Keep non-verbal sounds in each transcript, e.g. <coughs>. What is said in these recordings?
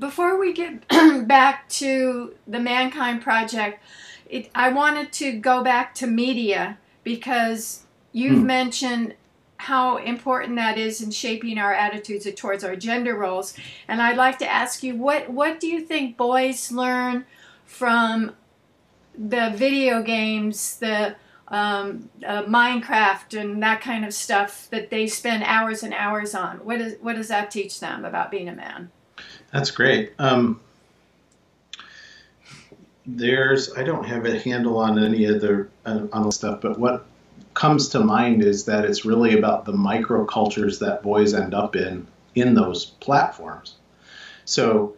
before we get <clears throat> back to the Mankind Project, it, I wanted to go back to media because you've Hmm. mentioned how important that is in shaping our attitudes towards our gender roles. And I'd like to ask you, what what do you think boys learn from the video games, the um, uh, Minecraft, and that kind of stuff that they spend hours and hours on? What is what does that teach them about being a man? That's great. Um, there's I don't have a handle on any of the uh, on the stuff, but what comes to mind is that it's really about the microcultures that boys end up in in those platforms. So,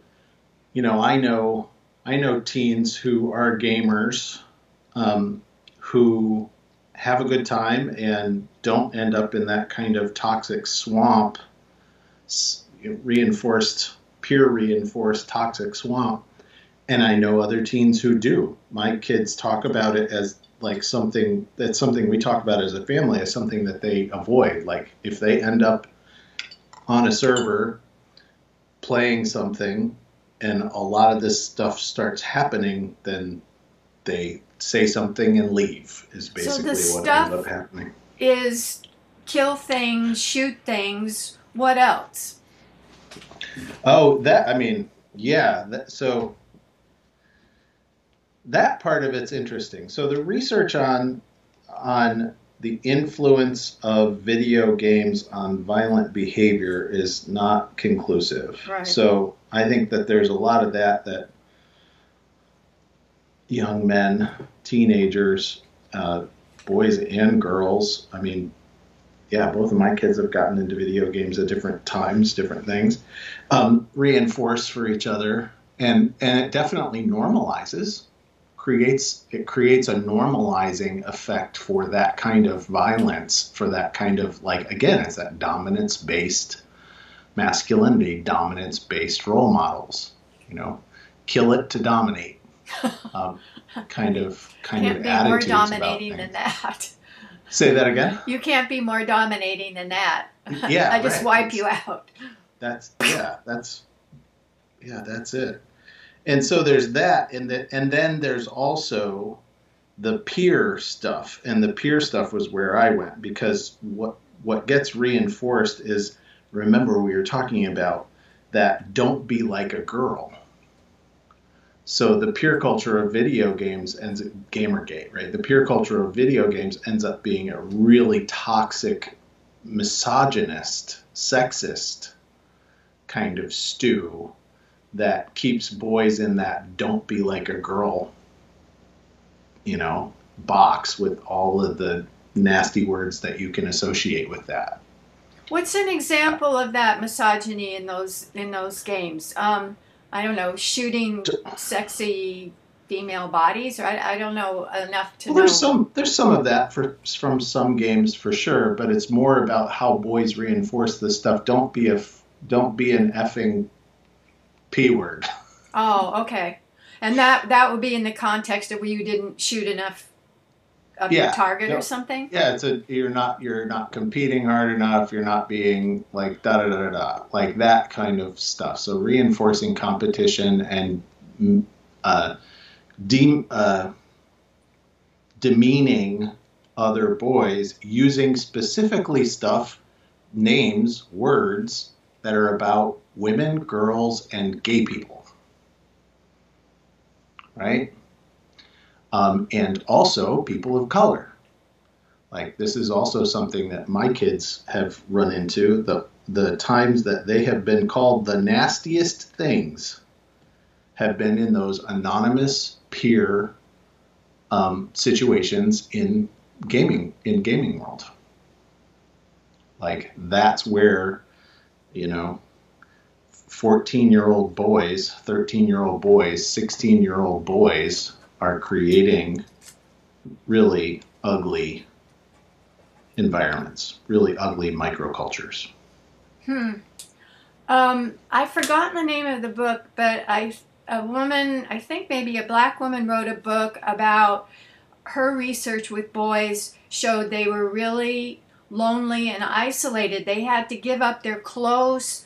you know, I know I know teens who are gamers um, who have a good time and don't end up in that kind of toxic swamp, reinforced, peer reinforced toxic swamp. And I know other teens who do. My kids talk about it as like something that's something we talk about as a family as something that they avoid. Like if they end up on a server playing something and a lot of this stuff starts happening, then they say something and leave is basically the what ends up happening. Is kill things, shoot things. What else? Oh, that I mean, yeah. That, so that part of it's interesting. So the research on on the influence of video games on violent behavior is not conclusive. Right. So I think that there's a lot of that that young men, teenagers, uh, boys and girls. I mean, yeah, both of my kids have gotten into video games at different times, different things, um, reinforce for each other, and and it definitely normalizes, creates it creates a normalizing effect for that kind of violence, for that kind of like again, it's that dominance based masculinity, dominance based role models, you know, kill it to dominate, <laughs> um, kind of kind Can't of be more attitudes about dominating than that. Say that again. You can't be more dominating than that. <laughs> Yeah, I just right. wipe you out. That's yeah, that's yeah, that's it. And so there's that, and the, and then there's also the peer stuff, and the peer stuff was where I went because what what gets reinforced is remember we were talking about that don't be like a girl. So the peer culture of video games ends Gamergate, right? The peer culture of video games ends up being a really toxic, misogynist, sexist kind of stew that keeps boys in that don't be like a girl, you know, box with all of the nasty words that you can associate with that. What's an example of that misogyny in those in those games? Um, I don't know, shooting sexy female bodies, or I, I don't know enough to Well, know. there's some there's some of that for from some games for sure, but it's more about how boys reinforce this stuff. Don't be a don't be an effing p word. <laughs> Oh, okay. And that that would be in the context of where you didn't shoot enough of your Yeah, target no. or something. Yeah, it's a you're not you're not competing hard enough. You're not being like da da da da da like that kind of stuff. So reinforcing competition and mm, uh, de- uh, demeaning other boys using specifically stuff, names, words that are about women, girls, and gay people. Right? Um, and also people of color. Like this is also something that my kids have run into. The the times that they have been called the nastiest things have been in those anonymous peer um, situations in gaming in gaming world. Like that's where, you know, 14 year old boys, 13 year old boys, 16 year old boys are creating really ugly environments, really ugly microcultures. Hmm. Um, I've forgotten the name of the book, but I a woman, I think maybe a black woman, wrote a book about her research with boys showed they were really lonely and isolated. They had to give up their close,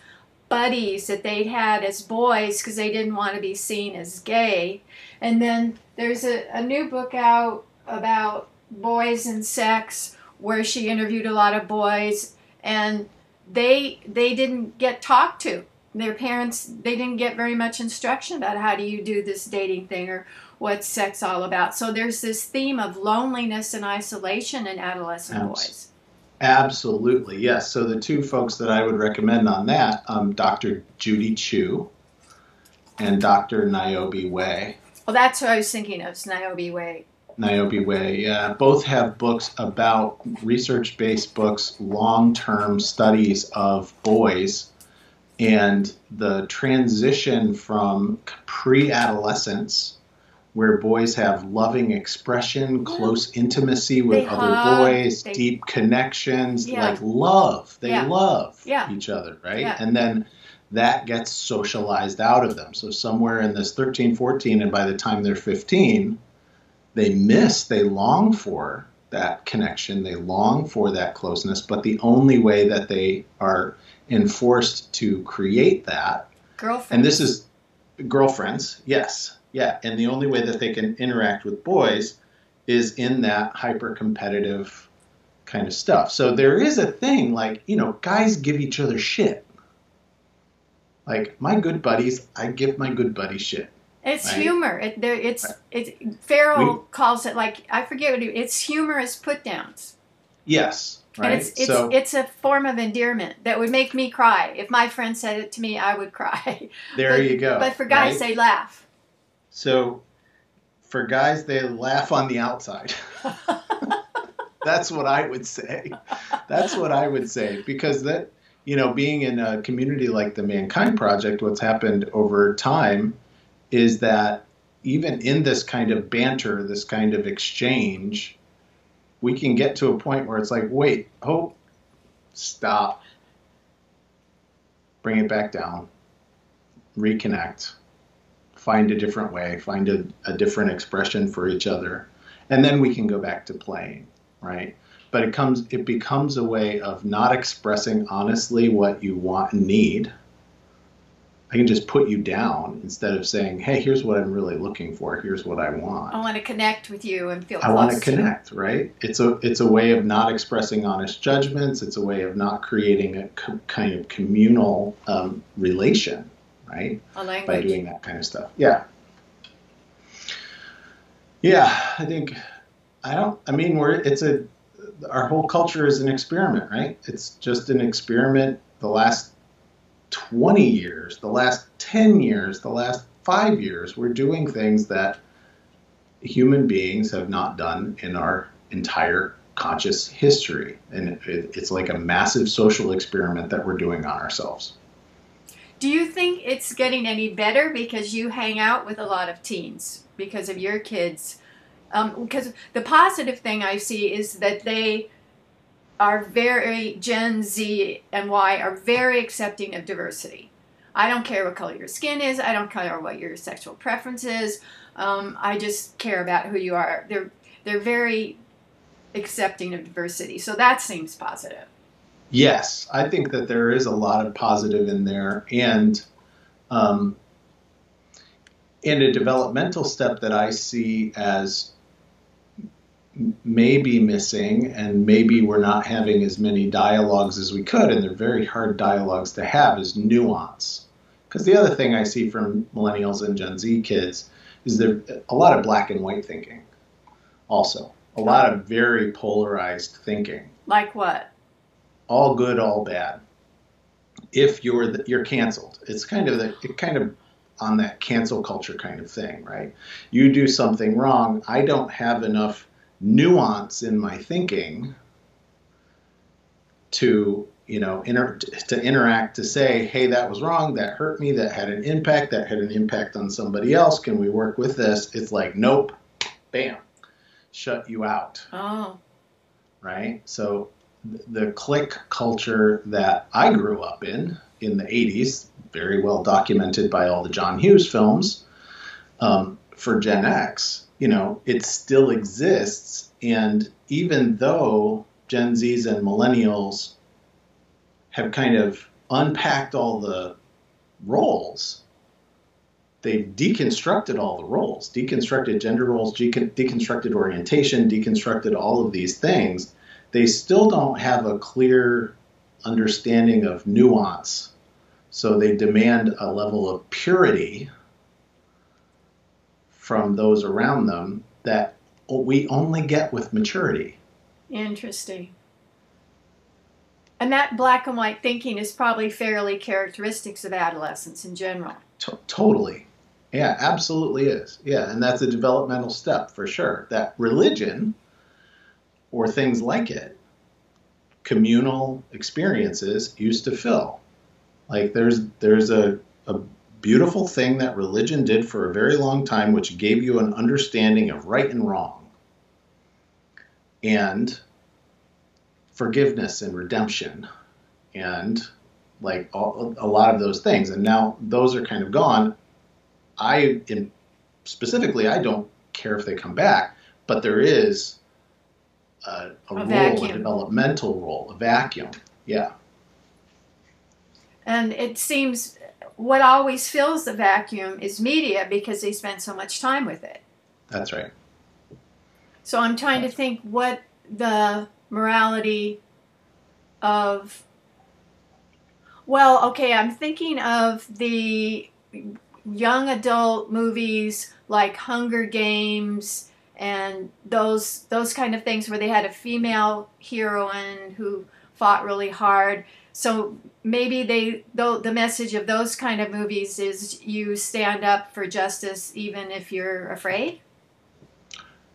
buddies that they'd had as boys because they didn't want to be seen as gay. And then there's a, a new book out about boys and sex where she interviewed a lot of boys and they they didn't get talked to. Their parents they didn't get very much instruction about how do you do this dating thing or what's sex all about. So there's this theme of loneliness and isolation in adolescent Abs- boys absolutely yes. So the two folks that i would recommend on that um, dr judy chu and dr niobe way well that's what i was thinking of niobe way Niobe Way. Yeah, both have books about research based books, long term studies of boys and the transition from pre adolescence, where boys have loving expression, close intimacy with they other hug, boys, they, deep connections, yeah. like love. They yeah. love yeah. each other, right? And then that gets socialized out of them. So somewhere in this 13, 14, and by the time they're 15, they miss, they long for that connection, they long for that closeness, but the only way that they are enforced to create that. Girlfriends. And this is girlfriends, yes, yeah. And the only way that they can interact with boys is in that hyper competitive kind of stuff. So there is a thing like, you know, guys give each other shit. Like my good buddies, I give my good buddy shit. It's right? humor. It, there, it's right. it. Farrell we, calls it like I forget what it, it's humorous put downs. Yes, right. And it's it's, so, it's a form of endearment that would make me cry. If my friend said it to me, I would <laughs> cry. There but, you go. But for guys, right? they laugh. So, for guys, they laugh on the outside. <laughs> That's what I would say. That's what I would say because that you know, being in a community like the Mankind Project, what's happened over time is that even in this kind of banter, this kind of exchange, we can get to a point where it's like, wait, oh, stop, bring it back down, reconnect, find a different way, find a, a different expression for each other, and then we can go back to playing, right? But it comes, it becomes a way of not expressing honestly what you want and need I can just put you down instead of saying, "Hey, here's what I'm really looking for. Here's what I want." I want to connect with you and feel. I want to connect, right? It's a it's a way of not expressing honest judgments. It's a way of not creating a co- kind of communal um, relation, right? By doing that kind of stuff, yeah. Yeah, I think I don't. I mean, we're it's a our whole culture is an experiment, right? It's just an experiment. The last 20 years, the last 10 years, the last five years, we're doing things that human beings have not done in our entire conscious history. And it, it's like a massive social experiment that we're doing on ourselves. Do you think it's getting any better because you hang out with a lot of teens because of your kids? Um, because the positive thing I see is that they are very Gen Z and Y are very accepting of diversity. I don't care what color your skin is. I don't care what your sexual preference is. Um, I just care about who you are. They're they're very accepting of diversity. So that seems positive. Yes, I think that there is a lot of positive in there, and um, in a developmental step that I see as maybe missing and maybe we're not having as many dialogues as we could and they're very hard dialogues to have is nuance. Because the other thing i see from millennials and gen z kids is there a lot of black and white thinking also. A lot of very polarized thinking. Like what all good all bad if you're the, you're canceled. It's kind of the it kind of on that cancel culture kind of thing right? You do something wrong. I don't have enough nuance in my thinking to you know inter- to interact to say hey that was wrong. That hurt me. That had an impact. That had an impact on somebody else. Can we work with this? It's like nope. Bam. Shut you out. Oh. Right? So the click culture that i grew up in in the 80s very well documented by all the john hughes films um, for gen x you know, it still exists. And even though Gen Zs and millennials have kind of unpacked all the roles. They've deconstructed all the roles, deconstructed gender roles, deconstructed orientation, deconstructed all of these things. They still don't have a clear understanding of nuance. So they demand a level of purity from those around them that we only get with maturity. Interesting. And that black and white thinking is probably fairly characteristics of adolescence in general. T- totally. Yeah, absolutely is. Yeah, and that's a developmental step for sure. That religion or things like it, communal experiences used to fill. Like there's there's a, a beautiful thing that religion did for a very long time, which gave you an understanding of right and wrong. And forgiveness and redemption and like all, a lot of those things and now those are kind of gone i in specifically i don't care if they come back but there is a, a, a role vacuum. a developmental role a vacuum yeah. And it seems what always fills the vacuum is media because they spend so much time with it. That's right. So i'm trying to think what the morality of well okay i'm thinking of the young adult movies like hunger games and those those kind of things where they had a female heroine who fought really hard so maybe they though the message of those kind of movies is you stand up for justice even if you're afraid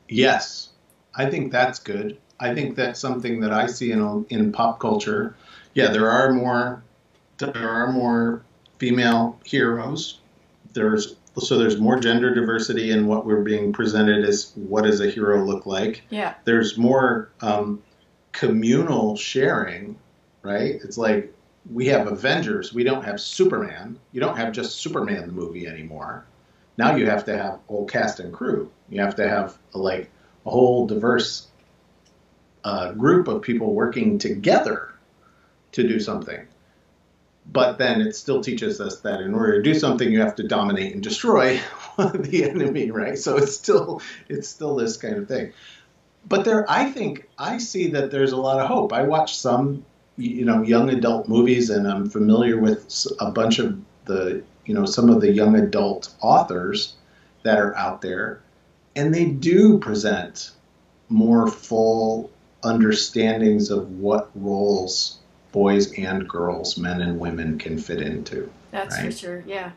yes i think that's good I think that's something that I see in in pop culture. Yeah, there are more there are more female heroes. There's so there's more gender diversity in what we're being presented as what does a hero look like. Yeah. There's more um, communal sharing, right? It's like we have Avengers, we don't have Superman. You don't have just Superman the movie anymore. Now you have to have whole cast and crew. You have to have like a whole diverse a group of people working together to do something. But then it still teaches us that in order to do something, you have to dominate and destroy <laughs> the enemy, right? So it's still it's still this kind of thing. But there, I think I see that there's a lot of hope. I watch some, you know, young adult movies, and I'm familiar with a bunch of the, you know, some of the young adult authors that are out there, and they do present more full understandings of what roles boys and girls, men and women can fit into. That's right? for sure, yeah.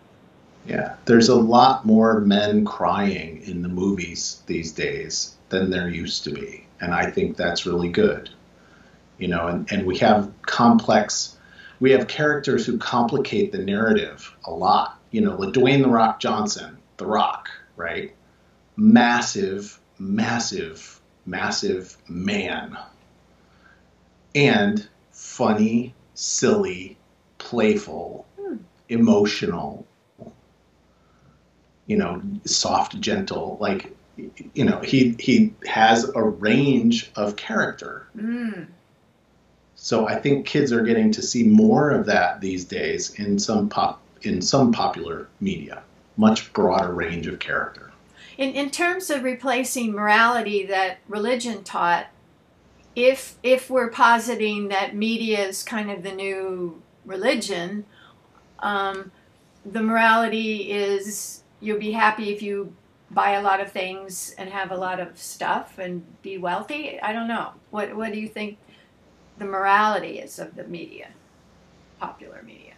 Yeah, there's a lot more men crying in the movies these days than there used to be. And I think that's really good. You know, and, and we have complex, we have characters who complicate the narrative a lot. You know, like Dwayne The Rock Johnson, The Rock, right? Massive, massive massive man. And funny, silly, playful, hmm. emotional, you know, soft, gentle. Like, you know, he he has a range of character. Mm. So I think kids are getting to see more of that these days in some pop in some popular media, much broader range of character. In, in terms of replacing morality that religion taught, if if we're positing that media is kind of the new religion, um, the morality is you'll be happy if you buy a lot of things and have a lot of stuff and be wealthy. I don't know. What what do you think the morality is of the media, popular media?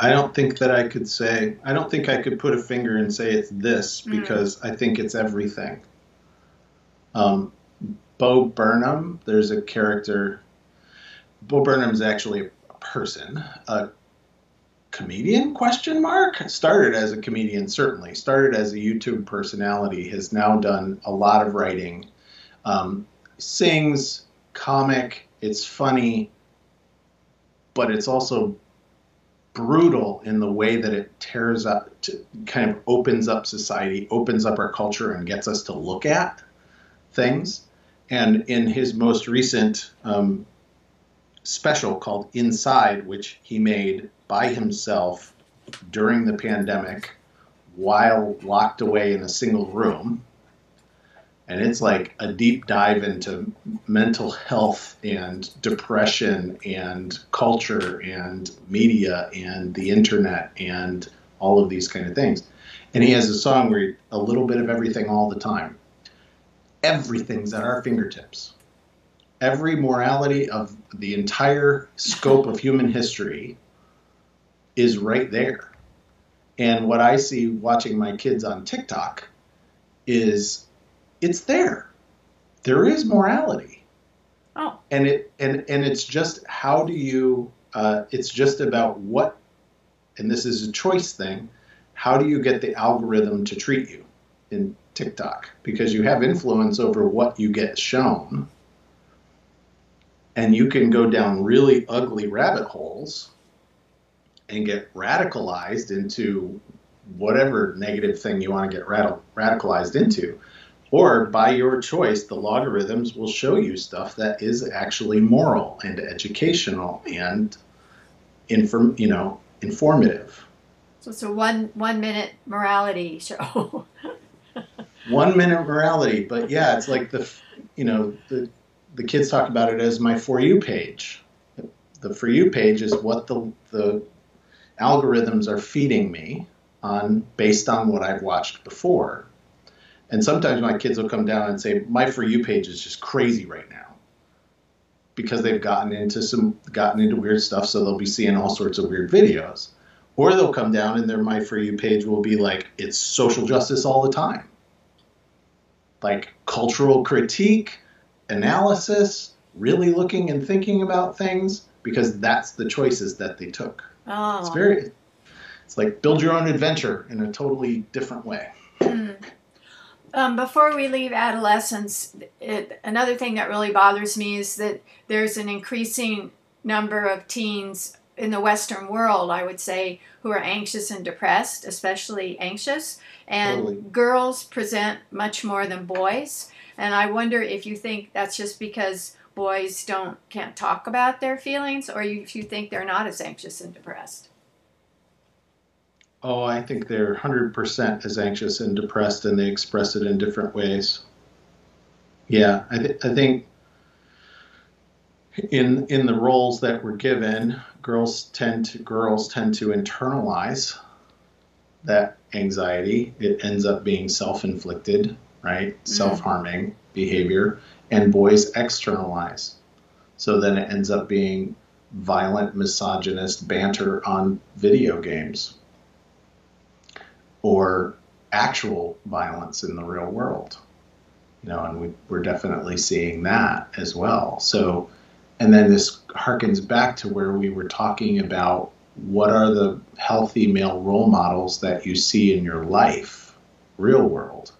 I don't think that I could say, I don't think I could put a finger and say it's this hmm. because mm. I think it's everything. Um, Bo Burnham, there's a character. Bo Burnham's actually a person, a comedian? Question mark. Started as a comedian, certainly. Started as a YouTube personality. Has now done a lot of writing. Um, sings, comic. It's funny, but it's also brutal in the way that it tears up, to, kind of opens up society, opens up our culture, and gets us to look at things. And in his most recent um, special called Inside, which he made by himself during the pandemic while locked away in a single room. And it's like a deep dive into mental health and depression and culture and media and the internet and all of these kind of things. And he has a song where he, a little bit of everything all the time. Everything's at our fingertips. Every morality of the entire scope of human history is right there. And what I see watching my kids on TikTok is it's there. There is morality. Oh. And it and and it's just how do you uh, it's just about what and this is a choice thing. How do you get the algorithm to treat you in TikTok? Because you have influence over what you get shown. And you can go down really ugly rabbit holes and get radicalized into whatever negative thing you want to get radicalized into. Or by your choice, the logarithms will show you stuff that is actually moral and educational and inform, you know, informative. So it's a one one minute morality show. <laughs> one minute morality, but yeah, it's like the you know the the kids talk about it as my for you page. The for you page is what the the algorithms are feeding me on based on what I've watched before. And sometimes my kids will come down and say, "My for you page is just crazy right now," because they've gotten into some gotten into weird stuff, so they'll be seeing all sorts of weird videos. Or they'll come down and their my for you page will be like, "It's social justice all the time." Like cultural critique, analysis, really looking and thinking about things because that's the choices that they took. Oh. It's very, it's like build your own adventure in a totally different way. Mm. Um, before we leave adolescence, it, another thing that really bothers me is that there's an increasing number of teens in the Western world, I would say, who are anxious and depressed, especially anxious. And totally. girls present much more than boys. And I wonder if you think that's just because boys don't can't talk about their feelings, or if you think they're not as anxious and depressed. Oh, I think they're 100% as anxious and depressed, and they express it in different ways. Yeah, I, th- I think in in the roles that we're given, girls tend to girls tend to internalize that anxiety. It ends up being self-inflicted, right? Mm. Self-harming behavior, and boys externalize. So then it ends up being violent, misogynist banter on video games or actual violence in the real world. You know, and we, we're definitely seeing that as well. So, and then this harkens back to where we were talking about what are the healthy male role models that you see in your life, real world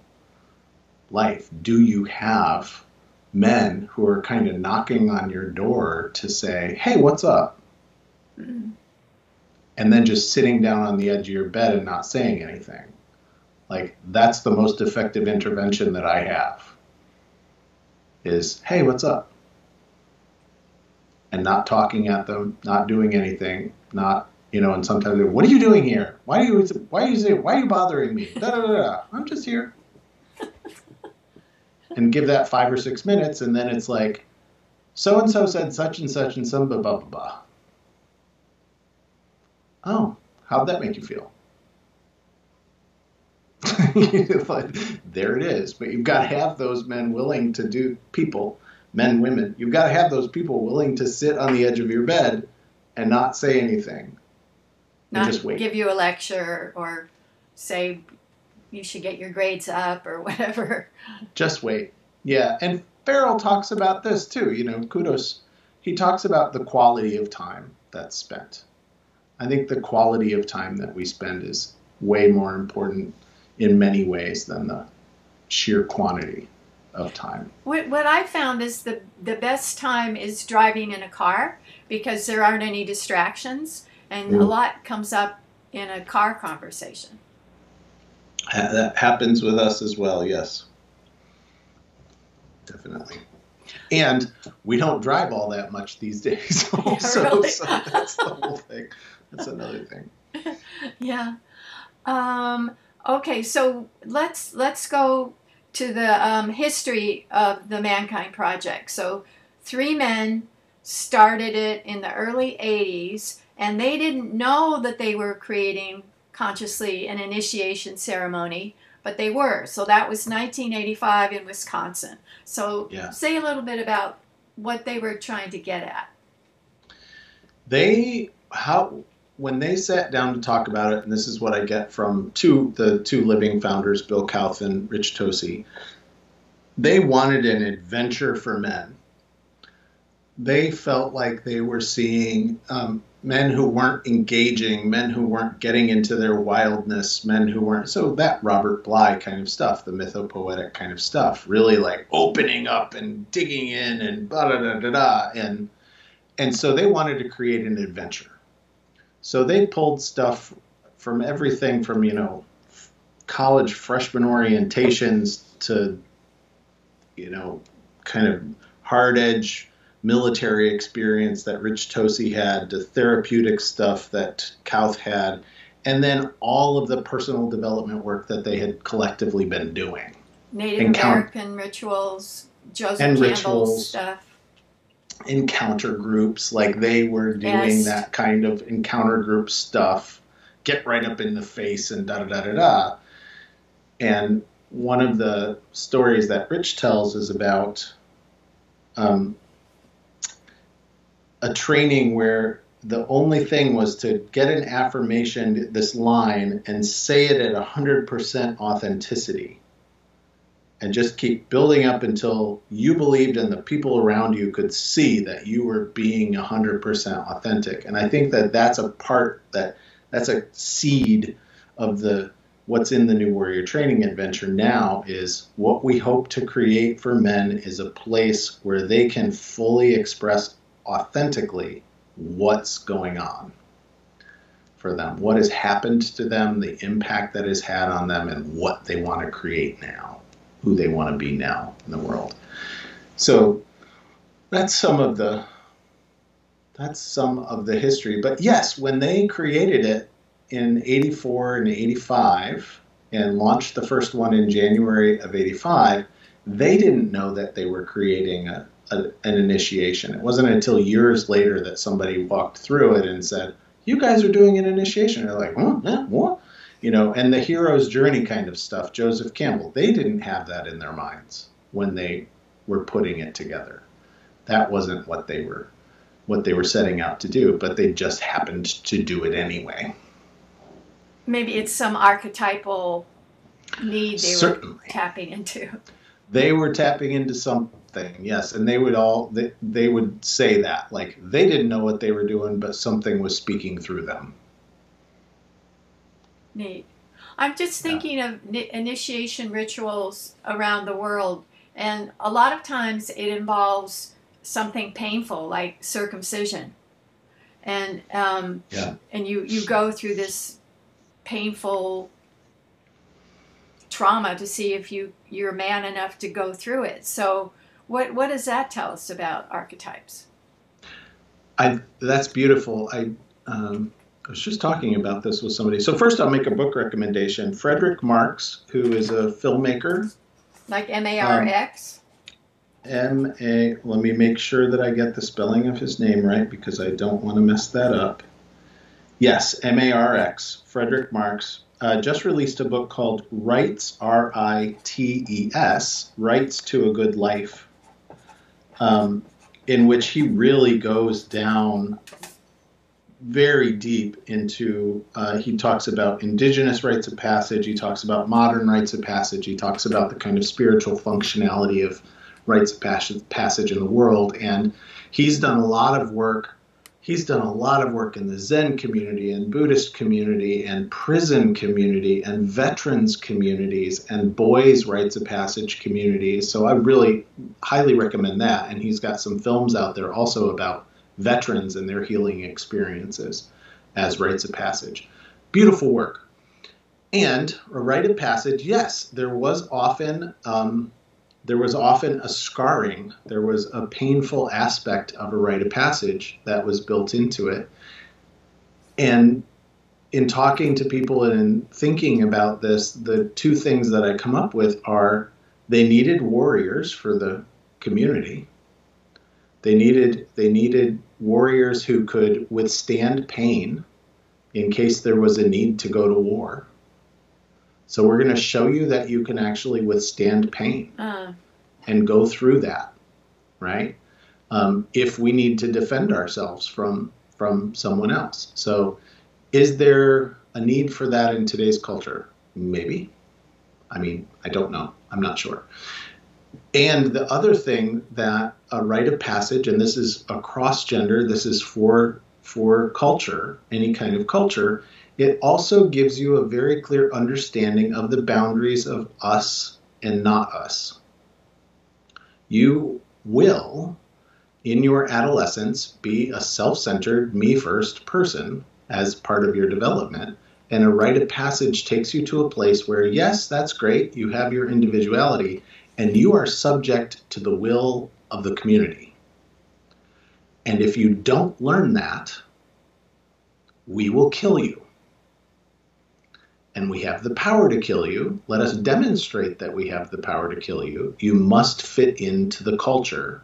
life. Do you have men who are kind of knocking on your door to say, hey, what's up? Mm-hmm. And then just sitting down on the edge of your bed and not saying anything. Like, that's the most effective intervention that I have is, hey, what's up? And not talking at them, not doing anything, not, you know, and sometimes, they're, what are you doing here? Why are you, why are you, why are you bothering me? Da, da, da, da. I'm just here <laughs> and give that five or six minutes, and then it's like, so and so said such and such and some blah blah blah blah. Oh, how'd that make you feel? <laughs> there it is. But you've got to have those men willing to do people, men, women. You've got to have those people willing to sit on the edge of your bed and not say anything. Not just wait. give you a lecture or say you should get your grades up or <laughs> whatever. Just wait. Yeah, and Farrell talks about this too. You know, kudos. He talks about the quality of time that's spent. I think the quality of time that we spend is way more important in many ways than the sheer quantity of time. What, what I found is the the best time is driving in a car because there aren't any distractions and mm. a lot comes up in a car conversation that happens with us as well. Yes, definitely. And we don't drive all that much these <laughs> days. Yeah, really. so that's the whole thing. That's another thing. <laughs> yeah. Um, okay, so let's let's go to the um, history of the Mankind Project. So three men started it in the early 80s, and they didn't know that they were creating consciously an initiation ceremony, but they were. So that was 1985 in Wisconsin. So Yeah. say a little bit about what they were trying to get at. they how when they sat down to talk about it, and this is what I get from two the two living founders, Bill Kauth and Rich Tosi, they wanted an adventure for men. They felt like they were seeing um, men who weren't engaging, men who weren't getting into their wildness, men who weren't so that Robert Bly kind of stuff, the mythopoetic kind of stuff, really like opening up and digging in and blah da da da da and and so they wanted to create an adventure. So they pulled stuff from everything from, you know, college freshman orientations to, you know, kind of hard edge military experience that Rich Tosi had to therapeutic stuff that Kauth had, and then all of the personal development work that they had collectively been doing. Native American rituals, Joseph And Campbell's rituals. stuff. Encounter groups like they were doing Yes. that kind of encounter group stuff get right up in the face and da da da da da and one of the stories that rich tells is about um, a training where the only thing was to get an affirmation this line and say it at 100% authenticity and just keep building up until you believed and the people around you could see that you were being 100% authentic. And i think that that's a part that that's a seed of the what's in the new warrior training adventure now is what we hope to create for men is a place where they can fully express authentically what's going on for them what has happened to them the impact that has had on them and what they want to create now who they want to be now in the world. So that's some of the that's some of the history. But yes, when they created it in 84 and 85 and launched the first one in January of 85, they didn't know that they were creating a, a, an initiation. It wasn't until years later that somebody walked through it and said, "You guys are doing an initiation." They're like, "Huh? Yeah, what?" You know, and the hero's journey kind of stuff, Joseph Campbell, they didn't have that in their minds when they were putting it together. That wasn't what they were what they were setting out to do, but they just happened to do it anyway. Maybe it's some archetypal need they Certainly. were tapping into. They were tapping into something, yes, and they would all they, they would say that like they didn't know what they were doing, but something was speaking through them. Neat. I'm just Yeah. thinking of initiation rituals around the world, and a lot of times it involves something painful like circumcision, and um, Yeah. and you you go through this painful trauma to see if you you're man enough to go through it. So what what does that tell us about archetypes? I that's beautiful. I um, I was just talking about this with somebody. So first, I'll make a book recommendation. Frederick Marx, who is a filmmaker, Like M A R X? M A. Let me make sure that I get the spelling of his name right because I don't want to mess that up. Yes, M A R X. Frederick Marx uh, just released a book called Rites, R I T E S, Rites to a Good Life, um, in which he really goes down very deep into. Uh, he talks about indigenous rites of passage. He talks about modern rites of passage. He talks about the kind of spiritual functionality of rites of passage, passage in the world. And he's done a lot of work. He's done a lot of work in the Zen community and Buddhist community and prison community and veterans communities and boys' rites of passage communities. So I really highly recommend that. And he's got some films out there also about veterans and their healing experiences as rites of passage. Beautiful work. And a rite of passage, yes, there was often um, there was often a scarring, there was a painful aspect of a rite of passage that was built into it. And in talking to people and in thinking about this, the two things that I come up with are they needed warriors for the community. They needed they needed warriors who could withstand pain in case there was a need to go to war. So we're going to show you that you can actually withstand pain uh. and go through that, right? Um, if we need to defend ourselves from from someone else. So, is there a need for that in today's culture? Maybe. I mean, I don't know. I'm not sure. And the other thing that a rite of passage, and this is across gender, this is for for culture, any kind of culture, it also gives you a very clear understanding of the boundaries of us and not us. You will, in your adolescence, be a self centered, me first person as part of your development. And a rite of passage takes you to a place where, yes, that's great, you have your individuality, and you are subject to the will of the community. And if you don't learn that, we will kill you. And we have the power to kill you. Let us demonstrate that we have the power to kill you. You must fit into the culture.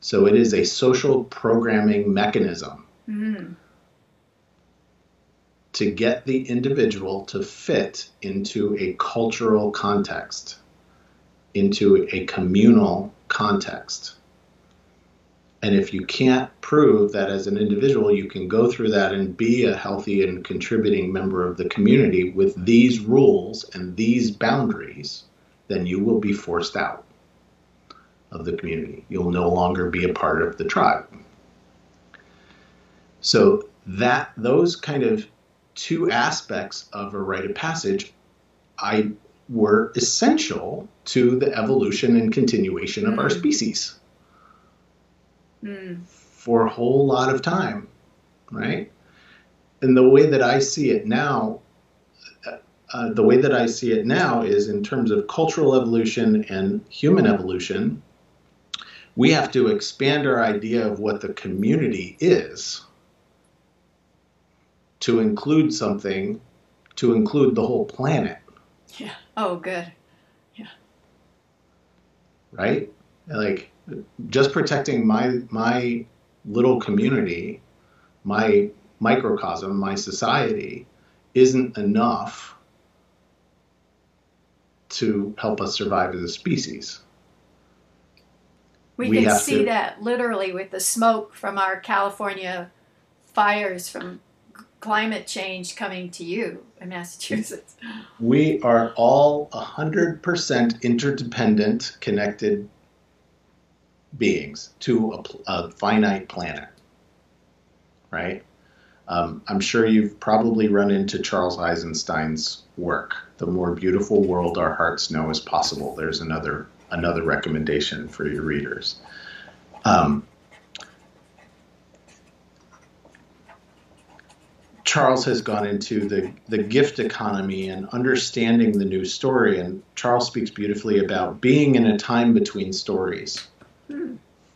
So it is a social programming mechanism mm-hmm. To get the individual to fit into a cultural context, into a communal context. And if you can't prove that as an individual you can go through that and be a healthy and contributing member of the community with these rules and these boundaries, then you will be forced out of the community. You'll no longer be a part of the tribe. So that those kind of two aspects of a rite of passage I were essential to the evolution and continuation of mm. our species mm. for a whole lot of time, right? And the way that I see it now, uh, uh, the way that I see it now is in terms of cultural evolution and human evolution, we have to expand our idea of what the community is to include something, to include the whole planet. Yeah. Oh, good. Yeah. Right? Like, just protecting my my little community, my microcosm, my society, isn't enough to help us survive as a species. We, we can see to, that literally with the smoke from our California fires from climate change coming to you in Massachusetts. We are all 100% interdependent, connected beings to a, a finite planet, right? Um, I'm sure you've probably run into Charles Eisenstein's work, "The More Beautiful World Our Hearts Know Is Possible." There's another another recommendation for your readers. Um, Charles has gone into the, the gift economy and understanding the new story. And Charles speaks beautifully about being in a time between stories.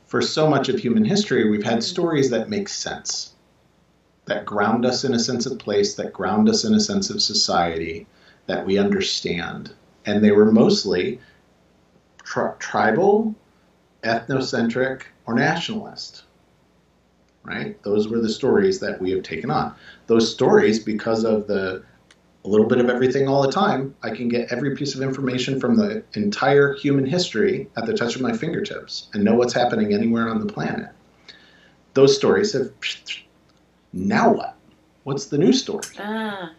For so much of human history, we've had stories that make sense, that ground us in a sense of place, that ground us in a sense of society, that we understand. And they were mostly tri- tribal, ethnocentric, or nationalist. Right? Those were the stories that we have taken on. Those stories, because of the a little bit of everything all the time, I can get every piece of information from the entire human history at the touch of my fingertips and know what's happening anywhere on the planet. Those stories have. Now what? What's the new story? Ah.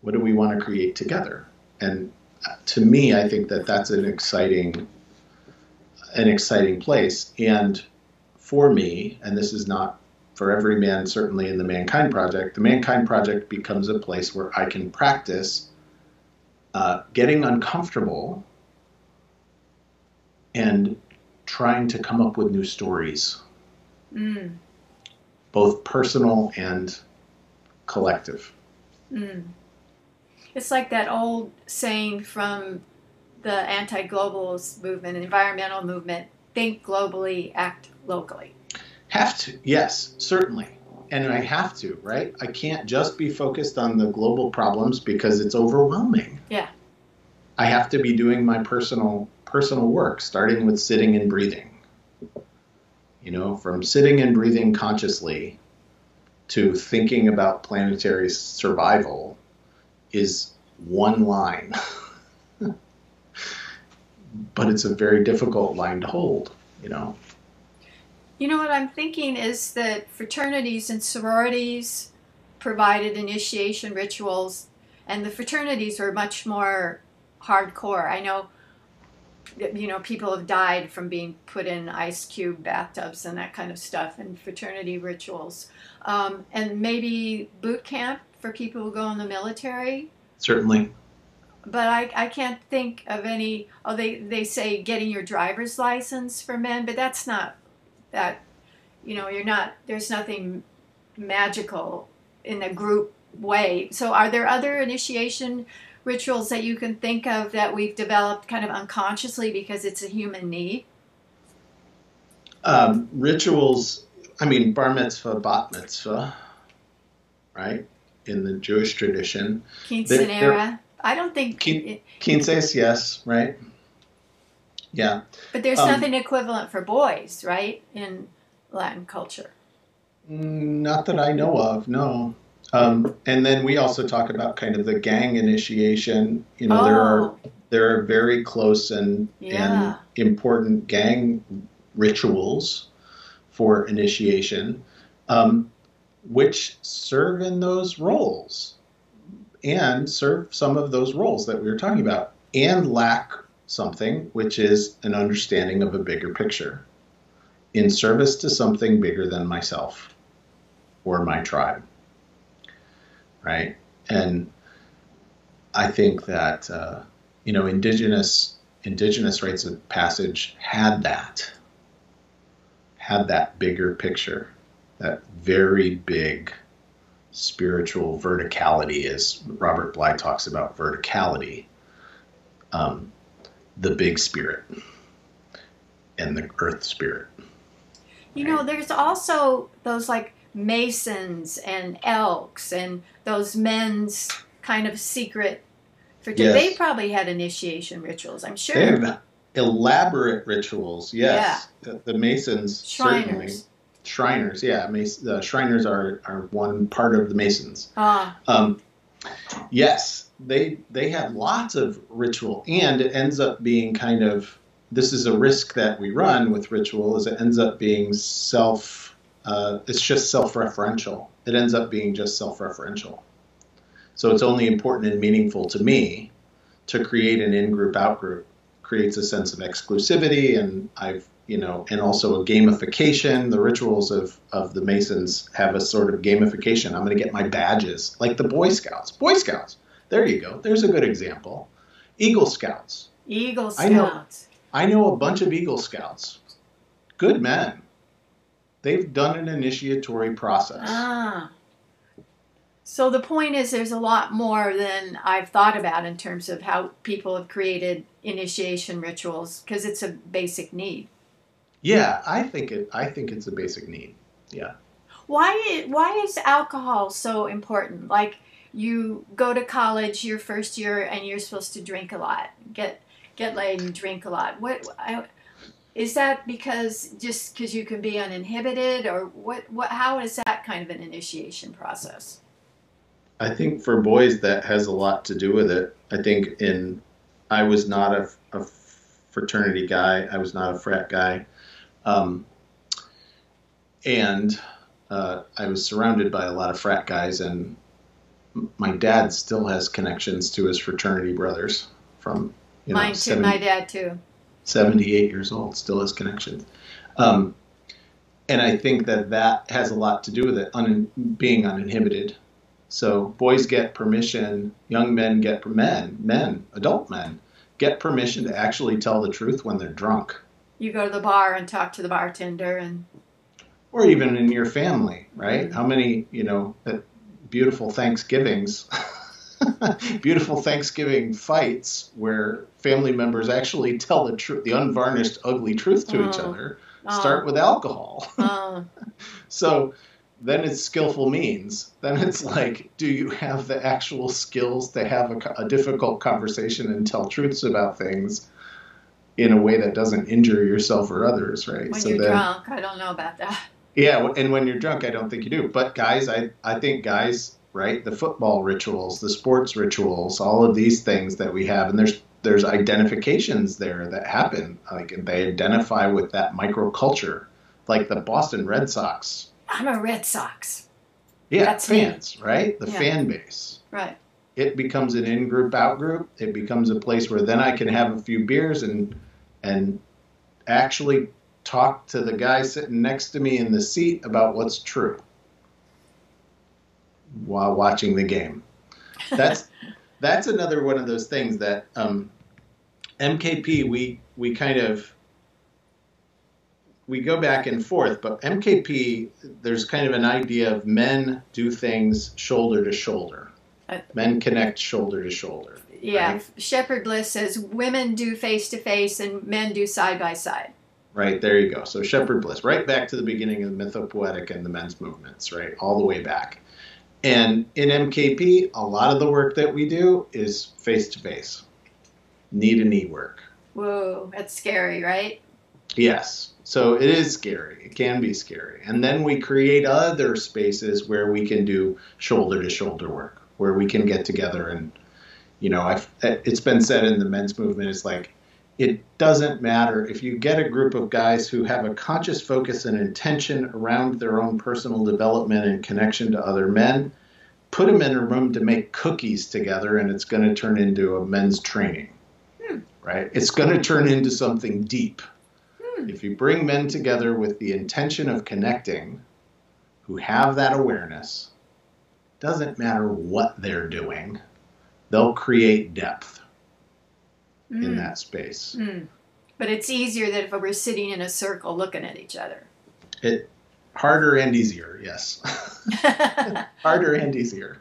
What do we want to create together? And uh, to me, I think that that's an exciting, an exciting place. And for me, and this is not for every man, certainly in the Mankind Project, the Mankind Project becomes a place where I can practice uh, getting uncomfortable and trying to come up with new stories, mm. both personal and collective. Mm. It's like that old saying from the anti-globalist movement, environmental movement: think globally, act locally. Have to, yes, certainly. And I have to, right? I can't just be focused on the global problems because it's overwhelming. Yeah. I have to be doing my personal personal work, starting with sitting and breathing. You know, from sitting and breathing consciously to thinking about planetary survival is one line. <laughs> but it's a very difficult line to hold, you know. You know what I'm thinking is that fraternities and sororities provided initiation rituals, and the fraternities were much more hardcore. I know, you know, people have died from being put in ice cube bathtubs and that kind of stuff, and fraternity rituals, um, and maybe boot camp for people who go in the military. Certainly. But I, I can't think of any. Oh, they, they say getting your driver's license for men, but that's not that you know you're not there's nothing magical in a group way. So are there other initiation rituals that you can think of that we've developed kind of unconsciously because it's a human need? Um, rituals i mean bar mitzvah bat mitzvah right in the jewish tradition. Quinceanera i don't think quinces yes right yeah. But there's um, nothing equivalent for boys, right, in Latin culture? Not that I know of, no. Um, and then we also talk about kind of the gang initiation. You know, oh. there are oh. there are very close and yeah. and important gang rituals for initiation, um, which serve in those roles and serve some of those roles that we were talking about and lack something, which is an understanding of a bigger picture in service to something bigger than myself or my tribe. Right? And I think that, uh, you know, indigenous indigenous rites of passage had that, had that bigger picture, that very big spiritual verticality, as Robert Bly talks about verticality. Um, the big spirit and the earth spirit. You know, there's also those like masons and elks and those men's kind of secret. For yes. they probably had initiation rituals. I'm sure. They have elaborate rituals. Yes, yeah. the, the masons Shriners. certainly. Shriners, yeah, the Shriners are, are one part of the Masons. Ah. Um, yes, they they have lots of ritual, and it ends up being kind of this is a risk that we run with ritual is it ends up being self uh, it's just self-referential it ends up being just self-referential so it's only important and meaningful to me to create an in-group out-group creates a sense of exclusivity and i've you know and also a gamification the rituals of of the masons have a sort of gamification i'm going to get my badges like the boy scouts boy scouts there you go there's a good example eagle scouts eagle scouts I know a bunch of Eagle Scouts, good men. They've done an initiatory process. Ah. So the point is, there's a lot more than I've thought about in terms of how people have created initiation rituals because it's a basic need. Yeah, I think it. I think it's a basic need. Yeah. Why? Why is alcohol so important? Like you go to college your first year and you're supposed to drink a lot, get get laid and drink a lot. What I, is that because just because you can be uninhibited, or what? What? How is that kind of an initiation process? I think for boys that has a lot to do with it. I think in I was not a, a fraternity guy. I was not a frat guy, um, and uh, I was surrounded by a lot of frat guys, and my dad still has connections to his fraternity brothers from you know, Mine too. 70, my dad too. 78 years old, still has connections. Um, and I think that that has a lot to do with it, un- being uninhibited. So boys get permission, young men get men, men, adult men get permission to actually tell the truth when they're drunk. You go to the bar and talk to the bartender and or even in your family, right? How many, you know, beautiful Thanksgivings <laughs> beautiful Thanksgiving fights where family members actually tell the truth, the unvarnished, ugly truth to each Oh. other, Oh. start with alcohol. Oh, <laughs> So then it's skillful means. Then it's like, do you have the actual skills to have a, a difficult conversation and tell truths about things in a way that doesn't injure yourself or others, right? when so you're then, drunk, I don't know about that. yeah, and when you're drunk, I don't think you do. But guys, I, I think guys, right? The football rituals, the sports rituals, all of these things that we have, and there's there's identifications there that happen. Like they identify with that microculture, like the Boston Red Sox. I'm a Red Sox. Yeah, That's me. fans, right? The Yeah. fan base. Right. It becomes an in group, out group. It becomes a place where then I can have a few beers and and actually talk to the guy sitting next to me in the seat about what's true while watching the game. That's <laughs> that's another one of those things that um, MKP we we kind of we go back and forth, but MKP there's kind of an idea of men do things shoulder to shoulder. Uh, Men connect shoulder to shoulder. Yeah. Right. Shepherd Bliss says women do face to face and men do side by side. Right, there you go. So Shepherd Bliss, right back to the beginning of the mythopoetic and the men's movements, right, all the way back. And in MKP, a lot of the work that we do is face to face, knee to knee work. Whoa, that's scary, right? Yes. So it is scary. It can be scary. And then we create other spaces where we can do shoulder to shoulder work, where we can get together and, you know, I've, it's been said in the men's movement, it's like, it doesn't matter if you get a group of guys who have a conscious focus and intention around their own personal development and connection to other men, put them in a room to make cookies together and it's going to turn into a men's training. Hmm. Right? It's going to turn into something deep. Hmm. If you bring men together with the intention of connecting, who have that awareness, doesn't matter what they're doing, they'll create depth in Mm. that space. Mm. But it's easier than if we're sitting in a circle looking at each other. It harder and easier, yes. <laughs> harder and easier.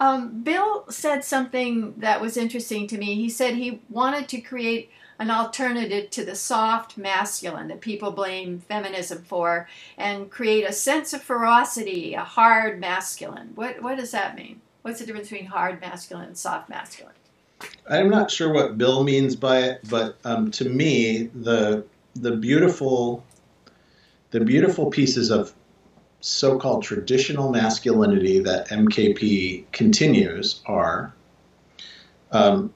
um, Bill said something that was interesting to me. He said he wanted to create an alternative to the soft masculine that people blame feminism for and create a sense of ferocity, a hard masculine. What, what does that mean? What's the difference between hard masculine and soft masculine? I'm not sure what Bill means by it, but um, to me, the the beautiful the beautiful pieces of so-called traditional masculinity that MKP continues are um,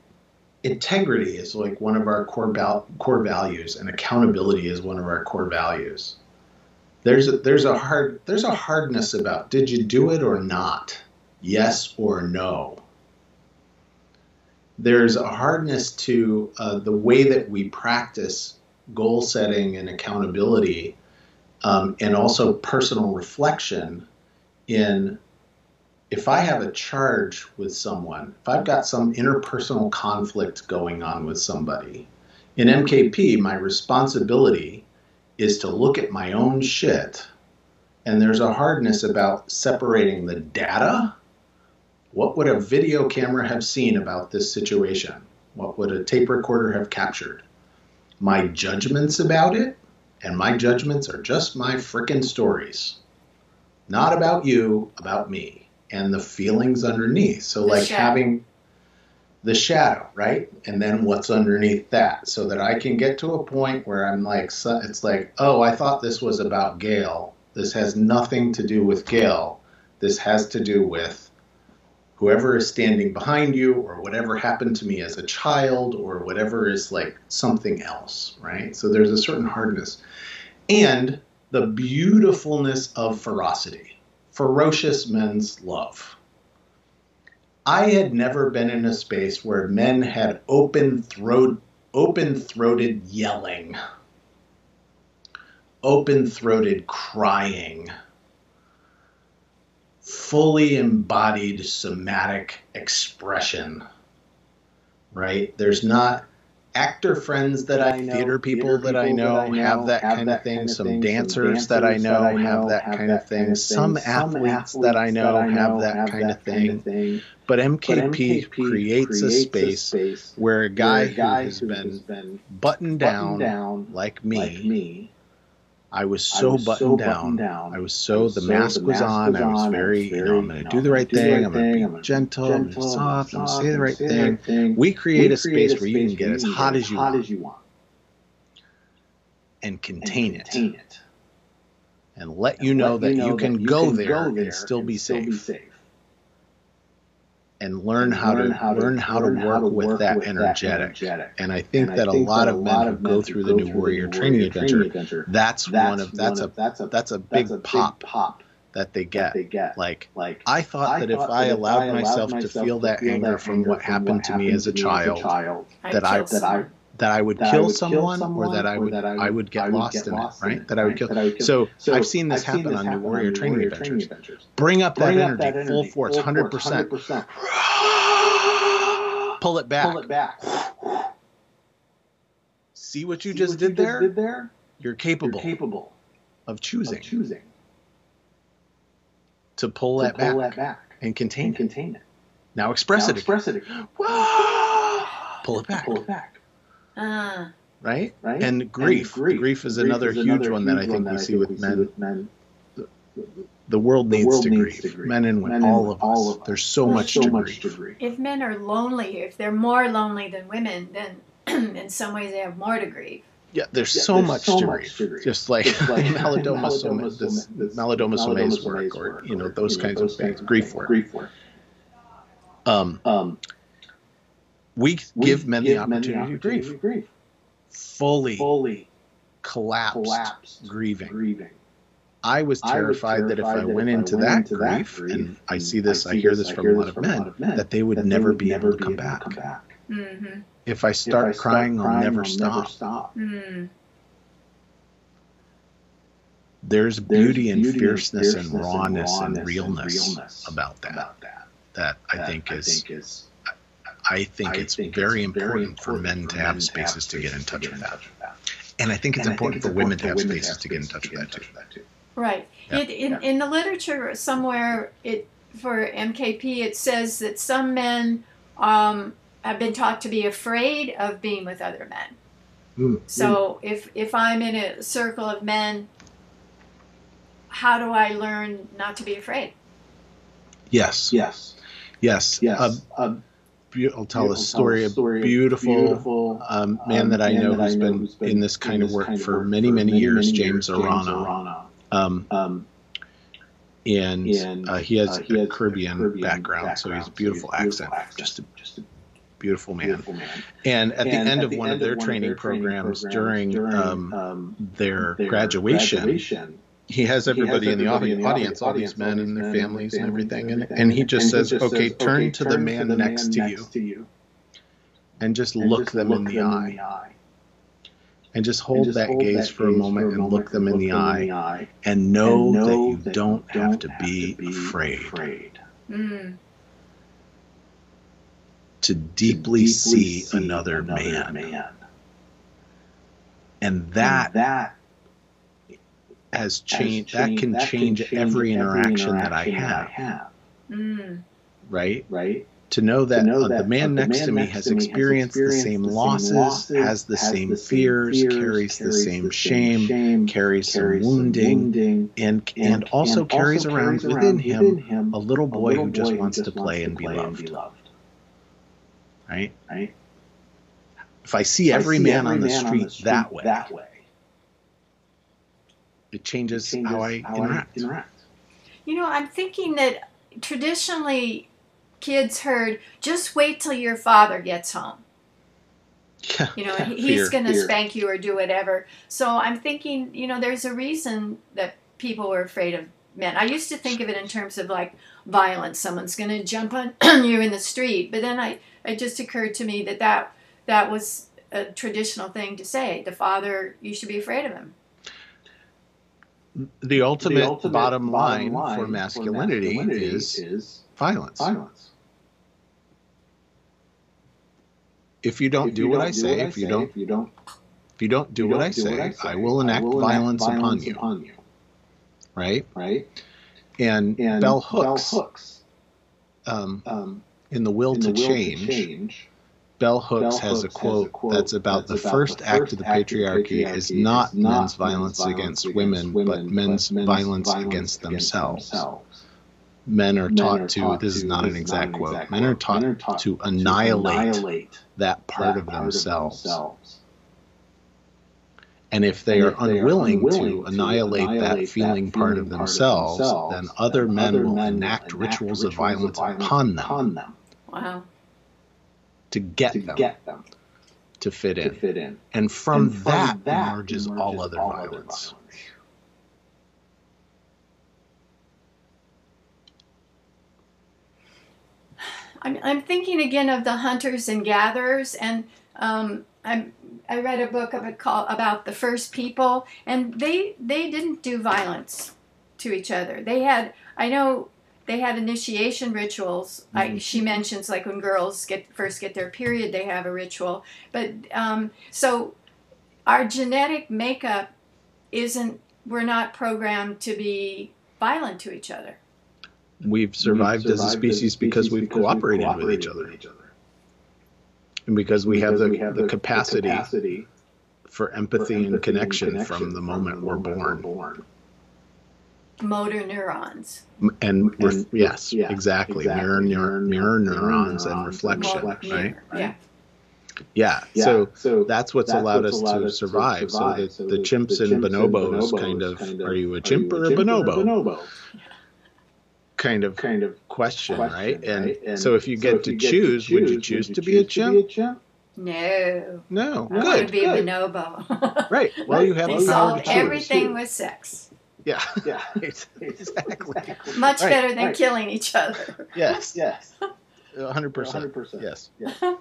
integrity is like one of our core core values, and accountability is one of our core values. There's a, there's a hard there's a hardness about did you do it or not, yes or no there's a hardness to uh, the way that we practice goal setting and accountability um, and also personal reflection in if I have a charge with someone, if I've got some interpersonal conflict going on with somebody, in MKP, my responsibility is to look at my own shit. And there's a hardness about separating the data what would a video camera have seen about this situation? What would a tape recorder have captured? My judgments about it, and my judgments are just my frickin' stories. Not about you, about me, and the feelings underneath. So, The like shadow. having the shadow, right? And then what's underneath that, so that I can get to a point where I'm like, it's like, oh, I thought this was about Gail. This has nothing to do with Gail. This has to do with whoever is standing behind you or whatever happened to me as a child or whatever is like something else, right? So there's a certain hardness. And the beautifulness of ferocity, ferocious men's love. I had never been in a space where men had open throat open-throated yelling, open-throated crying, fully embodied somatic expression right there's not actor friends that I, know, theater people that I know have that kind of thing. Some dancers that I know have that kind of thing. Some athletes that I know have that kind of thing. But MKP creates a space where a guy who has been buttoned down like me I was so, I was buttoned, so down. down. I was so, was the, so mask the mask was on. Was I was very, you know, I'm going to do the right thing. I'm going to be gentle, I'm soft, I'm going to say the right thing. We create a space where you can get as hot as you want and contain it and let you know that you can go there and still be safe and learn how to learn how to work with that energetic. And I think that a lot of men who go through the New Warrior Training Adventure, that's one of that's a that's a big pop that they get. Like like I thought that if I allowed myself to feel that anger from what happened to me as a child, that I that I that I would, that kill, I would someone, kill, someone, or that I would, that I would, I would get, I would lost, get in lost in it, right? That I would kill. Would kill. So, so, I've seen this I've happen seen this on New Warrior, Training, Warrior Adventures. Adventures. Bring up Bring that, up energy, that energy, full force, hundred percent. <sighs> Pull it back. Pull it back. See what you, See just, what did, you there? just did there? You're capable. You're capable of choosing. Of choosing. To pull, to that, pull back that back and contain and it. Contain it. Now express now it. Express again. it. Again. Pull it back. Pull it back. Uh, right? right? And grief. And grief. grief is grief another is huge another one that I think we see with men. with men. The world, needs, the world to, needs grieve. to, grieve. Men and women, all, of all of us. There's so, much, so to much to grieve. If men are lonely, if they're more lonely than women, then <clears throat> in some ways they have more to grieve. Yeah, there's yeah, so, there's much, so to much, to grieve. Just like, like <laughs> Malidoma Some's work, or you know those kinds of things, grief work. Grief work. Um, um, we, we give men give the opportunity, men the opportunity to, grieve. to grieve. Fully, fully collapsed, collapsed grieving. grieving. I was terrified, I was terrified that if I went, went into, that, into grief, that grief, and I see this, I, see I hear this, I from, hear a lot of men, men, that they would that never, they would be, never able to come back. Come back. Mm-hmm. If I start, if I crying, crying, I'll never I'll stop. Never stop. Mm. There's beauty, and fierceness, and rawness and, realness, about that. About that. That, I think is I think I it's think very, it's important very important for men to have spaces to get in touch with that. And I think it's and important think it's for women to have spaces to get in touch with that too. Right. Yeah. It, in, yeah. in the literature somewhere, it for MKP, it says that some men um, have been taught to be afraid of being with other men. Mm. So mm. if if I'm in a circle of men, how do I learn not to be afraid? Yes. Yes. Yes. Yes. Um, um, I'll tell a story, a story, a beautiful, beautiful um, man um, that I know, who's, been who's been in this kind of work for many, many, many years, James Arana. Um, um, and, and uh, he has uh, he a Caribbean, Caribbean background, background, so he's a beautiful, so accent, accent, just a, just a beautiful man. Beautiful man. And at and the end of one of their training programs, programs during, um, um, their, their graduation, graduation he has everybody, he has in, the audience, in the audience, all these men and their families and everything, and, and he just says, "Okay, turn to the man next to you, and just look them in the eye." and just hold, and just that, hold gaze that for a moment and look them, in, the eye, and know, and know that you that don't, you have, to, have be to be afraid, afraid. Mm. To, deeply to deeply see, see another, another man. man. And that, and that has changed. That can that change, can change every, interaction every, interaction that I have. I have. Mm. Right? Right? To know that, to know uh, that the man, next, to me has experienced, the same losses, losses, has the has same, the fears, fears, carries, carries the same shame, shame carries, carries some wounding, wounding and, and, and, also, and carries, also around, carries within, him, within him a little boy, a little who, just who just wants to play, and, be loved. be loved. Right? Right? If I see every I see man, every on, the man on the street that way, that way it changes, it changes how, I, how interact. I interact. You know, I'm thinking that traditionally kids heard, just wait till your father gets home. Yeah, you know, <laughs> yeah, he's going to spank you or do whatever. So I'm thinking, you know, there's a reason that people were afraid of men. I used to think of it in terms of like violence. Someone's going to jump on <clears throat> you in the street. But then I, it just occurred to me that that, that was a traditional thing to say. The father, you should be afraid of him the ultimate, the ultimate bottom, line, line for, masculinity for masculinity, is, is violence. Violence. if you don't If do you what don't I say, if you don't if you don't if you don't do you what don't I do say, what I say, I will enact will violence, upon violence you. upon you. Right? Right? And, And bell hooks, Bell hooks um, um, in the will, in to, the will change, to change. Bell hooks, Bell has, a Hooks quote that's about the first act of the patriarchy is not men's violence against women, but men's violence against themselves. Men are Men taught are to, taught this is not an exact not quote, exact men are taught, Men are taught to to annihilate annihilate that part, that of, themselves. themselves. And if they And are if they are unwilling, unwilling to to annihilate, annihilate that that feeling part feeling of part of themselves, themselves, then then other men will enact enact rituals of violence violence upon them upon them Wow. To get to them get them to fit to in. fit in. And from, And from that, that emerges, all other violence. <sighs> I'm, I'm thinking again of the hunters and gatherers, and um, I'm, I read a book of it called about the first people, and they they didn't do violence to each other. They had I know they had initiation rituals. I, Mhm. she mentions like when girls get first get their period, they have a ritual. But um, so our genetic makeup isn't. We're not programmed to be violent to each other. We've survived, as a species because we've cooperated, with each other. And because we have the, Because the, we capacity capacity for for empathy, and, empathy connection from the moment we're born. born. Motor neurons. And, ref- And- yes, yeah, exactly. exactly. Mirror, mirror, mirror Mirror neurons and neurons reflection, and reflection. right? Yeah. Yeah. Yeah, So so that's what's that's allowed what's us allowed to us to survive. So the, So the the- chimps the and chimps and bonobos, bonobos kind of, kind of, are you a chimp you or a bonobo? bonobo? Kind of Kind of question, question, right? And, right? And so if you so get if to you get choose, would you choose to be a chimp? No. No. I want Good. to be a good. bonobo. Right. <laughs> Well, you have they Well, the power solve to choose. everything with sex. Yeah. Yeah. <laughs> exactly. Much Right, better than right. killing each other. Yes. Yes. <laughs> 100%. 100%. Yes. <laughs>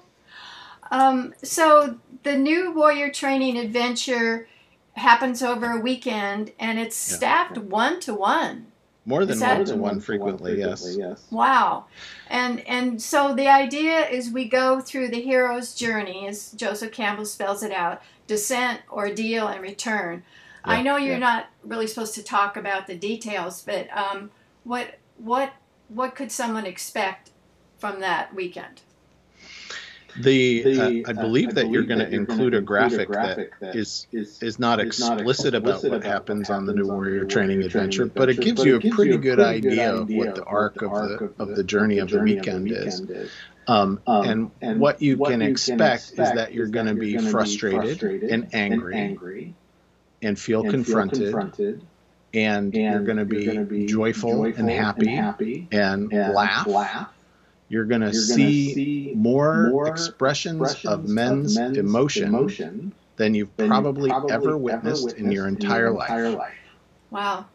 Um, so the new warrior training adventure happens over a weekend and it's staffed one to one. More than one to one frequently, yes. yes. Wow. And and so the idea is we go through the hero's journey as Joseph Campbell spells it out, descent, ordeal and return. I know you're yeah. not really supposed to talk about the details, but um, what what what could someone expect from that weekend? The, The, uh, I uh, believe I that you're believe going to you're gonna include a include a graphic, graphic that that is Is is not is not explicit about explicit what about happens what on the happens New on the Warrior New Training Warrior Training Adventure, but it gives but you it a gives pretty you a good pretty good idea of what the what arc the of the of of the- the journey of the journey weekend is. is. Um, Um, and, and what you what can you expect is expect that you're is going to that be you're gonna be frustrated, frustrated and angry and angry and feel and feel confronted, confronted, and, and you're going to be, gonna be joyful, and happy happy and, and laugh. laugh. You're going to see, see more, more expressions, expressions of men's, emotion, emotion than you've than you've probably, probably ever witnessed in your entire life. Wow.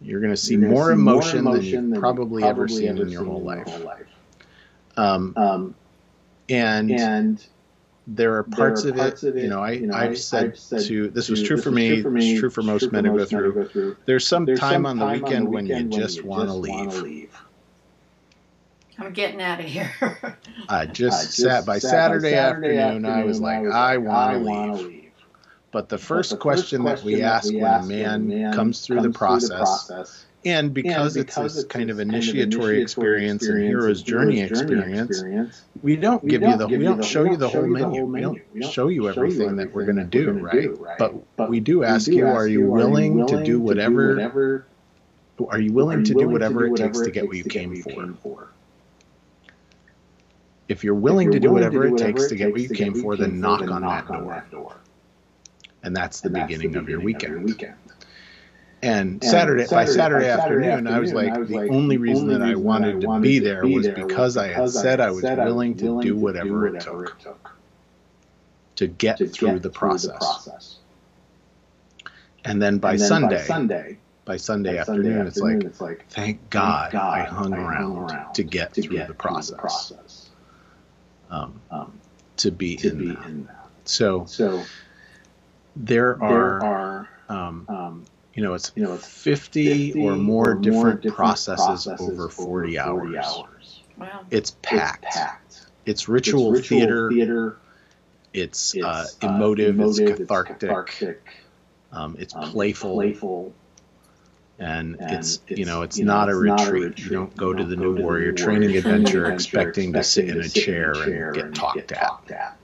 You're going to see more see emotion, more than you've than probably, you've ever probably seen ever in your seen whole in life. whole life. Um, Um, and and there are parts, there are parts of, it, you know, I, you know, I've, I- said I've said to, this was true this for me, true for me, it's true for most men to go through. go through. There's some There's time some on the time weekend, when you weekend just want to leave. leave. I'm getting out of here. I <laughs> just I just sat by sat Saturday, Saturday afternoon, I was like, I want to wanna leave. But the first But the question that we ask when a man comes through the process, and because, and it's this kind of initiatory experience and hero's journey experience, we don't we give don't you the give we don't show you the whole menu. We don't show you everything that we're going to do, right? do, right? But, But we do we ask do you: ask Are you willing to do whatever? whatever Are you willing are to do whatever it takes to get what you came you for? If you're willing to do whatever it takes to get what you came for, then knock on that door. And that's the beginning of your weekend. And And Saturday, by Saturday, by afternoon, I was like, the only reason that I wanted to be there was because I had said I was willing to do whatever it took to get to through get the through process. And then by And then Sunday, Sunday, by Sunday by afternoon, it's like, it's like thank God, God I hung I hung around, around to get to through get the through process, process, um, um, to be to in be that. in that. So So there there are, are, um, um, you know, it's you know, it's 50, 50 or more different, different processes, over 40, hours. hours. wow. It's packed. It's packed. it's ritual, it's ritual theater. theater. It's, It's uh, uh, emotive. It's emotive, cathartic. cathartic, Um, it's um, playful, playful, and, and it's, you know it's you know, not, a not a retreat. retreat. You don't go You to don't the go New to the Warrior New Training Warrior Adventure Training expecting to sit in a chair and get and talked get at. talked at.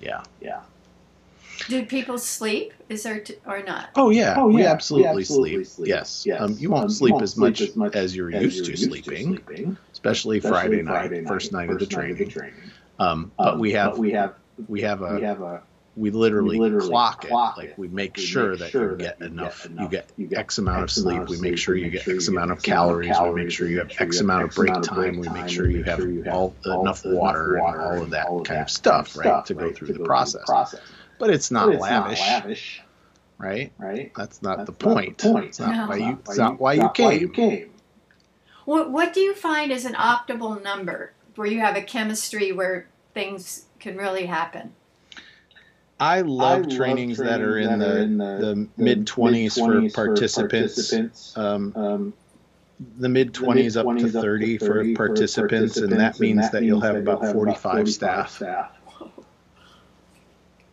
Yeah. Yeah. Do people sleep? Is there t- or not? Oh yeah, Oh, we yeah, we absolutely, absolutely sleep. sleep. Yes, Yes. Um, you won't Um, you sleep won't as sleep much as much as you're As used you're to used sleeping, sleeping, especially, especially Friday, Friday night, first night of the training. training. Um, but Um, we have but we have we have a we have a we literally, we literally clock, clock it. Like we make we sure make that sure you that get you get enough. You enough. get You get X amount of X amount sleep. of We make sure you get X amount of X amount of calories. We make calories. sure you We have make sure X you have amount of X break amount of time. break We make time. sure We you make have sure you have all all enough enough water and all of that all of kind that of stuff, right, to go right, through to the go process. process. But it's not But it's lavish, not lavish, right? right? That's not That's the not the point. point. It's not No. why It's you. not It's not why you came. came. What What do you find is an optimal number where you have a chemistry where things can really happen? I I love love trainings that are in that are the in the mid twenties for mid-twenties participants. participants. Um, Um, the mid twenties up to mid-twenties up to 30 for 30 participants, and that means that you'll have about 45 staff.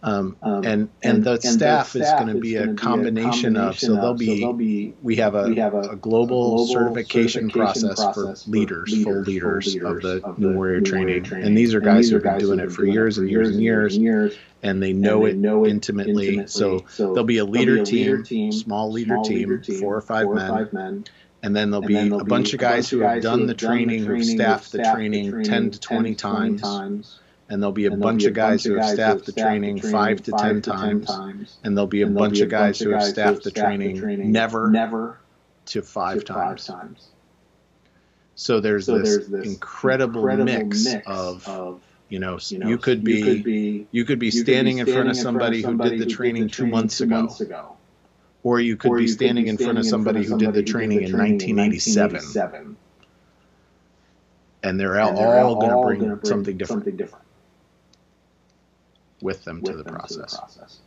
Um, Um, and and the staff is going to be a combination of so they'll be be we have a, we have a global, certification, process, for leaders, full leaders, of the New Warrior training. and these are guys who have been doing it for years and years and years, and they know it intimately. So there'll be a leader team, small leader team, four or five men, and then there'll be a bunch of guys who have done the training, who've staffed the training 10 to 20 times, and there'll be a bunch of guys who have staffed the training five to 10 times, and there'll be a bunch of guys who have staffed the training never never to five times. So there's this incredible, mix, of, you know, you know, you could be you could be you could be you could be standing in front of standing somebody who did the training two months ago, ago. or you could Or be you standing in front of somebody who did the training in 1987, 1987, and they're and all, they're all going to bring, something different. something different with them to the them process. process.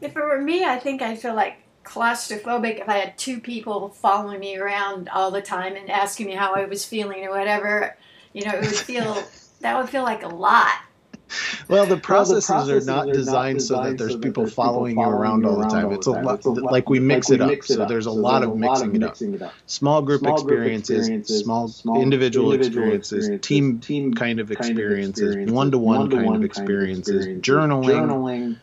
If it were me, I think I'd feel like claustrophobic if I had two people following me around all the time and asking me how I was feeling or whatever. You know, it would feel <laughs> that would feel like a lot. <laughs> Well, the processes, processes are not are not designed so that there's so that people there's following you around all the time. It's a the lot It's a lot- like we mix like it we up. mix it So up. there's a So lot of a lot mixing of it up. mixing it up. Small group Small group experiences, experiences, small, small individual, individual experiences, experiences, team team kind of experiences, experiences, one-to-one kind of experiences, experiences, journaling, journaling,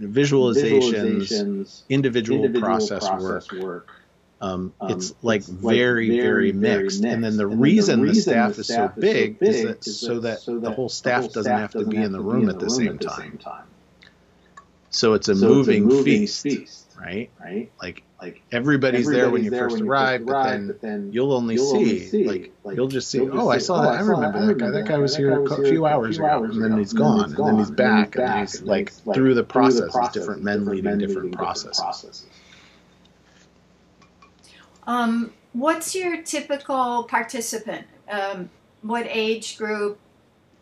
visualizations, visualizations, individual, individual process, process work. work. Um, Um, it's like it's very, very, very, very mixed. And then the And then the reason the staff the is so staff is so big is big that so that- that so the that whole the staff whole doesn't staff have to doesn't be have in the to be room in at the room same at the time. same time. So it's a So moving it's a moving feast, feast, right? right? Like Like everybody's, there when you there first when you arrive, but then but then you'll only you'll see, only see, like, like, you'll just see, you'll just oh, I saw oh, that. I I remember that. Guy. That guy was here a guy cou- was here few hours ago, and then he's gone, and then he's back, and and then then he's like through the process, process, different men leading different processes. Processes. Um, what's your typical participant? Um, what age group?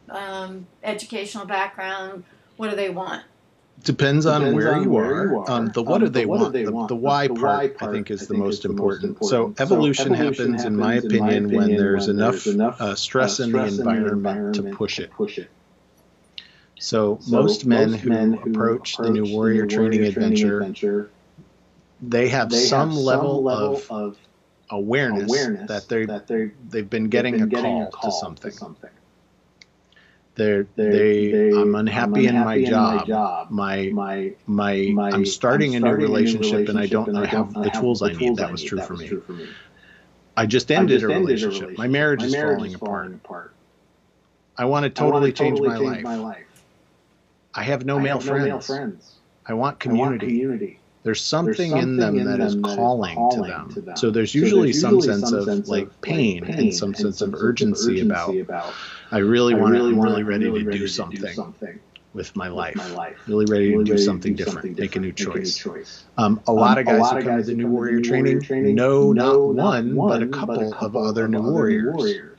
Um, educational background? What do they want? Depends on Depends where on you where are. you are. Um, the what Um, do the they what do want? they The, want? the The- why the part, why I think, is I the think most is the most important. important. So So evolution, evolution happens, in my happens, in my opinion, when there's when enough, there's enough, uh, stress, uh, in the stress in the environment, to environment push to it. push it. So, So most men who men who approach the New approach Warrior Training Adventure, Adventure, they have they some have level, some level of of awareness, awareness that they that they they've been getting, been a, getting call a call to something. To something. They're, They're, they, they, I'm unhappy, in, my in job. my job. My, My, my, my, I'm starting, a, new starting relationship, and I don't and I have don't the tools I need. That was true That for was me. true for me. I just I ended, just a, ended relationship. My marriage, is, falling apart. apart. I want to I wanna totally change, my, change life. my life. I have no, I male, have friends. no male friends. I want I want community. There's something, There's in them in that is them is calling, calling to, them. to them. So there's So usually, there's some sense of sense like of, pain, and some and sense some of urgency, about about I really want really to. I'm really ready really to ready do to something something with my with life. my life. Really ready Really to do ready something do different, make a new choice. choice. Um, a Um, lot of guys lot who come to the New to Warrior training Warrior training know not one, but a couple of other New Warriors.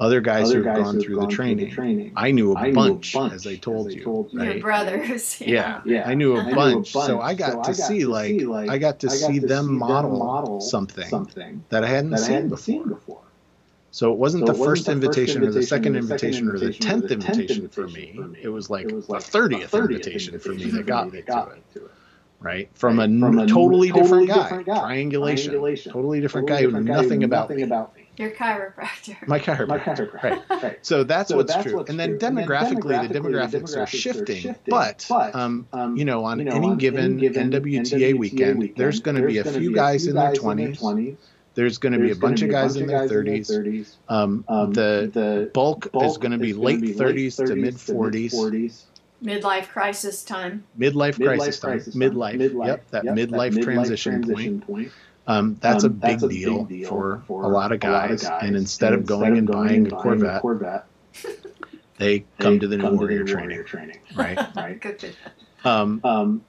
Other guys Other who have guys gone who've through gone the through training. training. I knew a I knew a bunch, bunch, as I told I you. told you. Your brothers. <laughs> Yeah. Yeah. I knew a I knew a bunch, bunch, so I got so to I got see to like see, like, I got to I got see to them see them model, model something, something that I hadn't that I seen hadn't before. seen before. So it wasn't So the it wasn't first the first invitation or the second the invitation or the invitation or tenth the tenth invitation for me. It was like the thirtieth invitation for me that got me to it. me to it. Right? From Right? a From a totally, different, guy. different guy. Triangulation. Triangulation. Totally different Totally guy who different knew guy nothing about nothing me. about me. Your chiropractor. My My chiropractor. chiropractor. Right. Right. So that's So what's that's true. what's and then true. And then demographically, the demographically, the demographics are demographics are shifting. shifting. But, But, um, um, you know, on you know, any on given, any given NWTA, weekend, there's going to be a few be guys in their 20s. 20s. There's going to be a bunch of guys in their guys in their 30s. 30s. Um, Um, the the bulk, bulk is going to be late 30s to mid 40s, 40s. Midlife crisis time. midlife Midlife crisis time. Midlife. Midlife. Yep, that midlife, that midlife transition, transition point. Um, that's, Um, a, big that's a deal big deal for, for a lot of a lot guys. of guys. And instead of going and buying a Corvette, Corvette, <laughs> they come they to the new come warrior the training. warrior training. <laughs> Right. <laughs> Right. Good. good. Um, Um,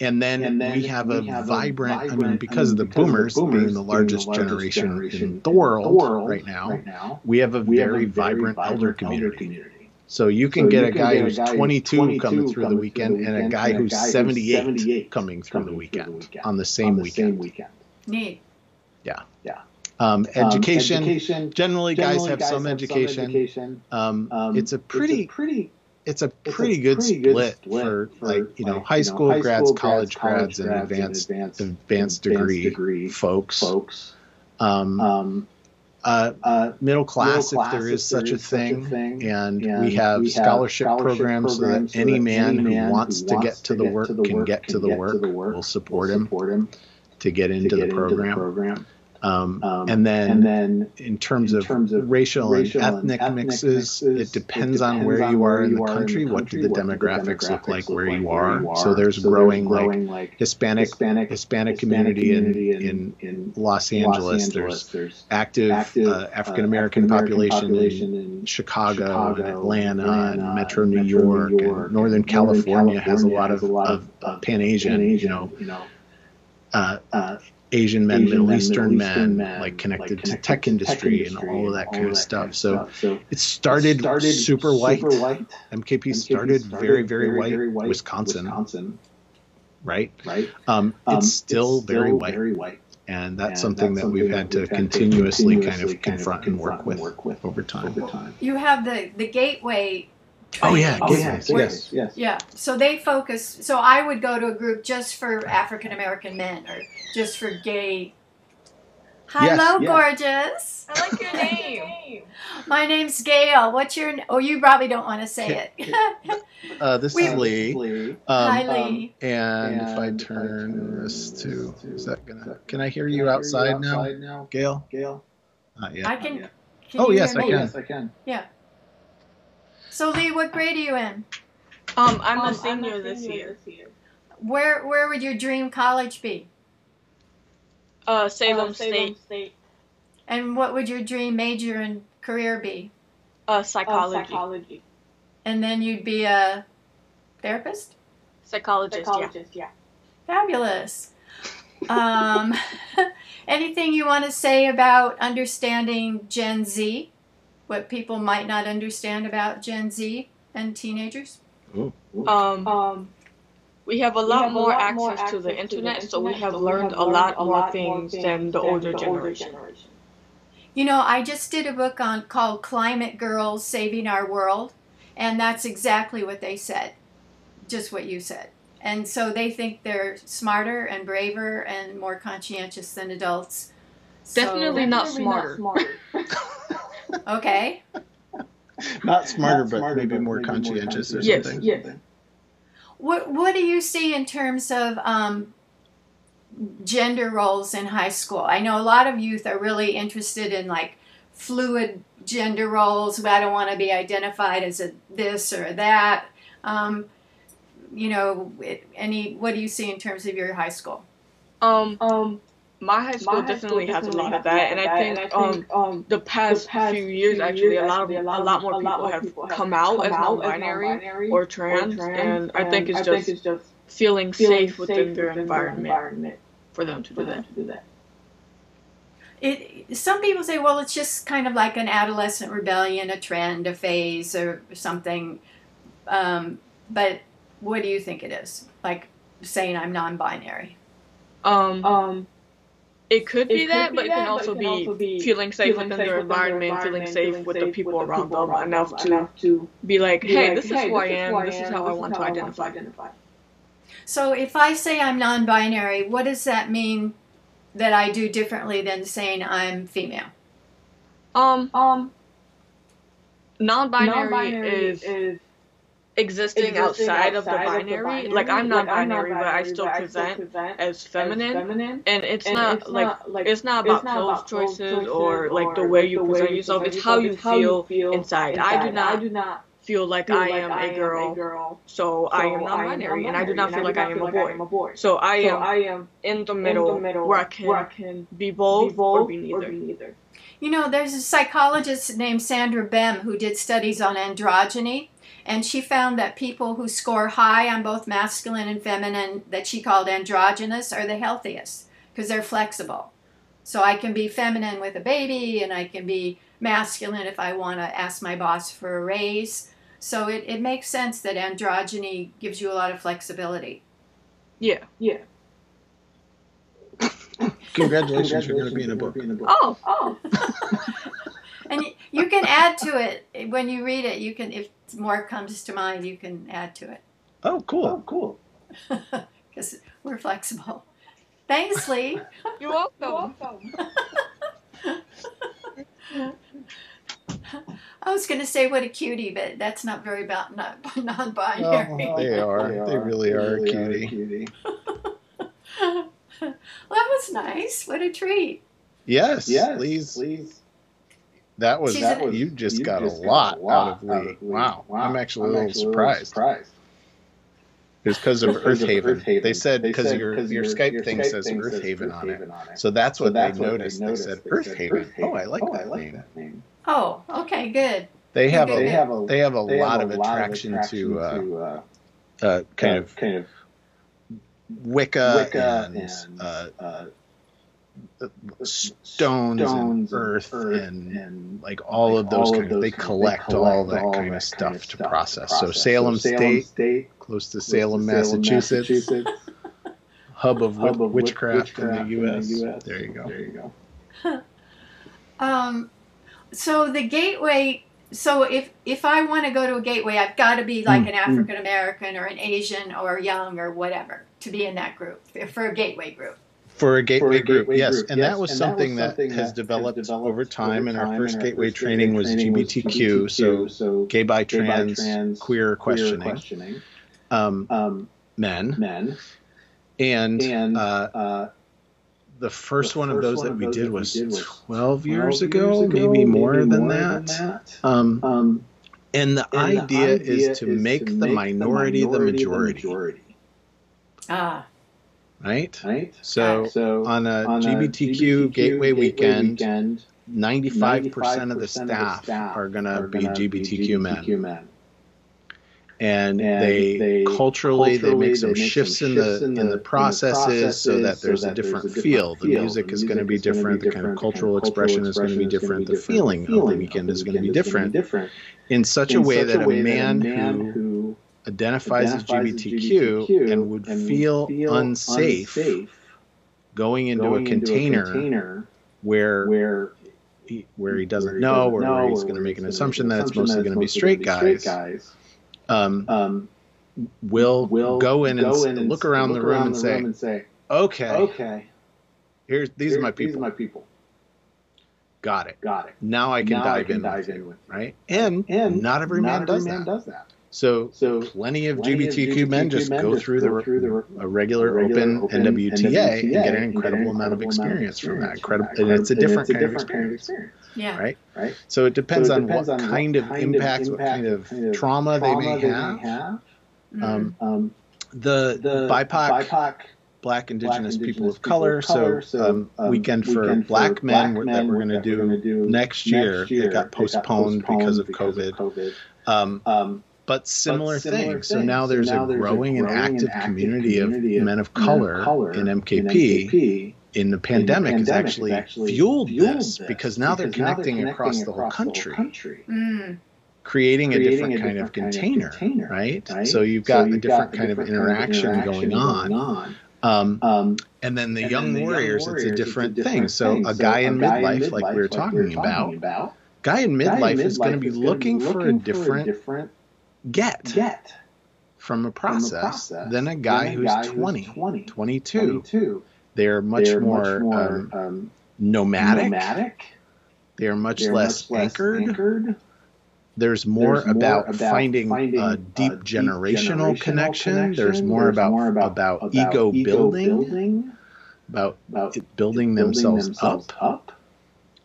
and then, and then we have a we have a vibrant, I mean, because I of the mean, because of the boomers, being boomers the being largest, the largest generation, generation in in the the world, world right now, right now, we have a we have very a vibrant, elder community. community. So you can So get you a can guy get who's guy who's 22 coming 22 through the coming through weekend and a guy and a who's guy who's 78 78 coming through the coming through the weekend weekend on the same on the weekend. same weekend. Neat. yeah, Um, education, education. generally, guys generally have guys some have education. education. Um, Um, it's a pretty, pretty, it's a it's a pretty good pretty good split, split for, for, like you know like, high you know, school high grads, school college grads, grads, and college grads, and advanced advanced- advanced advanced degree, degree folks. folks. Um, Um, uh, uh, middle class, middle if there is, class, is if such there a is such a thing, thing, and, and we have we have scholarship, scholarship programs, so that so any that man any who man wants who to wants get to to the get work to the can work get to can the get to work. the work. We'll support We'll him support him to get to into get the into the program. program. Um, Um, and then, and then in terms in of terms of racial, racial and and ethnic, ethnic mixes, it depends, it on depends where on you where are in you the are in the country. What do country, the what do the demographics look like where you are? So there's So growing like growing like Hispanic Hispanic Hispanic community in, community in in, in Los Los Angeles. Angeles. There's There's active, active uh, African American population, population in in Chicago, Chicago, and Atlanta, Atlanta, and Metro New York, York, and and Northern Northern California, has a California lot has of, a lot of, of, uh, uh, Pan Asian, Asian, you know, you know, uh, uh, Asian men, Asian Middle men, Eastern Middle Eastern men, men, like connected like to connected tech industry, industry and all of that kind of stuff. So So it started, started super white. Super white. MKP, MKP started, very, very, white, Wisconsin, Wisconsin, right? right? Um, Um, it's still very white, Very white. and that's And something that's that we've had that to we've had to continuously kind continuously of confront and work with work with over time. over time. You have the the gateway. Oh yeah. Oh yeah, Gateways, yes, yes. yes. Yeah. So they focus. So I would go to a group just for African American men or just for gay. Yes, Hello, gorgeous. I like your name. <laughs> My name's Gail. What's your? Oh, you probably don't want to say it. <laughs> Uh, this We- is Lee. Lee. Um, Hi, um, Lee. and, if I And if I turn turn this this to, to- is that gonna? Can I hear Can I you hear outside now, outside now, Gail? Gail? Not yet. I can. Can Oh, you yes, hear I me? can. Yes, I can. So Lee, what grade are you in? Um, I'm Um, a senior this year. Where Where would your dream college be? Uh, Salem State. And what would your dream major and career be? Uh, psychology. And then you'd be a therapist. Psychologist. Psychologist. Yeah. Fabulous. Um, <laughs> anything you want to say about understanding Gen Z? What people might not understand about Gen Z and teenagers? Um, Um, we have a lot have a more lot access, more to access the to internet, the so we have so we learned have a lot learned more things than the older generation. You know, I just did a book on called Climate Girls Saving Our World, and that's exactly what they said. Just what you said. And so they think they're smarter and braver and more conscientious than adults. So- Definitely not smarter. <laughs> <laughs> Okay. <laughs> Not smarter, Not but smarter, maybe but more maybe more conscientious or Yes, something. yes. What What do you see in terms of um, gender roles in high school? I know a lot of youth are really interested in like fluid gender roles. I don't want to be identified as a this or that. Um, you know, any what do you see in terms of your high school? Um, Um, my high school my high definitely school has a lot of that, and I think, um, um, the past, the past few years, actually, years, a lot of a lot more people have come out as non-binary or trans, and I think it's just it's just feeling feeling safe within their environment for them to for do them that. to do that. It some people say, well, it's just kind of like an adolescent rebellion, a trend, a phase, or something. Um, but what do you think it is? Like saying I'm non-binary. Um, Um, It could be, it that, could be but, that, it can also, be, also be feeling safe feeling within their environment, environment, feeling safe with the people around them enough to, to be like, hey, like, this, hey, is who I am, this is how I want to identify. So if I say I'm non-binary, what does that mean that I do differently than saying I'm female? Um, um, non-binary, non-binary is, is existing, existing outside, outside, of the binary. Of the binary. Like I'm not like, binary, but I still, but present, I still present as, feminine. as feminine. And it's and not it's like not, like it's not about clothes choices, choices or like the way you present yourself. It's how you feel inside. I do not. I do not feel like feel I am like a, girl, a girl, so, so I am not binary, and I do not feel like I am, a boy. So I am, so I am in the middle, in the middle where, I can where I can be both, be both or, be or be neither. You know, there's a psychologist named Sandra Bem who did studies on androgyny, and she found that people who score high on both masculine and feminine, that she called androgynous, are the healthiest because they're flexible. So I can be feminine with a baby, and I can be masculine if I want to ask my boss for a raise. So it, it makes sense that androgyny gives you a lot of flexibility. Yeah. Yeah. <coughs> Congratulations, you're going to be in a book. Oh, oh. <laughs> and you can add to it when you read it. You can, if more comes to mind, you can add to it. Oh, cool. Oh, cool. <laughs> Because we're flexible. Thanks, Lee. <laughs> You're welcome. You're <laughs> welcome. I was going to say what a cutie, but that's not very about not non-binary. Oh, they are. They, are. they really they are really a cutie. well, that was nice. What a treat. Yes. Yes. Please. Please. That was that was you just, you got, just a got, a lot out of Lee. Out of Lee. Wow. wow. I'm actually I'm a little actually surprised. surprised. It was because of Earth Haven. They said because your, your, your Skype your thing Skype says Earth Haven on it. So that's what, so that's they, what noticed. they noticed. They said Earth Haven. Oh, I like, oh, that, I like name. that name. Oh, okay, good. They have a they have a they have a they lot have a of attraction, attraction to, uh, to uh, uh, kind of kind of Wicca, Wicca and, and uh, uh, stones, stones, and earth, earth and, and, like all like of those all kind of, they collect, collect all that, all kind, that of stuff kind of stuff to process. process. So Salem, so Salem State, State, close to Salem, Massachusetts, Massachusetts hub of, hub of witchcraft, witchcraft, in, the US. in the U.S. There you go. There you go. <laughs> um, so the gateway so if if I want to go to a gateway, I've got to be like mm, an mm. African American or an Asian or young or whatever to be in that group for a gateway group. For a gateway, for a gateway group, yes, and yes. that was and something that, was something that has, developed has developed over time. and our first gateway training was GBTQ, so, so gay, bi, trans, trans queer, questioning, questioning. Um, um, men, men, and, and uh, uh, the first, the one, of those that we did was 12 years, ago, years ago, maybe more, maybe than, more that. than, that. Um, um, and the, and idea, the idea is to make, to the, minority the, minority majority. The majority. Ah. Right? Right. So, so on a on GBTQ, GBTQ gateway, gateway weekend, weekend 95%, 95% of the staff, are going to be GBTQ, GBTQ men. men and, and they, they, culturally, they make some, they make shifts, some in shifts, in the in the processes, the processes so that there's so that a different, different feel. The music, is going to be different. The kind of cultural expression is going to be different. The feeling of the weekend is going to be different. In such a way that a man who identifies as GBTQ and would feel unsafe going into a container where where he, where he doesn't know, or where he's going to make an assumption that it's mostly going to be straight guys um, um, will will go in go and, in look around, look the, room, around and, the say, room and say, "Okay, okay, here's these Here, are my people. These are my people. Got it. Got it. Now I can now dive, I can in, dive with in with right? And and not every not man, every does, man that. does that. So, so plenty of plenty GBTQ, of GBTQ men just men go through, go the, through the a regular, regular open, NWTA, NWTA, and get an incredible amount of experience from that. Incredible, and it's a different, kind, of experience. Yeah. Right. Right. So it depends, so it depends on, what, on kind what kind of impacts, what kind of, kind of trauma, trauma, they may they have. have. Um, um, the, the BIPOC, BIPOC Black Indigenous, Black, people, of color. color. So, so um, um, weekend, for weekend Black, for men, men that we're going to do, do next year. year. It got postponed, postponed because of because COVID. Of COVID. Um, um, but similar, but similar things. things. So now there's, so now a, there's growing a, growing and active, active community, community, of men of color, of color in, MKP, in MKP. In the pandemic, in the pandemic has actually, actually fueled, fueled this, this because now they're connecting, they're connecting across, across, the whole country. The whole country. Mm. Creating, creating, a different, a kind, of container, of container right? right? So you've got so a different, got kind, of interaction, interaction going on. Going on Um, um, and then the, and young, then the warriors, young warriors, it's a different, it's a different thing. So, thing. a guy in midlife, midlife, like we were talking, we were talking about, about, guy in midlife, guy in midlife is going to be looking, looking for a different, different get, get from a process, from a process than a guy, who's, guy 20, who's 20, 22. 22. They're much They're more, much more um, um, nomadic. nomadic. They're much, They're less, much anchored. anchored. There's more, There's about, about, finding, finding a deep, a deep generational, generational connection. connection. There's more There's about more about, about, about ego, ego building, building, about, about building, themselves, themselves up. up.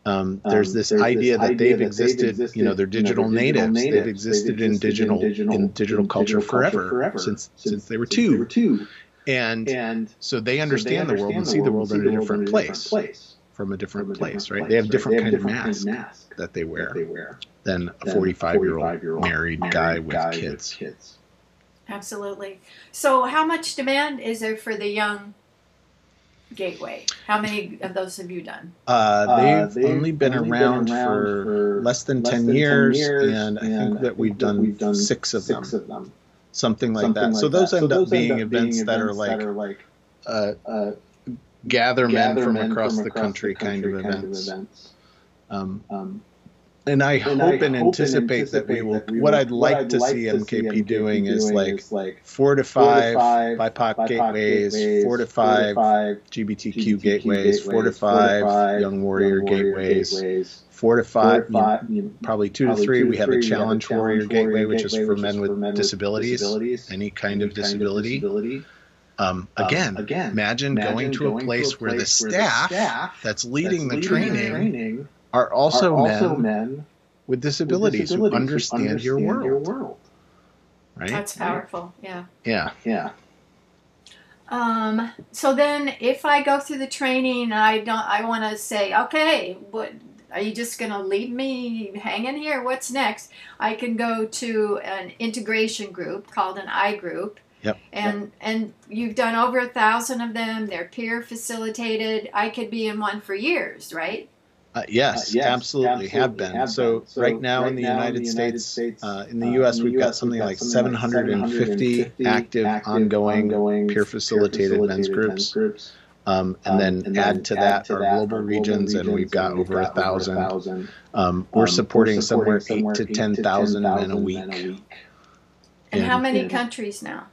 Um, there's um, this, there's idea, this that, idea they've existed, they've existed, you know, they're digital, you know, they're digital natives. natives. They've existed, they've existed in, digital, in digital in digital culture, digital forever, forever, since since they were two. They were two. And, and so they understand, so they understand the world and see the world in a different place, place, from a different place, right? They have different kind of mask that they wear they wear than a 45 year old married guy with kids. Absolutely. So, how much demand is there for the young Gateway? How many of those have you done? Uh, they've, uh, they've only, been, only around been, around for, for less than, less 10, than years, 10 years, and I think that we've, done, we've done six of six them. Of them. Something like Something that. Like so those that. end so up being end up events, being that, are like, that are like uh, uh, gather, gather men from across, from the, country the country, kind of kind events. Of events. Um, um, and I and hope, I and, hope anticipate anticipate that we will. That we what, I'd like, what I'd to like see MKP, MKP doing, is like, like four to five, five BIPOC, BIPOC gateways, gateways, four to five, GBTQ, GBTQ gateways, four to five Young Warrior, gateways, gateways, four to five, four to five you probably two probably to three. Two we, have a Challenge, have a Warrior, Gateway, which is for men with disabilities, any kind of disability. Um, again, um, again, imagine, imagine going to a place, where, the staff, that's leading, the, training are also, are also men, men, with disabilities, with disabilities who, understand who understand, your world. Your world. Right? That's powerful. Yeah. Yeah. Yeah. Um, so then if I go through the training I don't I want to say, okay, what are you just going to leave me hanging here? What's next? I can go to an integration group called an I group. Yep. And yep. and you've done over a thousand of them. They're peer facilitated. I could be in one for years, right? Uh, yes, uh, yes, absolutely, absolutely, have been. Have so, been. so, right now right in the now United, in United States, uh, in the uh, U.S., we've got something like 750, 750 active, active, ongoing, ongoing peer facilitated, men's groups. groups. Um, and, um, then and, then add to add that to our that global, global regions, and we've got we've over, got a thousand. over a thousand. Um, we're, supporting we're supporting somewhere, eight to ten thousand men a week. And, and how many countries now?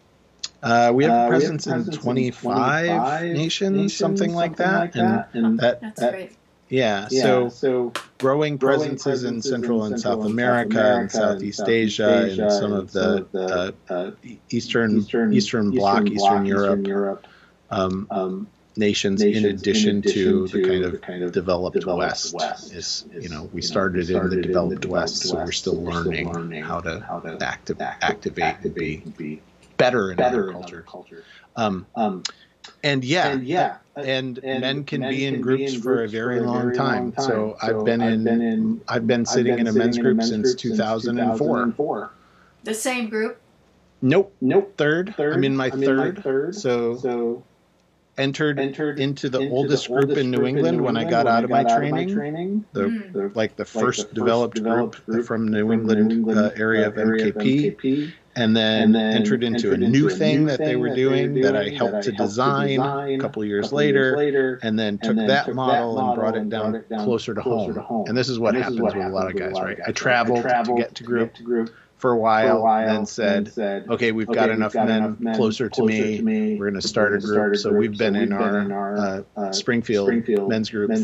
Uh, we have a presence, uh, have presence in 25, 25 nations, nations, something like that. Like that. And, and that, that's that, great yeah, yeah so, so growing, presences, presences in Central and South America, and Southeast Asia, and some of the, the uh, uh, Eastern, Eastern, Eastern Bloc, Eastern, Europe, Eastern Europe um, um, nations, nations, in addition, in addition to, to, the kind of, the kind of developed, developed West. West. Is, you know, we started, know, we started in the developed, in the West, West, so we're still, so we're learning, still learning how to, how to active, activate, activate and be, better in better culture. culture. Um, um, and yeah, and yeah, and, and men can men be in groups, be in for a very, for a long, very time. long, time. So, so I've, been I've in, been in, I've been sitting, I've been in, a men's group, since 2004. 2004. The same group? Nope. Nope. Third. third. I'm in my, I'm third. In my third. So, so entered, entered into the into oldest, the oldest group in New England, when, I got, out, of my training. training. The, mm. the, like the first, like the developed, developed, group, from New England, New England uh, area, uh, of MKP. MKP and then, and then entered into entered a new into thing, new that, thing they were doing, that, that I helped, that I to, helped design to, design a couple years, couple later, years later, and then took, and then that, took model that, model and brought it down, brought it down closer, to, closer to, home. And this is what this happens, is what with, happens a lot of guys, right? I traveled, I traveled to get to group, to group for a while, and then said, said okay, we've got, enough, got men enough men closer, to, me. to me. We're going to start a group. So we've been in our uh, uh, Springfield men's group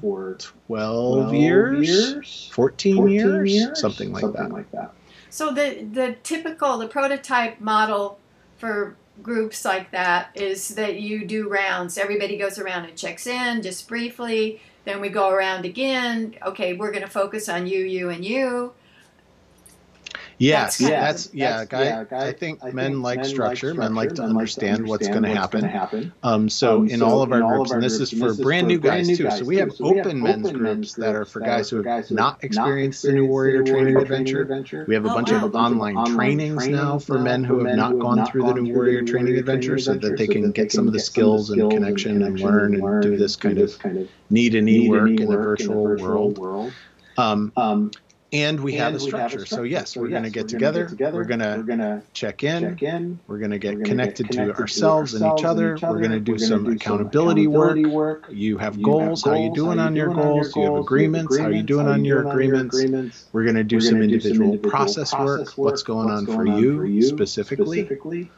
for 12 years, 14 years, something like that. So the the typical the prototype model for groups like that is that you do rounds. Everybody goes around and checks in just briefly. Then we go around again. Okay, we're going to focus on you, you, and you. Yes, that's, that's yeah. That's, yeah I, I, think I men think like men structure. Men like to understand, understand what's going to happen. Um, so, um, in so all of our groups, and this is for brand new guys too. So we have open men's groups that are for guys who have not experienced the New Warrior Training Adventure. We have a bunch of online trainings now for men who have not gone through the New Warrior Training Adventure, so that they can get some of the skills and connection and learn and do this kind of knee to knee work in the virtual world. Um, um and we, and have, a we have, a structure. So yes, so we're yes, going to get together. We're going to check in. Check in. We're going to get connected, to, ourselves and each other. We're going to do some accountability, work. work. You have you goals. Have. How you doing how on your goals? You have agreements. How you doing on your agreements? We're going to do some individual process work. What's going on for you specifically?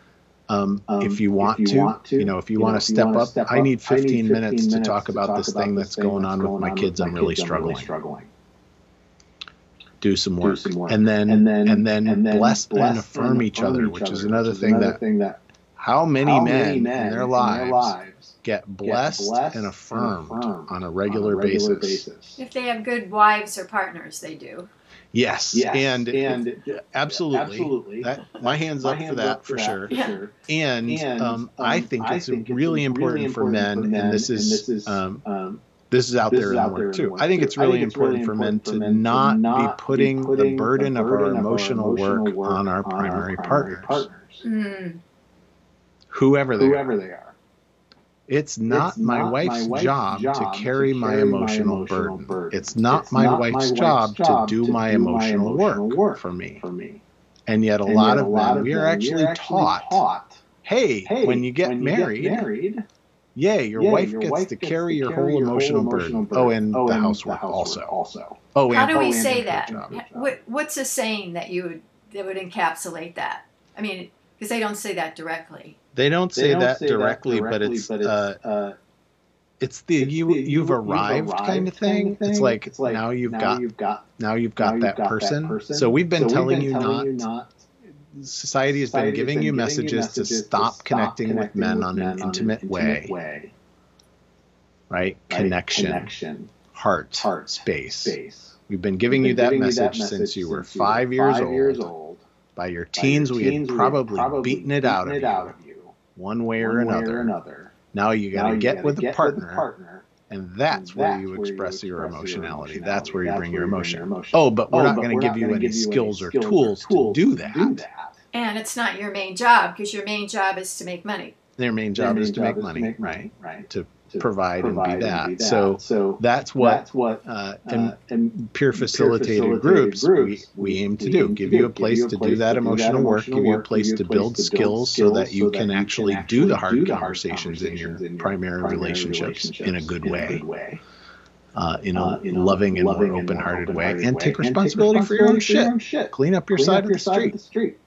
Um, um, if you want if you to, want to, you know, if you, you want to step, up, step up, I need 15, I need 15 minutes, minutes to talk about talk this about thing that's going on with my kids. I'm really struggling do some work, do some work. And, then, and then and then and then bless, bless and affirm, and each, other, which is another, which is thing, another that, thing that how many, how men, many men, in their lives, in their lives get, blessed get blessed, and, affirmed and affirmed on a regular, on a regular basis. basis. If they have good wives or partners, they do. Yes, yes. and and absolutely, absolutely. That, my hands my up hands for that up for, that, sure. Yeah. And, and um, um, I think I it's think really, it's important, really important for men, for men, and this is, and this is um, um this is out this there in the work too. I think it's really think important, it's really for, men for men to not, not be putting, be putting the burden, of our emotional, emotional work, work, on our primary, our primary partners, partners. Mm. whoever they whoever are. they are. It's not, it's my, not wife's my, wife's job, job to carry, to my, emotional my emotional burden. burden. It's not, it's my, not wife's my wife's job, job to do, to my, do emotional my emotional work, work for me. For me. And yet, a and lot yet of them, we are actually taught, taught hey, hey, when you get when married, you get married Yay, your, wife, your gets wife to carry your whole emotional, emotional burden. burden. Oh, and oh, the, and housework the housework also. also. Oh, how do we say that? What, what's a saying that you would that would encapsulate that? I mean, because they don't say that directly. They don't say, they don't that, say directly, that, directly, but it's, but it's uh, uh, it's the it's you the, you've, arrived, arrived kind of thing. thing. It's like, it's like now you've now got you've got now you've got, now that, you've got person. that, person. So we've been so telling, we've been you, telling not, you not society has society been giving been you messages, you messages to, stop to stop connecting, connecting with men, with on, an intimate, an way. way. Right? right? Connection. Connection. Heart. Heart. Space. Space. We've been giving, been you, that giving message you that since you were five, years, five old. years, old. By your teens, By your teens we had probably, probably beaten it, out, beaten it out, of you, one way, or, another. or another. Now you got to get, with, a partner, and that's, and where, you express, where you your, emotionality. emotionality. That's where you that's bring where your emotion. Your emotion. Oh, but we're oh, not going to give you any skills or tools, to do that. do that. And it's not your main job because your main job is to make money. Their main job, Their main is, to job is, to make money, right? Right. To provide, provide and, be and, be that. So, so that's what, that's what uh, uh, and peer facilitated, facilitated groups, groups we, we aim to do. Give you a place, you a place to do that emotional work, give you a place to build skills so that you can actually do the hard conversations in your primary relationships in a good way. Uh, in, a uh, in a loving and more open-hearted way, and take responsibility for your own shit. Clean up your side of the street.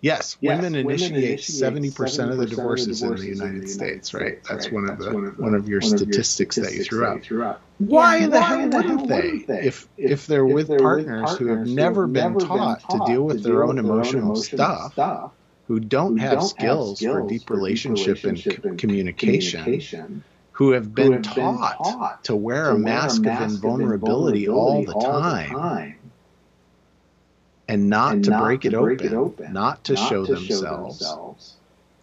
Yes, yes women, initiate seventy percent of the divorces, in the United, States, right? That's right. one of the one of, the, one of your one statistics, of your that you threw out. Out. Why, the hell wouldn't they? they? If if they're if with they're partners, partners who have never been never taught, taught to deal with their own emotional, stuff, stuff, who don't, who have, don't skills have skills for deep relationship, relationship and, communication, communication who have been, who have taught, been taught to wear to a mask, wear a mask of invulnerability, of invulnerability all the time. All the time and not and to not break, to it, break open, it, open, not to, not show, to themselves. show, themselves.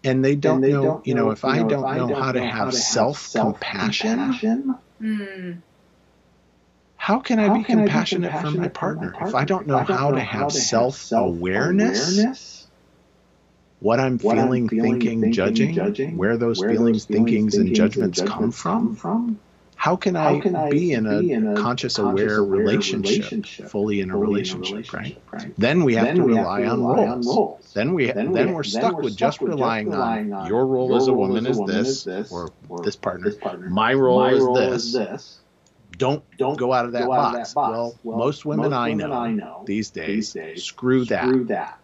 And they don't, they know, don't you know, if, I, don't know, how to have self compassion, mm. how can I, how be, can compassionate I be compassionate for my partner? partner? If I don't know, I how, to how, have self awareness, what I'm what feeling, I'm feeling thinking, thinking judging, judging, where those where feelings, those thinkings, and judgments, and judgments come from, how can, how I, can I be in a, be in a conscious, aware, aware relationship, relationship, fully in a, fully relationship, in a relationship right? right? Then we have then to rely, have to on, rely roles. on, roles. Then we then, then we're stuck then we're with just relying, just relying on, your role your as a woman, is, this, this, or, or this partner. This partner. My role, My is, role this. is this. Don't don't go out of that, box. Of that box. Well, well most women, most I, know, I know these days, these days screw that. Screw that.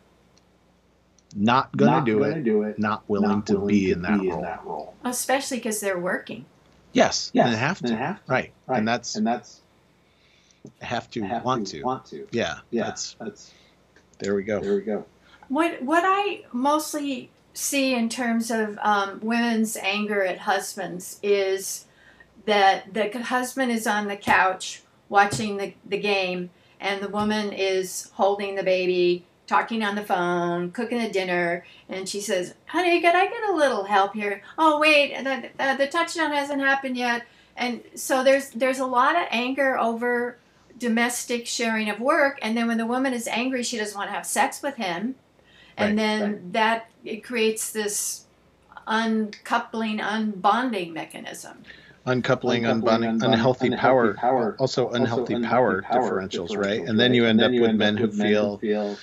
Not gonna, not do, gonna it, do it. Not willing, not to, be, to in, that be in that role. Especially because they're working. Yes, yes, and have to. have to. Right. right, and that's and that's have to have want to, to want to. Yeah, yeah. That's that's. There we go. There we go. What what I mostly see in terms of um, women's anger at husbands is that the husband is on the couch watching the, the game and the woman is holding the baby talking on the phone, cooking a dinner, and she says, "Honey, could I get a little help here?" Oh, wait, the, uh, the touchdown hasn't happened yet, and so there's there's a lot of anger over domestic sharing of work, and then when the woman is angry, she doesn't want to have sex with him, and right, then right. that it creates this uncoupling, unbonding mechanism. uncoupling, unbonding, unhealthy, unhealthy power, power, also unhealthy, also power, unhealthy power differentials, differentials, right? And then you end up with men who feel, feel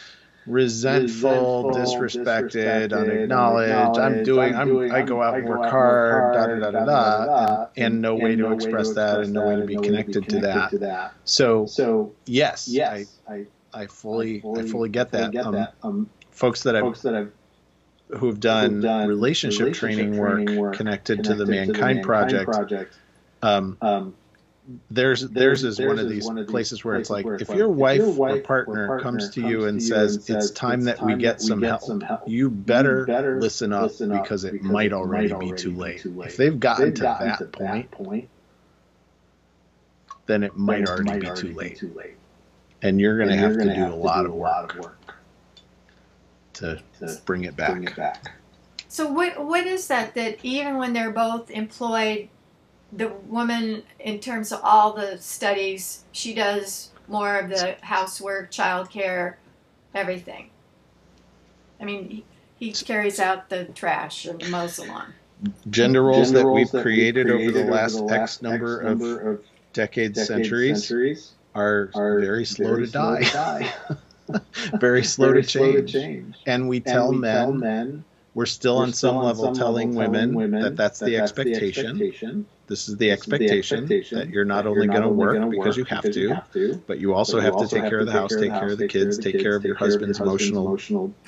resentful, disrespected, unacknowledged. I'm doing, I'm, I go out and work hard, da da da da da, and no way to express that, and no way to be connected to that. So, so yes, yes, I, I fully, I fully get that. Um, um, folks that I've, that I've who have done, relationship, relationship training, work, work connected, connected, to the Mankind, to the Mankind Project, Project um, um, there's theirs is one of these one of places where it's like where if, your wife, your wife or partner, or partner comes to you and says and it's time that we get, some, help, some help, you better, you better listen, up listen up because it because might already, might be, too late. too late. If they've gotten, they've to, gotten that to, point, point, then it might, then already, might be, already too be too late. And you're going to have to do a lot of work to bring it back. So what what is that that even when they're both employed the woman, in terms of all the studies, she does more of the housework, childcare, everything. I mean, he, he carries out the trash and mows the lawn. Gender roles Gender that we've that created, created, over the last, over the last X number, X number of, of decades, decades centuries, centuries, are, are very slow very to slow die. To die. <laughs> <laughs> very, slow, very to slow, to change. And we tell, and we men, tell men we're still we're on some level some telling, level women, women that that's, that the, that's expectation. the expectation. This is the, expectation, the expectation, that you're not that only going to work because, you have, because to, you have to, but you also, have, you also to take care of the house, take care of the kids, take care of your husband's emotional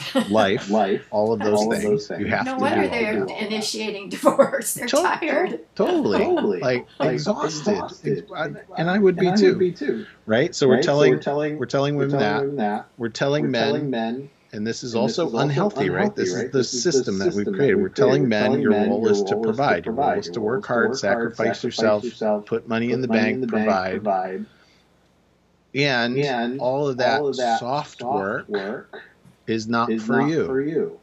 <laughs> life, life, all of those, all things. Of those things. You have to. no to. wonder they're initiating <laughs> divorce. They're tired. Totally, totally, like, exhausted. exhausted. and I would be too. Right. So we're telling we're telling women that we're telling men and this is, and also, this is unhealthy, unhealthy, right? This right? is the this system, is the that we've created. We're telling men your role is to provide. Your role is to work hard, sacrifice yourself, put money in the bank, provide. And all of that soft work is not for you.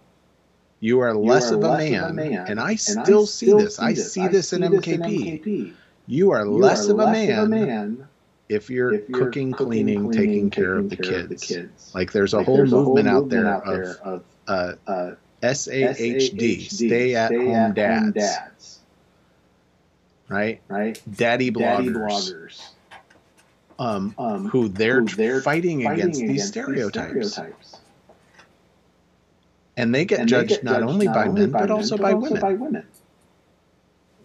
You are less of a man, and I still see this. I see this in MKP. You are less of a man if you're, if you're cooking, cleaning, cleaning, taking care, of, the care of the kids. Like there's a, like whole, there's movement a whole movement out there of, of uh, uh, SAHD, stay at stay home at dads. Home dads. Right? Right? Daddy bloggers. Daddy bloggers. Um, um, who they're, who they're fighting, fighting against, against, these stereotypes. These stereotypes. And they get and judged they get not judged only not by men, by but, men, also, but by, also by women.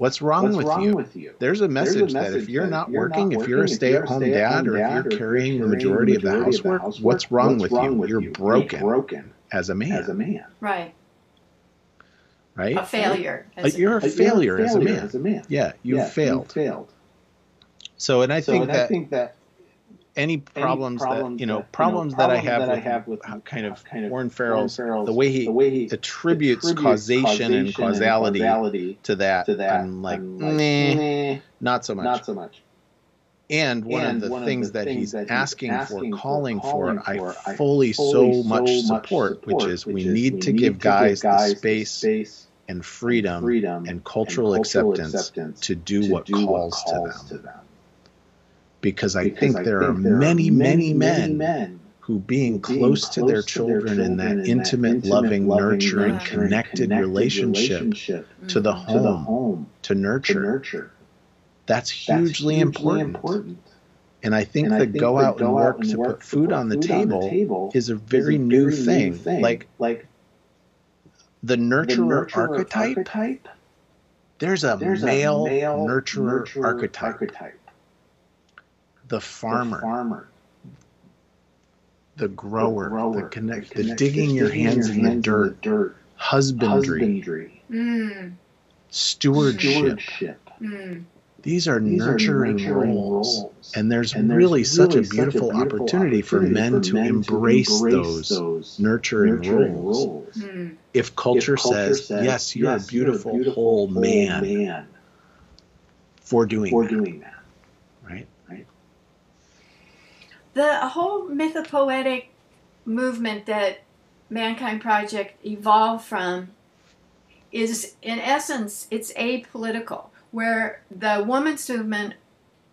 What's wrong, What's with, wrong you? with, you? There's a message, There's a message that if you're not you're working, not if you're a stay-at-home dad, or if you're carrying the majority, of the housework, what's wrong what's with wrong you? With you're you? broken, broken as a man. As a man. Right. Right. A failure. As you're a, a failure, as, a man. as a man. Yeah, you yeah, failed. You failed. So, and I so, think and that. I think that any problems, any problems that you know that, problems, you know, problems that, I have, that with, I have with kind of kind of Warren Farrell's, Farrell's the way he, the way he attributes, attributes causation, causation, and causality, and causality to that, to that. I'm like, I'm like nah, not so much. Not so much. And one and of the things of the that things he's that asking, asking for, calling for, for, I fully so, much support, support, which is we need, to, give guys, the space, space and freedom, and, freedom and cultural, and cultural acceptance, acceptance, to do, to what, do calls what calls to them. To them because I because think I there think are there many, many, many men, who, being, being close, close, to their children, in that, in intimate, that loving, nurturing, connected, connected relationship, relationship to, the home, to the home, to nurture, to nurture. That's hugely, that's hugely important. important. And I think and the go out and work to put food, on the, food on the table is a very, is a new, very thing. new thing. Like, like the nurturer, the nurturer archetype, archetype, there's a there's male, a male nurturer, nurturer archetype. archetype the farmer, the, farmer, the grower, the, grower, the, connect, the, the digging, your hands, your in, hands the dirt, in dirt, husbandry, husbandry mm. stewardship. stewardship. Mm. These are These nurturing, are nurturing roles. roles. And, there's and there's really, really such, a beautiful, such a beautiful opportunity, opportunity, for men, for to, men embrace to embrace those, those nurturing, nurturing roles. roles. Mm. If, culture if culture says, says yes, you're, yes, a, beautiful, you're a beautiful whole man, man for doing for that. doing that the whole mythopoetic movement that Mankind Project evolved from is, in essence, it's apolitical, where the women's movement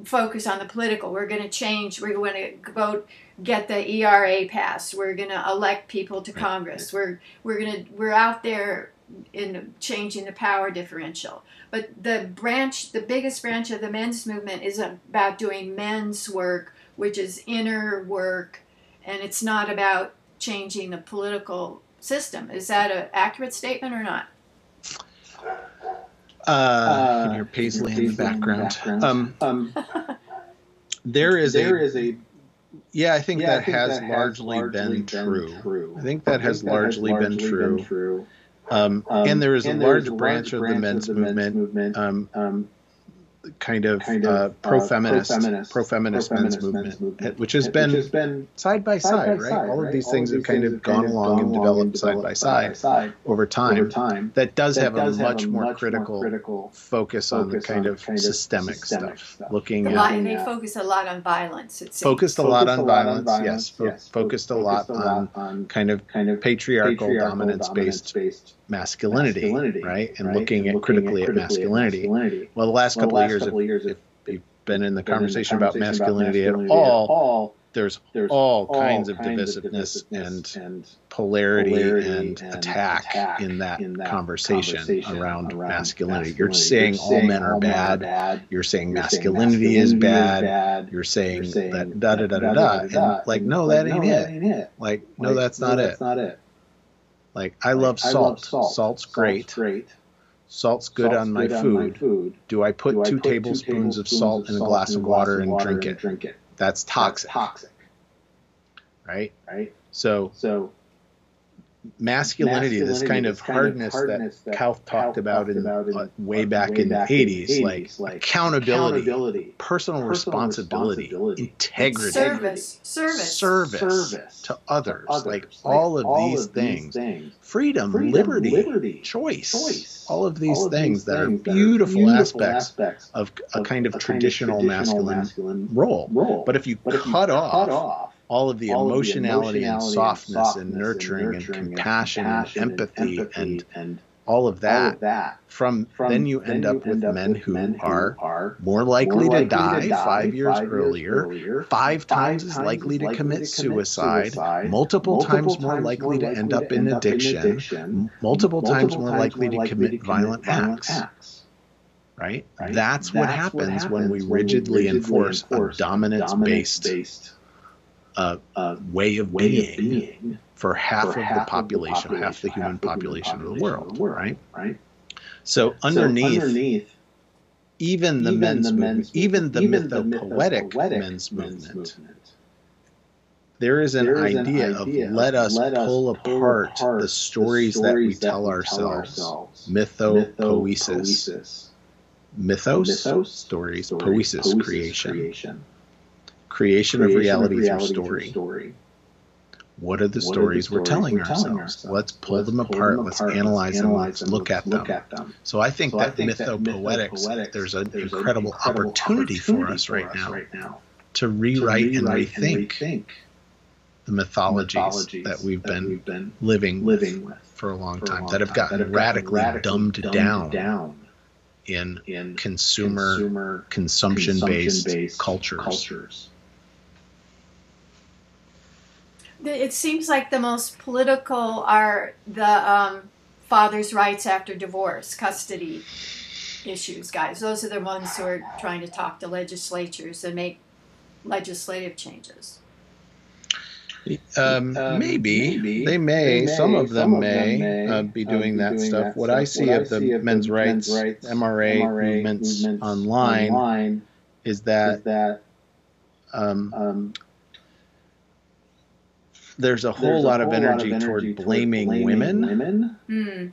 focus on the political. We're going to change. We're going to vote, get the ERA passed. We're going to elect people to Congress. We're we're going to we're out there in changing the power differential. But the branch, the biggest branch of the men's movement is about doing men's work, which is inner work, and it's not about changing the political system. Is that an accurate statement or not? Uh, in your Paisley, in the background. background. Um, um, there is there a, is a yeah, I think, yeah, that, I think has that, largely, has largely been, been true. true. I think that, I has, think largely has largely been true. Been true. Um, um, and there is a large, branch, of the men's, of the men's movement, movement um, um kind of, kind of uh, pro-feminist, pro-feminist, pro-feminist, men's, movement, movement, which has which been, has been side by side, side, right? Side, All of these right? things have kind of gone along and developed side by side, side over time. Over time. That does that have does a much, have a more, much critical more critical focus on the kind, of, kind systemic, systemic stuff, stuff. Looking a lot, at, and they focus a lot on violence. It focused a lot on violence, yes. Focused a lot on kind of patriarchal dominance-based masculinity, masculinity right? And right? looking and at critically at, masculinity. at masculinity. Well, the last well, couple of years, if, years if, if, you've been in the conversation, in the conversation about, masculinity about masculinity, at all, at all there's, there's all, all kinds, of, divisiveness and, and polarity, and, and attack, attack, in that, in that conversation, conversation, around, around masculinity. masculinity. You're saying You're all men are bad. bad. You're saying masculinity, is bad. You're saying, that da da da da da. And like, no, that ain't it. Like, no, that's not it. Like I like, love salt. I love salt. Salt's great. Salt's great. Salt's good, Salt's on, my good on, my food. Do I put, Do two, put tablespoons two, tablespoons of salt in a glass of water, and, water drink, and it? drink it? That's toxic. That's toxic. Right? Right. So so masculinity, masculinity this kind of hardness, hardness that, that Kauth talked about, in, about in, uh, way back way in the 80s, 80s like, like accountability, accountability personal, personal responsibility, responsibility, integrity, service, service, service, service to, others, to others. Like, like all of all these, of things, things, freedom, freedom liberty, liberty, choice, choice, all of these all things, of these that, are beautiful, beautiful aspects, aspects, of a kind of, a traditional, kind of traditional masculine, masculine role. role. But if you, but cut, if you off, cut off all of the, all emotionality, of the emotionality and softness and, softness and nurturing and, nurturing compassion and, compassion and empathy, empathy and, and, all of that, all of that from, from, then you end, up, with men who, men who are, are more likely, more likely to, die to die five years, five earlier, earlier, five times as likely, to commit, suicide, suicide multiple, multiple, times more likely, to end up in addiction, addiction multiple, times more likely to commit violent acts. acts. Right? right? That's, That's what, happens what happens when we rigidly, rigidly enforce, enforce a dominance-based a, a way of being, of being for half for of half the population, of the population, half the human half population, population, of the world, world right? Right. So underneath, so underneath even the even men's, the men's movement, even the even mythopoetic, the men's, movement, movement, there is an, there is idea, an idea of let us let pull, us apart, apart the stories, the stories that we tell, that ourselves. ourselves. Mythopoesis. Mythos, mythos, stories, stories poesis, poesis, creation. creation creation, creation of reality, of reality through, story. through story. What are the, what stories, are the we're, telling, we're ourselves? telling ourselves? Let's pull let's them apart. Them let's, analyze them. Let's look, at, look them. at them. So I think so that mythopoetics, there's an there's incredible, incredible opportunity, opportunity, for us, right, now, right now to rewrite, to rewrite and, rethink and, rethink the mythologies, mythologies that, we've, that been we've been living, living with, for a long for time, a long that have gotten, that have radically, radically dumbed, dumbed down, down in, in consumer, consumer consumption-based, consumption cultures. cultures. It seems like the most political are the um, father's rights after divorce, custody issues, guys. Those are the ones who are trying to talk to legislatures and make legislative changes. Um, um, maybe. maybe. They, may. they may. Some of them, Some may, of them may uh, be doing, uh, that, doing stuff. that, what I see what of the men's, rights, rights MRA, MRA movements, movements online, online, is that, is that um, um there's a whole, there's lot, a whole of lot, of energy toward blaming, blaming women, women mm.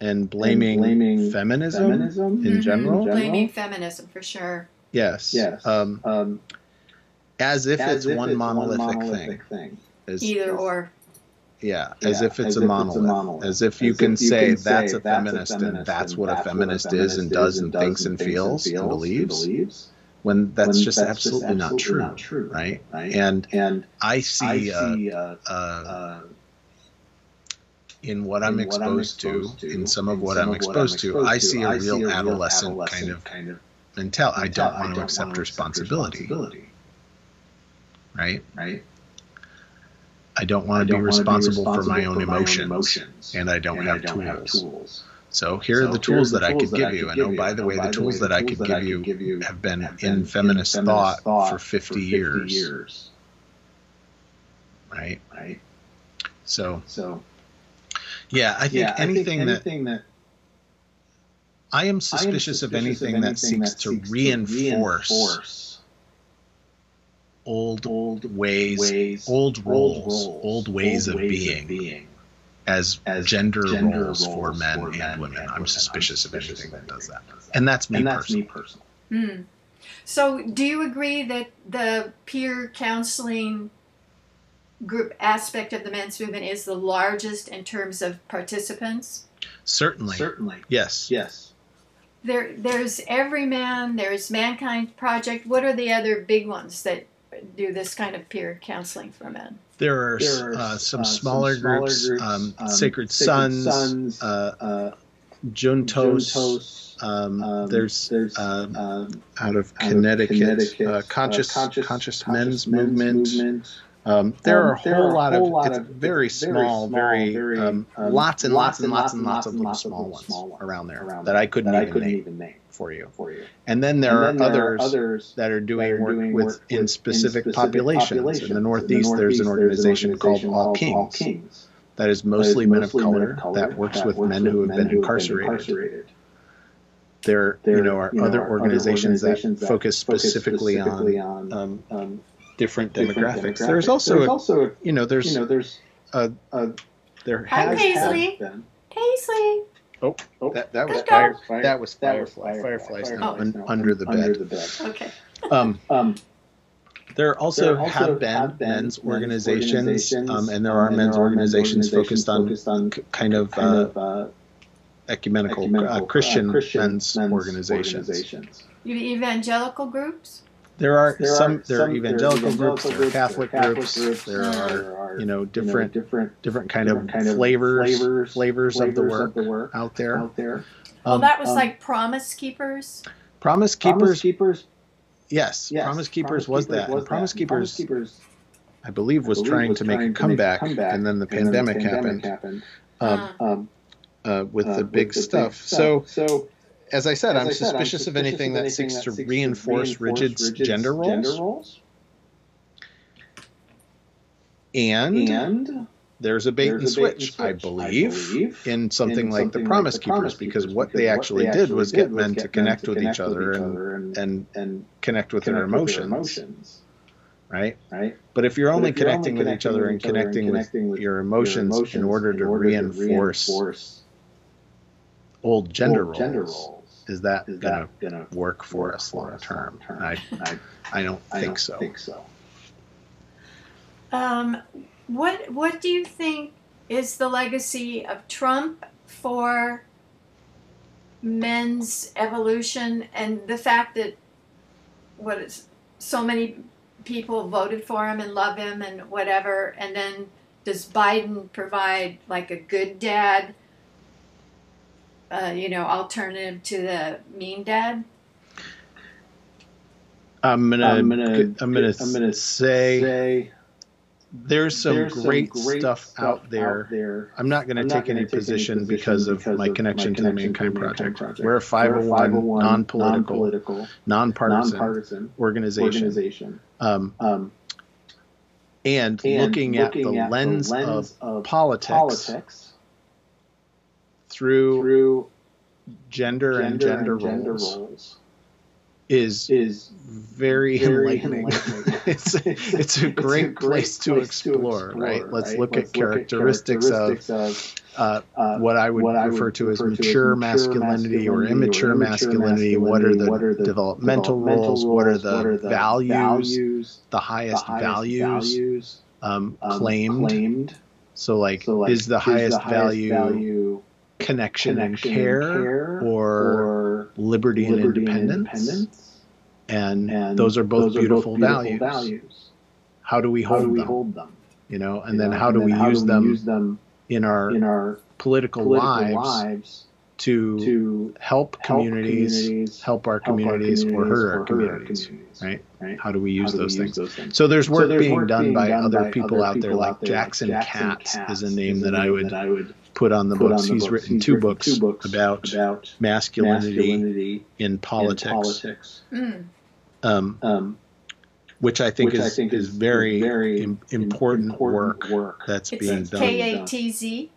and, blaming and blaming, feminism, feminism in, mm-hmm. general. Blaming feminism for sure. Yes. Yes. Um, um, as if as it's, if one, it's monolithic one monolithic thing. thing. As, Either or. Yeah, as if it's, as a, if monolith. it's a monolith. As if you, as can, if you say, can, say that's a feminist, and that's what a feminist is and does and thinks and feels and believes when that's, when just, that's absolutely just, absolutely, not, true, not true right? right? And and I see, I see uh, uh, uh, in what I'm exposed, what I'm exposed to, in some of what, some I'm, exposed I'm exposed to, I see a real, see a adolescent, adolescent kind of kind of mentality. I don't want to accept responsibility. responsibility. Right? Right. I don't want to be responsible, for my own emotions, and I don't, have, tools. So here are the tools that I could oh, give you. And oh, by the way, the tools that I could give you have been in feminist thought for 50 years. Right? Right. So, so yeah, I think yeah, anything, I think anything that, that I am suspicious, of, anything of anything that seeks, that to, reinforce to reinforce old, old ways, ways old, roles, roles, old ways, old of, ways being, of, being, as, as gender, gender roles, roles, for men, for men and women. And I'm, suspicious I'm suspicious of anything that does that. And that's me and that's personally. Me personally. Mm. So, do you agree that the peer counseling group aspect of the men's movement is the largest in terms of participants? Certainly. Certainly. Yes. Yes. There, there's Everyman, there's Mankind Project. What are the other big ones that do this kind of peer counseling for men? There are, there are uh, some, uh, smaller some, smaller groups, groups um, um, Sacred, Sacred, Sons, Sons uh, uh Juntos. Juntos um, um, there's, there's um, out of Connecticut, Connecticut uh, conscious, conscious, conscious, men's, men's movement. movement. Um, there um, are a whole, are a lot, whole of, lot of very small, very, very um, um, lots and lots and lots and lots, of little small ones, small around there around that I couldn't, that even, I couldn't name even, name for you. For you. And then there, and then are, there others are others that are doing, that are doing work, with, in specific, in specific populations. populations. In the Northeast, in the Northeast there's, an organization, there's an organization called All Kings. All Kings. That is mostly, that is mostly men, of color, men of color that works with men who have been incarcerated. There, you know, are other organizations that focus specifically on um, um, different demographics. demographics. There's also, there's also you know, there's, you know, there's a, a there has, Paisley. been. Paisley. Oh, oh, that, that was fire, fire, That was firefly. That Fireflies now oh. un, under the bed. Under the bed. Okay. <laughs> um, um, there also, there also have, been have been men's organizations, organizations um, and there are and men's there organizations, organizations focused on, focused on kind of, kind uh, of uh, ecumenical, ecumenical uh, Christian, Christian men's, men's organizations. organizations. Evangelical groups. There are there some are there are evangelical, groups, there are Catholic, Catholic groups, groups, there are you know different you know, different different kind different of kind flavors flavors, flavors, flavors of, the work, of the work out there. Out there. Well, um, that was um, like Promise Keepers. Promise Keepers. Promise Keepers. Yes, yes Promise Keepers Promise was Keepers that. Was Promise, that. Keepers, Promise Keepers, I believe, was, I believe trying, was to, make trying to make a comeback, and then the pandemic, the pandemic happened. happened. Um, um, uh, with uh, the big with the stuff. So, so as I said, as I'm, I said suspicious I'm, suspicious of anything, of anything that, seeks, that to seeks reinforce, to reinforce rigid, rigid gender, roles. gender roles. And, and there's a bait, and, a switch, bait and, switch, I believe, I believe in something, in like, something the Promise like the Keepers, because, because what they actually they did was get men to connect with each other and, and, and connect with their emotions. Right? Right. But if you're only connecting with each other and connecting with your emotions in order to reinforce old gender roles is that is gonna, that gonna work for us long term? I, I, I don't I think don't so. Think so. Um, what what do you think is the legacy of Trump for men's evolution and the fact that what is so many people voted for him and love him and whatever and then does Biden provide like a good dad uh, you know, alternative to the mean dad? I'm gonna, I'm gonna, I'm gonna, I'm gonna say, say there's some, there's great, some great stuff, stuff out, there. out, there. I'm not going to take, any, take position any position because of because my connection, to the Mankind, Project. Project. We're a 501, 501 non-political, non-political, non-partisan, non-partisan organization. organization. Um, um, and, and, looking, looking at, the, at lens the lens of, of politics, politics through, through gender, gender and gender, and gender roles, roles, is is very, very enlightening. enlightening. <laughs> it's <laughs> it's a great, it's a great place, place, to, explore, to explore right? Let's look Let's at characteristics, look at characteristics of, of uh, what I would what refer, I would to as mature, masculinity, masculinity, or immature, or masculinity. masculinity. What are the, what are the developmental, developmental roles? What are the, what are the values, values? The highest, the highest values, values um, um, claimed. claimed. So, like, so like, is the highest, the highest value, value connection, connection and, care, and care, or, or liberty, and independence. And, independence. And, and those are both, those beautiful, are both beautiful values. values. How do we hold, do we them? hold them? You know, and you then know, how, do, we, how use do we use them in our in our political, political lives, lives to, to help, communities, help communities, help our communities, help our communities or hurt our communities, communities right? right? How do we use, do those, we things? use those, things? So there's work so there's being work done being by done other by people out there, like Jackson, Jackson Katz, Katz is a name, is that, I would, that I would put on the put books. On the He's, books. Written, He's two written books two books about, about masculinity, masculinity in politics. In politics. Mm. Um, um, which I think, which is, I think is, is very, very important, important work, work, that's it's being done. K A T Z.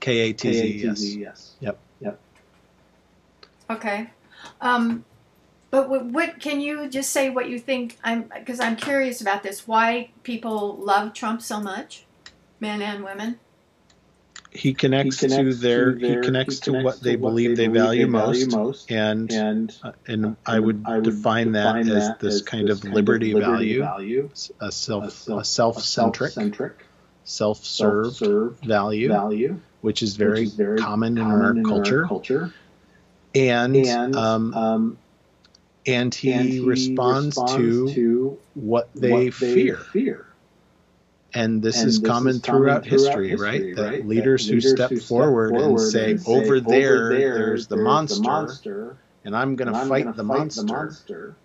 K A T Z. Yes. Yes. Yep. Yep. Okay. Um, but what, what, can you just say what you think? I'm because I'm curious about this. Why people love Trump so much, men and women? He connects, he connects to their, to their he, connects he connects to what they believe they, value, they value most, most, and and, uh, and I would, I would define, define that, as this kind of liberty, of liberty value, value, a self a, self, a self-centric, self-centric self-serve, self-serve value, value, which is very, which is very common, common, in, our, in culture. our culture. And, and um, um, and he, and he responds, responds to, to, what they, what they fear. fear. And this and is this common is throughout, history, history, right? That right? leaders, that who, leaders step who step forward, and say, and say over, there, there, there's the monster, the monster and I'm going to fight, the, fight monster. the monster.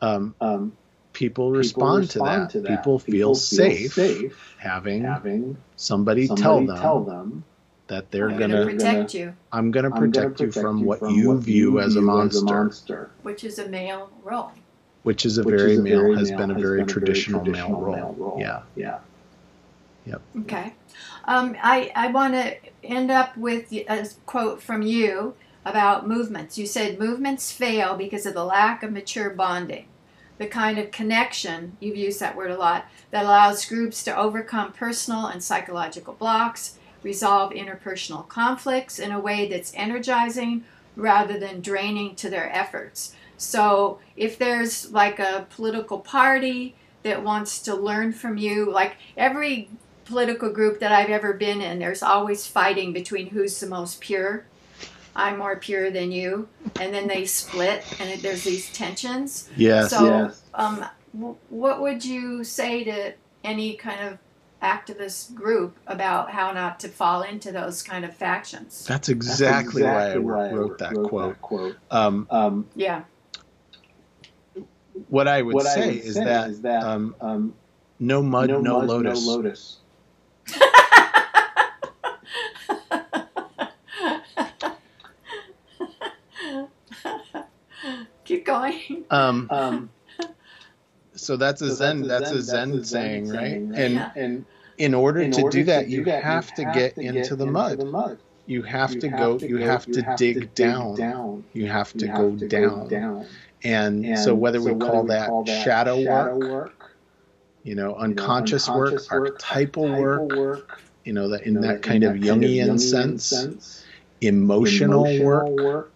Um, um, people, people respond, to, that. to, that. People, people feel, feel safe, safe, having, having somebody, somebody tell, them tell them that they're going to protect you. I'm going to protect, you from what you, from view, as, a monster, as a monster, which is a male role. Which is a which very is a male very has been a very, been traditional, a very traditional male, role. male, role. Yeah. Yeah. Yep. Okay. Um, I I want to end up with a quote from you about movements. You said movements fail because of the lack of mature bonding the kind of connection, you've used that word a lot, that allows groups to overcome personal and psychological blocks, resolve interpersonal conflicts in a way that's energizing rather than draining to their efforts. So if there's like a political party that wants to learn from you, like every political group that I've ever been in, there's always fighting between who's the most pure. I'm more pure than you, and then they split, and there's these tensions. Yes. So, yes. Um, what would you say to any kind of activist group about how not to fall into those kind of factions. That's exactly, That's exactly why, I why, I wrote, that, wrote quote. that quote. Um, um, yeah. What I would, what say, I would is say, that, is that um, um, no mud, no, no mud, lotus. No lotus. <laughs> Keep going. So that's a so Zen. That's a Zen, that's a Zen, saying, right? right? And yeah. and in order, in to, order do that, to do you that, have, you to, get to get into the mud. The mud. You have you to go. you have to dig down. You have to go down. And, and so whether so we call that, call that shadow, shadow work, work, you know, unconscious, you know, unconscious work, work, archetypal, archetypal work, work, you know, that in, you know, that, in kind that, of Jungian, Jungian sense, sense, emotional, emotional work, work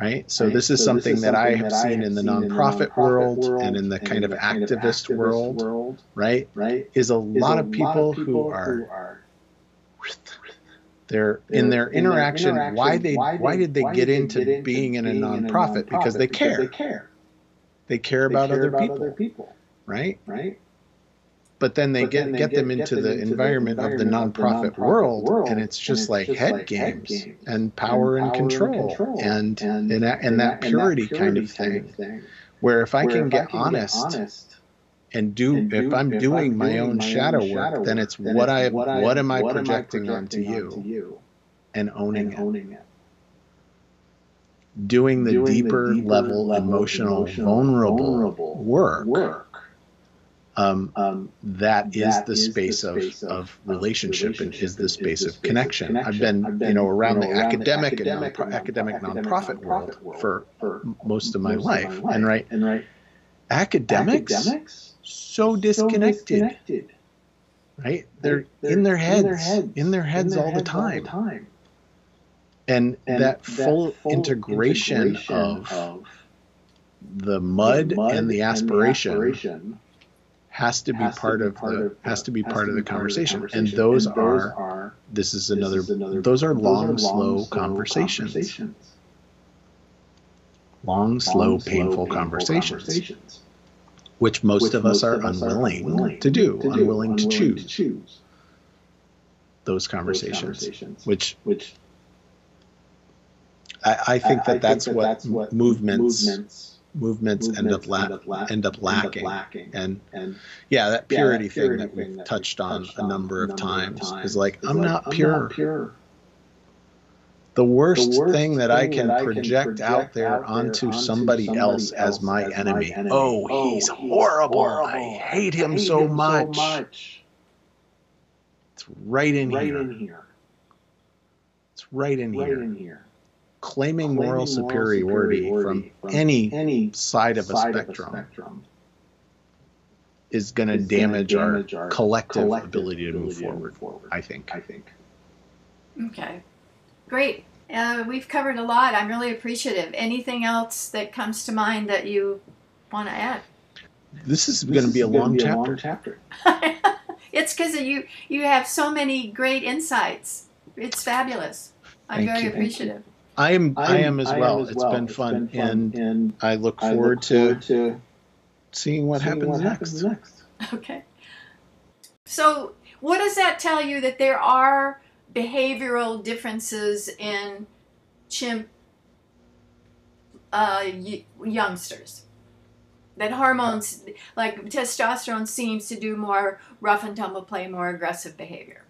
right? So right? this is so something, this is that, something I have that seen, in the nonprofit, world, world, and in the kind, of, activist activist world, world right? Right? Is a, is lot, a of people lot of people who are, who are they're, they're in their interaction, interaction why they why, why did they why get, did into, get into being in a nonprofit? Because they care. Because they care. They care about, they care other, about people, other people. Right? Right? But then they, get, then they get, them into the, into environment, the environment of the nonprofit, of the nonprofit world, world, and it's just, and it's like, just head, like games head games and power and, control, and, control and, and, and, that, and that purity, that purity kind, of kind of thing. Where if I Where can, if get, I can honest get honest and do, if I'm if doing I'm my own my shadow, own shadow work, then it's then what I what, I, what am I what projecting, am I projecting onto, you, and owning it. Owning it. Doing the, doing deeper, the deeper level, level emotional, emotional vulnerable, vulnerable work, work um, um, that is the is space, the space of, of, relationship, and is the space, of, connection. I've been, I've been you know, around, you know, the, around academic the academic and, non- academic, academic nonprofit, world, world for, for most of my, most life. Of my life. And right, and right, academics, academics so disconnected. So disconnected. Right, they're, they're, in their heads, in their heads, in their heads, all, heads the all, the time. And, and that, that full, full integration, integration of, of the mud, the mud and the and the aspiration has to be has part, to be of, part the, of the has to be part of the conversation. conversation. And those, and those are, are, this is another, is another those are long, those are long slow, slow conversations. conversations. Long, slow, long, painful, painful conversations, conversations, which most which of us are unwilling, unwilling to, do, to do, unwilling, to, choose. to choose. Those conversations, those conversations, which, which I, I think that I that's, think that what that's what movements movements movements, movements end up la- end up, la- end up lacking. End up lacking. And, and yeah, that purity, yeah, that purity thing that we've touched on touched a number, of, times, times is like I'm, like, not, pure. I'm not pure. The worst, the worst thing that thing I can, that project, project, out there, out there onto, onto somebody, somebody, else as my, as enemy. my enemy. Oh, oh he's, horrible. horrible. I hate him, I hate so, him much. so much. It's right in right here. in here. It's right in right here. in here claiming, moral, moral superiority, superiority, from, from any, any side, of, a side of a spectrum is going to damage, damage, our, collective, collective ability, to move, forward, forward, I think. I think. Okay, great. Uh, we've covered a lot. I'm really appreciative. Anything else that comes to mind that you want to add? This is going to be a long be chapter. A long chapter. <laughs> it's because you you have so many great insights. It's fabulous. I'm Thank very you. appreciative. I'm, I am as well. Am as it's well. Been, it's fun, been fun, and, and I look forward, I look forward to, to, seeing what, seeing happens, what next. happens next. <laughs> Okay. So, what does that tell you that there are behavioral differences in chimp uh, youngsters? That hormones, like testosterone, seems to do more rough and tumble play, more aggressive behavior.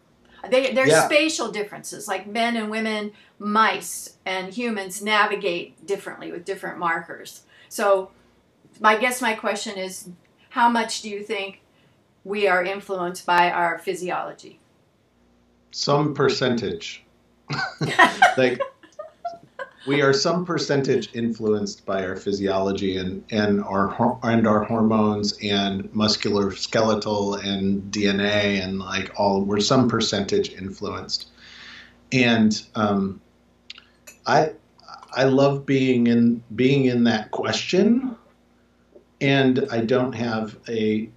They, there's yeah. spatial differences, like men and women, mice and humans navigate differently with different markers. So, I guess my question is how much do you think we are influenced by our physiology? Some percentage. <laughs> like, we are some percentage influenced by our physiology and, and our and our hormones and muscular skeletal and DNA and like all we're some percentage influenced. And um, I I love being in being in that question. And I don't have a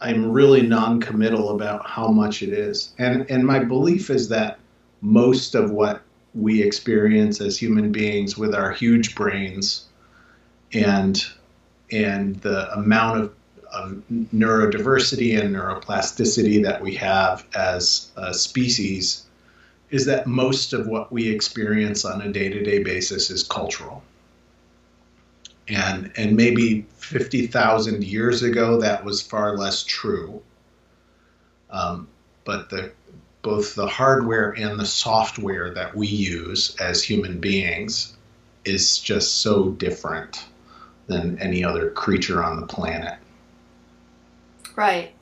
I'm really non-committal about how much it is. And and my belief is that most of what we experience as human beings with our huge brains and and the amount of, of neurodiversity and neuroplasticity that we have as a species is that most of what we experience on a day-to-day basis is cultural. And and maybe 50,000 years ago that was far less true. Um, but the both the hardware and the software that we use as human beings is just so different than any other creature on the planet. Right.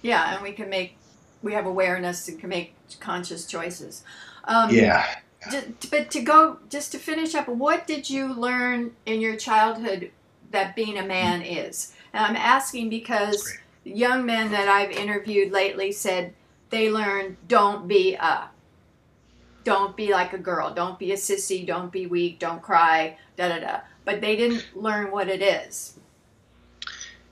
Yeah, and we can make we have awareness and can make conscious choices. Um, yeah. Just, but to go just to finish up, what did you learn in your childhood that being a man is? And I'm asking because young men that I've interviewed lately said they learn don't be a don't be like a girl. Don't be a sissy. Don't be weak. Don't cry. Da da da. But they didn't learn what it is.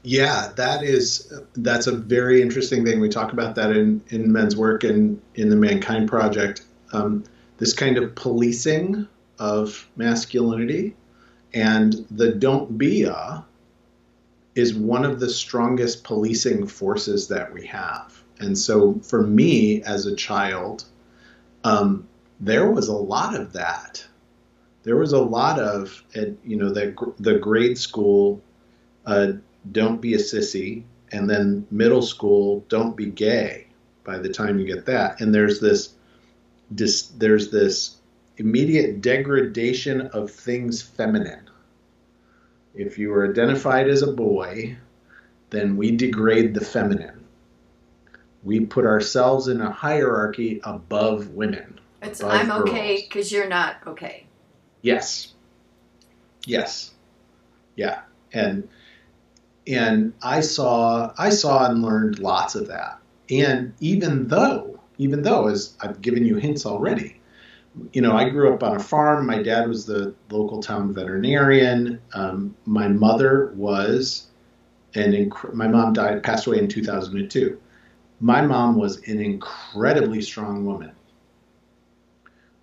Yeah that is that's a very interesting thing. We talk about that in in men's work and in the mankind project. Um, this kind of policing of masculinity and the don't be a is one of the strongest policing forces that we have and so for me as a child, um, there was a lot of that. There was a lot of, you know, the, the grade school, uh, don't be a sissy, and then middle school, don't be gay by the time you get that. And there's this, this there's this immediate degradation of things feminine. If you are identified as a boy, then we degrade the feminine we put ourselves in a hierarchy above women. It's above I'm okay because you're not okay. Yes. Yes. Yeah. And and I saw I saw and learned lots of that. And even though even though as I've given you hints already, you know, I grew up on a farm. My dad was the local town veterinarian. Um, my mother was, and inc- my mom died, passed away in 2002 my mom was an incredibly strong woman.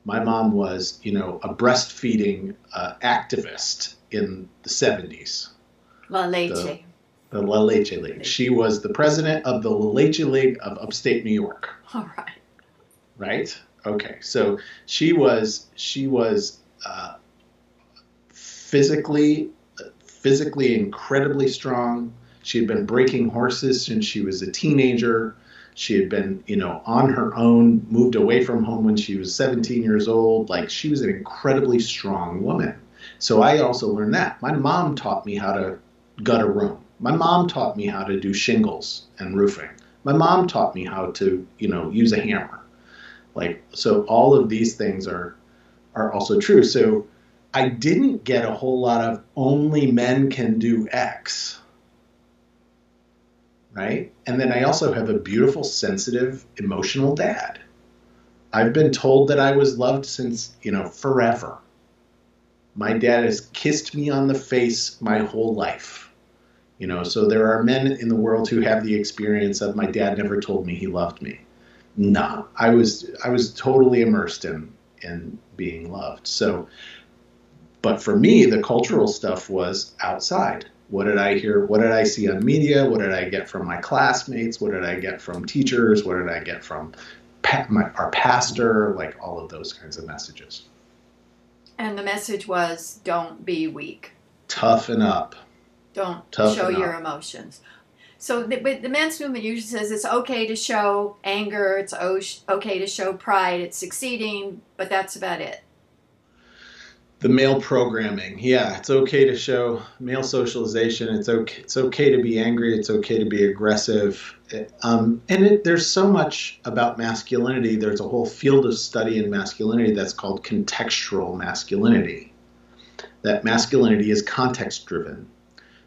My mom was, you know, a breastfeeding uh, activist in the 70s. La Leche. The, the La Leche League. She was the president of the La Leche League of upstate New York. All right. Right? Okay. So she was she was uh, physically physically incredibly strong. She had been breaking horses since she was a teenager. She had been, you know, on her own, moved away from home when she was 17 years old. Like she was an incredibly strong woman. So I also learned that. My mom taught me how to gut a room. My mom taught me how to do shingles and roofing. My mom taught me how to, you know, use a hammer. Like so all of these things are are also true. So I didn't get a whole lot of only men can do X right? And then I also have a beautiful, sensitive, emotional dad. I've been told that I was loved since, you know, forever. My dad has kissed me on the face my whole life. You know, so there are men in the world who have the experience of my dad never told me he loved me. Nah, I was I was totally immersed in in being loved. So but for me the cultural stuff was outside what did I hear? What did I see on media? What did I get from my classmates? What did I get from teachers? What did I get from pa- my, our pastor? Like all of those kinds of messages. And the message was don't be weak. Toughen up. Don't Toughen show up. your emotions. So the, the men's movement usually says it's okay to show anger, it's okay to show pride, it's succeeding, but that's about it the male programming. Yeah, it's okay to show male socialization. It's okay. It's okay to be angry. It's okay to be aggressive. Um, and it, there's so much about masculinity. There's a whole field of study in masculinity that's called contextual masculinity. That masculinity is context driven.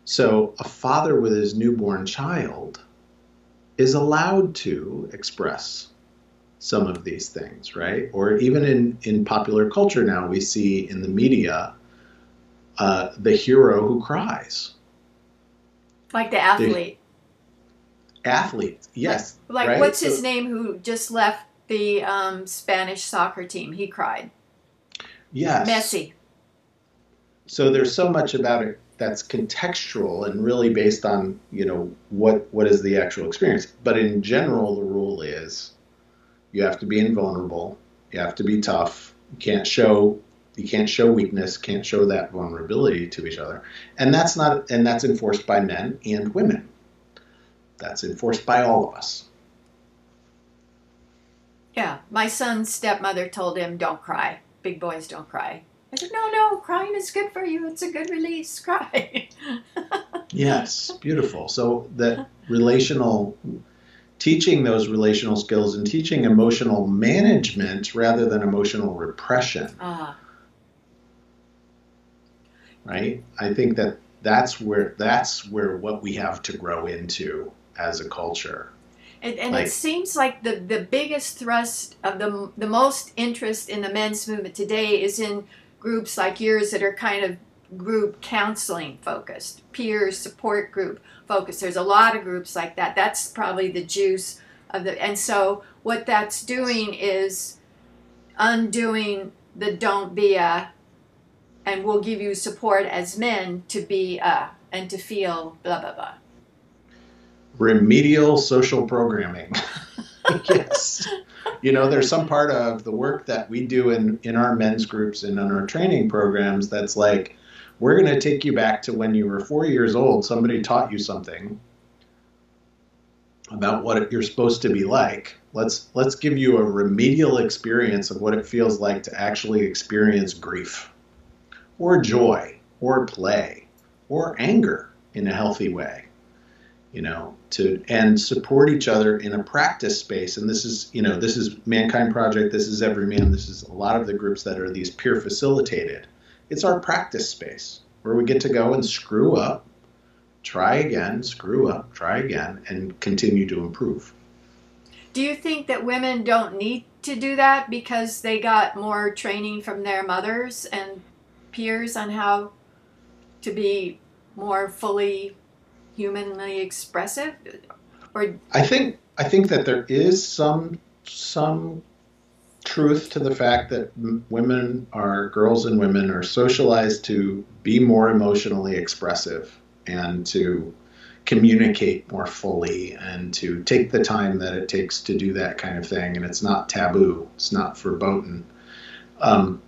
So a father with his newborn child is allowed to express some of these things, right? Or even in, in popular culture now, we see in the media uh, the hero who cries. Like the athlete. The athlete, yes. Like, right? what's so, his name who just left the um, Spanish soccer team? He cried. Yes. Messi. So there's so much about it that's contextual and really based on you know what what is the actual experience. But in general, the rule is you have to be invulnerable. You have to be tough. You can't show you can't show weakness, can't show that vulnerability to each other. And that's not and that's enforced by men and women. That's enforced by all of us. Yeah, my son's stepmother told him, "Don't cry. Big boys don't cry." I said, "No, no, crying is good for you. It's a good release. <laughs> Cry." yes, beautiful. So that relational teaching those relational skills and teaching emotional management rather than emotional repression. Uh-huh. Right? I think that that's where that's where what we have to grow into as a culture. And, and like, it seems like the, the biggest thrust of the, the most interest in the men's movement today is in groups like yours that are kind of group counseling focused, peer support group focused. There's a lot of groups like that. That's probably the juice of the. And so what that's doing is undoing the don't be a, and we'll give you support as men to be a and to feel blah blah blah. Remedial social programming. <laughs> yes. <laughs> You know, there's some part of the work that we do in, in our men's groups and in our training programs that's like, we're going to take you back to when you were four years old. Somebody taught you something about what you're supposed to be like. Let's let's give you a remedial experience of what it feels like to actually experience grief, or joy, or play, or anger in a healthy way. You know, to and support each other in a practice space. And this is, you know, this is Mankind Project. This is Evryman. This is a lot of the groups that are these peer facilitated it's our practice space where we get to go and screw up, try again, screw up, try again, and continue to improve. Do you think that women don't need to do that because they got more training from their mothers and peers on how to be more fully humanly expressive? Or I think I think that there is some some truth to the fact that women are girls and women are socialized to be more emotionally expressive and to communicate more fully and to take the time that it takes to do that kind of thing. And it's not taboo. It's not verboten. Um,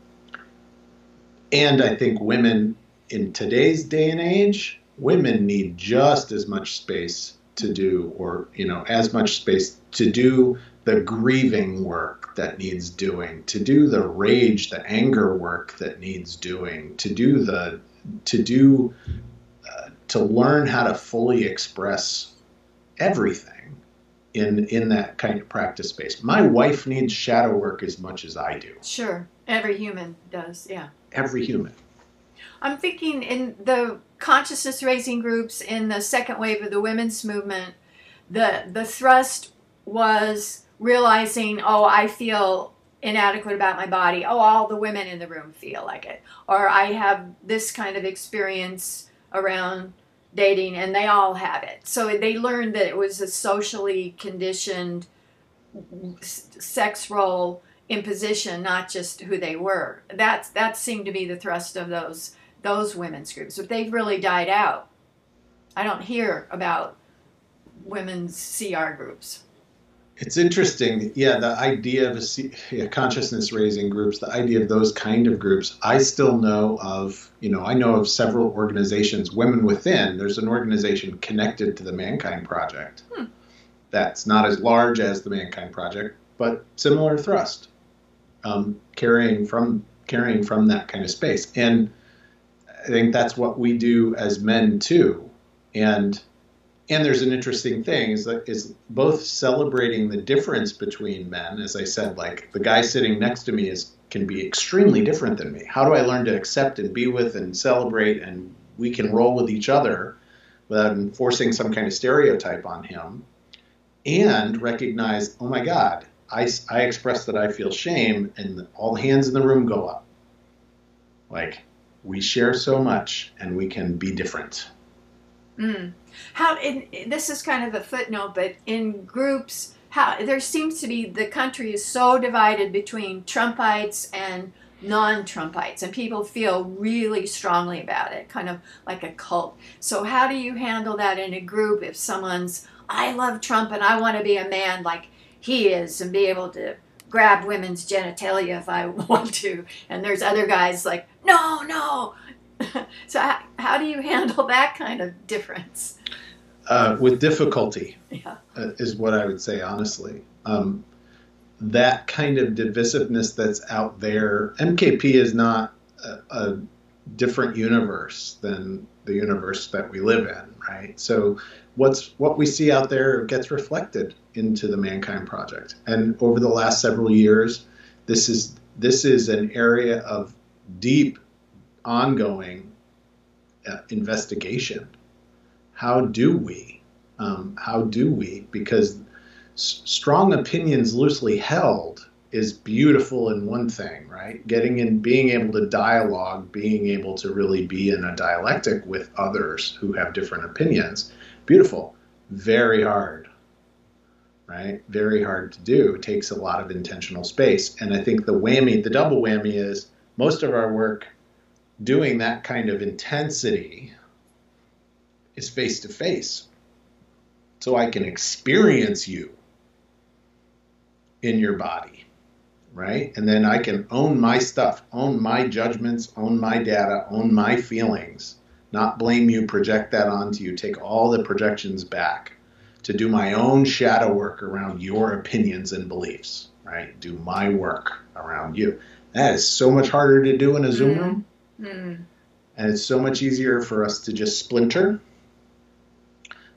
and I think women in today's day and age, women need just as much space to do, or you know, as much space to do the grieving work that needs doing, to do the rage, the anger work that needs doing, to do the to do uh, to learn how to fully express everything in in that kind of practice space. My wife needs shadow work as much as I do. Sure, every human does. Yeah, every human. I'm thinking in the consciousness raising groups in the second wave of the women's movement, the the thrust was realizing, oh, I feel inadequate about my body. Oh, all the women in the room feel like it. Or I have this kind of experience around dating and they all have it. So they learned that it was a socially conditioned sex role imposition, not just who they were. That's that seemed to be the thrust of those those women's groups. But they've really died out. I don't hear about women's CR groups. It's interesting, yeah. The idea of a yeah, consciousness raising groups, the idea of those kind of groups. I still know of, you know, I know of several organizations, Women Within. There's an organization connected to the Mankind Project. Hmm. That's not as large as the Mankind Project, but similar thrust, um, carrying from carrying from that kind of space. And I think that's what we do as men too. And and there's an interesting thing is that is both celebrating the difference between men as i said like the guy sitting next to me is can be extremely different than me. How do i learn to accept and be with and celebrate and we can roll with each other without enforcing some kind of stereotype on him and recognize oh my god i, I express that i feel shame and all the hands in the room go up. Like we share so much and we can be different. Mm how in, this is kind of a footnote, but in groups, how there seems to be the country is so divided between Trumpites and non-Trumpites, and people feel really strongly about it, kind of like a cult. So how do you handle that in a group if someone's I love Trump and I want to be a man like he is and be able to grab women's genitalia if I <laughs> want to, and there's other guys like no, no, <laughs> so how, how, do you <laughs> handle that kind of difference? Uh, with difficulty, <laughs> yeah. uh, is what I would say honestly. Um, that kind of divisiveness that's out there, MKP is not a, a different universe than the universe that we live in, right? So what's what we see out there gets reflected into the Mankind Project. And over the last several years, this is this is an area of deep ongoing uh, investigation. How do we? Um, how do we? Because s- strong opinions loosely held is beautiful in one thing, right? Getting in, being able to dialogue, being able to really be in a dialectic with others who have different opinions, beautiful. Very hard, right? Very hard to do. It takes a lot of intentional space. And I think the whammy, the double whammy is most of our work doing that kind of intensity is face to face. So I can experience you in your body, right? And then I can own my stuff, own my judgments, own my data, own my feelings, not blame you, project that onto you, take all the projections back to do my own shadow work around your opinions and beliefs, right? Do my work around you. That is so much harder to do in a Zoom mm-hmm. room Mm. And it's so much easier for us to just splinter.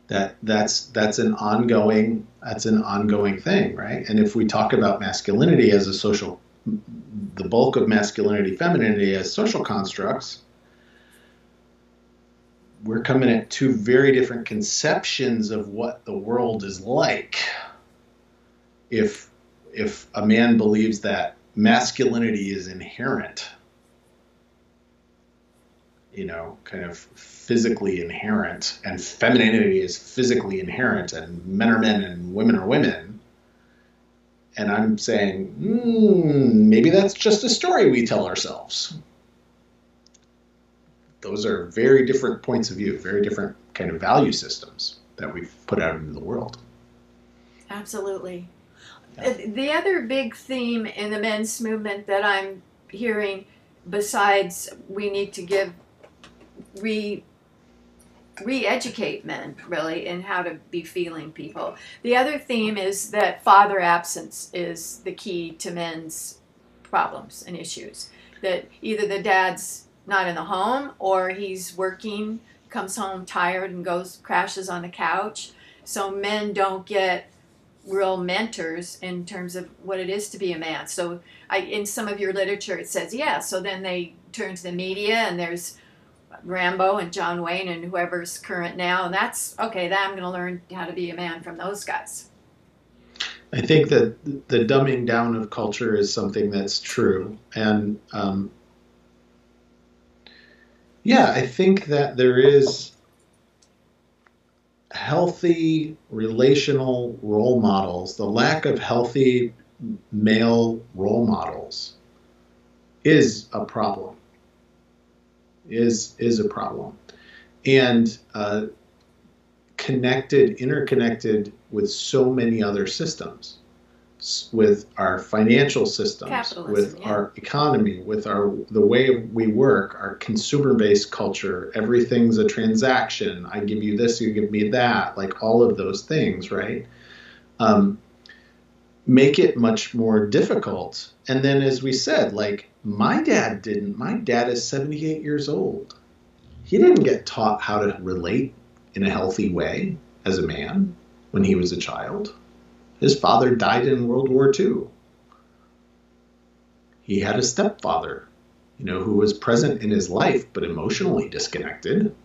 That that's that's an ongoing that's an ongoing thing, right? And if we talk about masculinity as a social, the bulk of masculinity, femininity as social constructs, we're coming at two very different conceptions of what the world is like. If if a man believes that masculinity is inherent you know, kind of physically inherent, and femininity is physically inherent, and men are men and women are women. And I'm saying, mm, maybe that's just a story we tell ourselves. Those are very different points of view, very different kind of value systems that we've put out into the world. Absolutely. Yeah. The other big theme in the men's movement that I'm hearing besides we need to give re re-educate men really in how to be feeling people. The other theme is that father absence is the key to men's problems and issues. That either the dad's not in the home or he's working comes home tired and goes crashes on the couch. So men don't get real mentors in terms of what it is to be a man. So I, in some of your literature it says yeah so then they turn to the media and there's rambo and john wayne and whoever's current now and that's okay that i'm going to learn how to be a man from those guys i think that the dumbing down of culture is something that's true and um, yeah, I think that there is healthy relational role models. The lack of healthy male role models is a problem. Is is a problem, and uh, connected, interconnected with so many other systems with our financial systems, with yeah. our economy, with our the way we work, our consumer-based culture. Everything's a transaction. I give you this, you give me that. Like all of those things, right? Um, make it much more difficult. And then, as we said, like my dad didn't. My dad is 78 years old. He didn't get taught how to relate in a healthy way as a man when he was a child his father died in World War II. He had a stepfather, you know, who was present in his life but emotionally disconnected.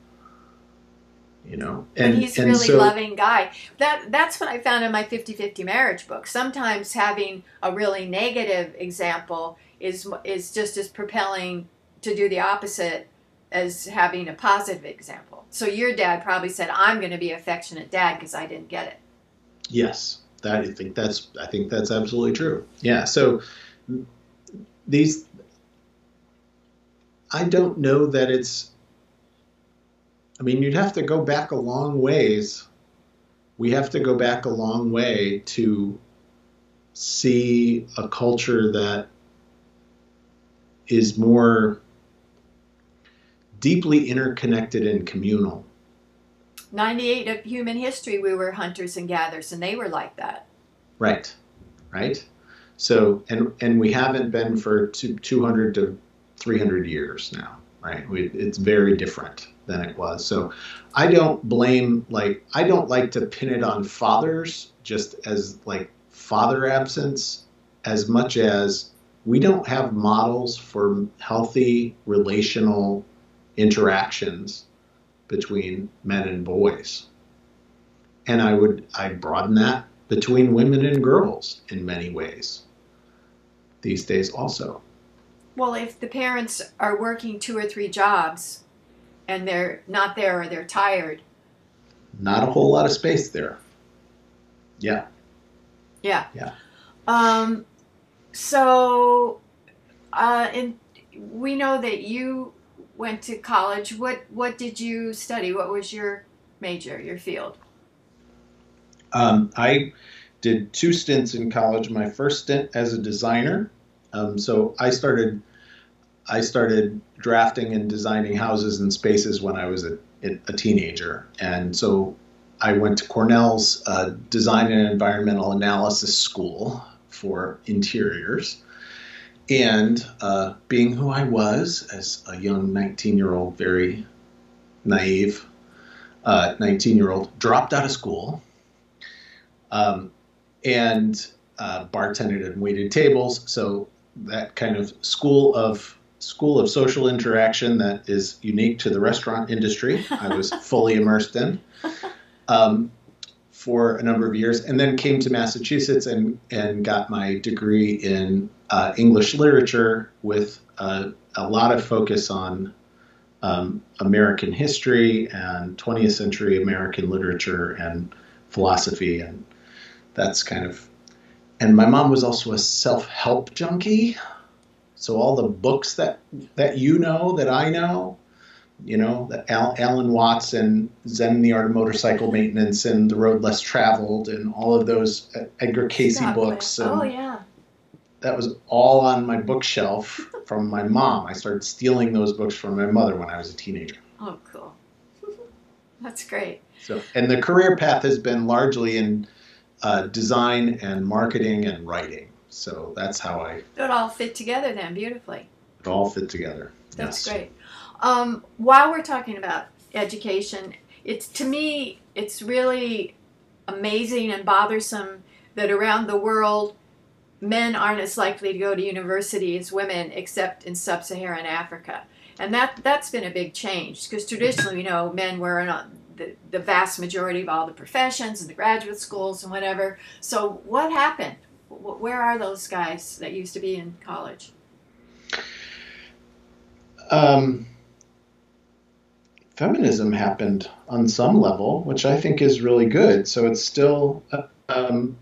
You know, and, and he's a really so, loving guy. That that's what I found in my 50-50 marriage book. Sometimes having a really negative example is is just as propelling to do the opposite as having a positive example. So your dad probably said, "I'm going to be affectionate dad because I didn't get it." Yes, that I think that's I think that's absolutely true. Yeah. So these I don't know that it's I mean you'd have to go back a long ways. We have to go back a long way to see a culture that is more deeply interconnected and communal 98 of human history, we were hunters and gatherers, and they were like that. Right, right. So, and and we haven't been for two, 200 to 300 years now, right? We, it's very different than it was. So, I don't blame like I don't like to pin it on fathers just as like father absence as much as we don't have models for healthy relational interactions between men and boys. And I would I broaden that between women and girls in many ways these days also. Well, if the parents are working two or three jobs and they're not there or they're tired, not a whole lot of space there. Yeah. Yeah. Yeah. Um, so, uh, and we know that you went to college. What what did you study? What was your major, your field? Um, I did two stints in college. My first stint as a designer. Um, so I started I started drafting and designing houses and spaces when I was a, a teenager, and so I went to Cornell's uh, Design and Environmental Analysis School for interiors. And uh, being who I was as a young 19 year old, very naive 19 uh, year old, dropped out of school um, and uh, bartended and waited tables. So that kind of school of school of social interaction that is unique to the restaurant industry, I was <laughs> fully immersed in. Um, for a number of years, and then came to Massachusetts and, and got my degree in uh, English literature with a, a, lot of focus on um, American history and 20th century American literature and philosophy, and that's kind of. And my mom was also a self-help junkie, so all the books that that you know that I know you know, Al, Alan Watts and Zen the Art of Motorcycle Maintenance and The Road Less Traveled and all of those Edgar Cayce books. oh, yeah. that was all on my bookshelf <laughs> from my mom. I started stealing those books from my mother when I was a teenager. Oh, cool. <laughs> That's great. So, and the career path has been largely in uh, design and marketing and writing. So that's how I. It all fit together then beautifully. It all fit together. That's yes. great. Um, while we're talking about education, it's to me it's really amazing and bothersome that around the world men aren't as likely to go to university as women except in sub-Saharan Africa. And that that's been a big change because traditionally, you know, men were in a, the, the vast majority of all the professions and the graduate schools and whatever. So what happened? Where are those guys that used to be in college? Um, feminism happened on some level, which I think is really good. So it's still, um,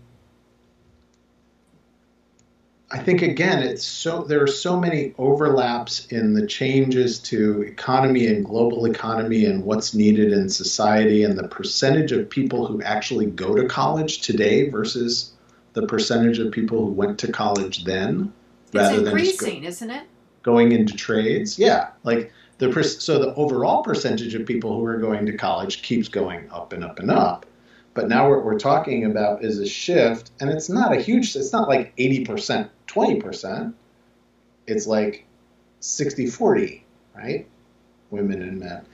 I think again, it's so there are so many overlaps in the changes to economy and global economy and what's needed in society and the percentage of people who actually go to college today versus the percentage of people who went to college then. It's increasing, go, isn't it? Going into trades, yeah. Like the per, so the overall percentage of people who are going to college keeps going up and up and up. But now what we're talking about is a shift, and it's not a huge. It's not like eighty percent, twenty percent. It's like 60-40, right? Women and men.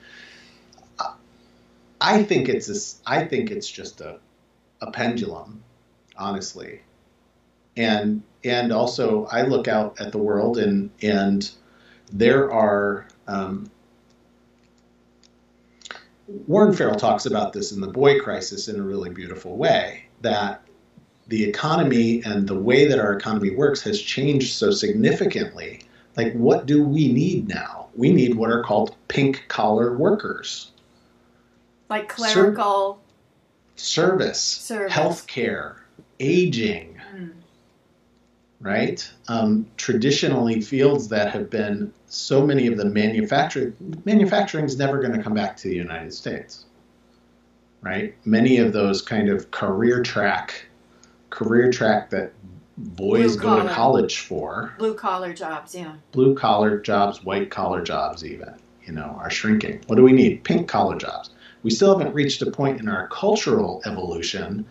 I think it's a, I think it's just a, a pendulum honestly. And and also I look out at the world and and there are um, Warren Farrell talks about this in the boy crisis in a really beautiful way that the economy and the way that our economy works has changed so significantly. Like, what do we need now? We need what are called pink collar workers. Like clerical Ser- service, service, healthcare, aging. Right? Um, traditionally, fields that have been so many of the manufacturing manufacturing is never going to come back to the United States, right? Many of those kind of career track, career track that boys go to college for. Blue collar jobs, yeah. Blue collar jobs, white collar jobs, even, you know, are shrinking. What do we need? Pink collar jobs. We still haven't reached a point in our cultural evolution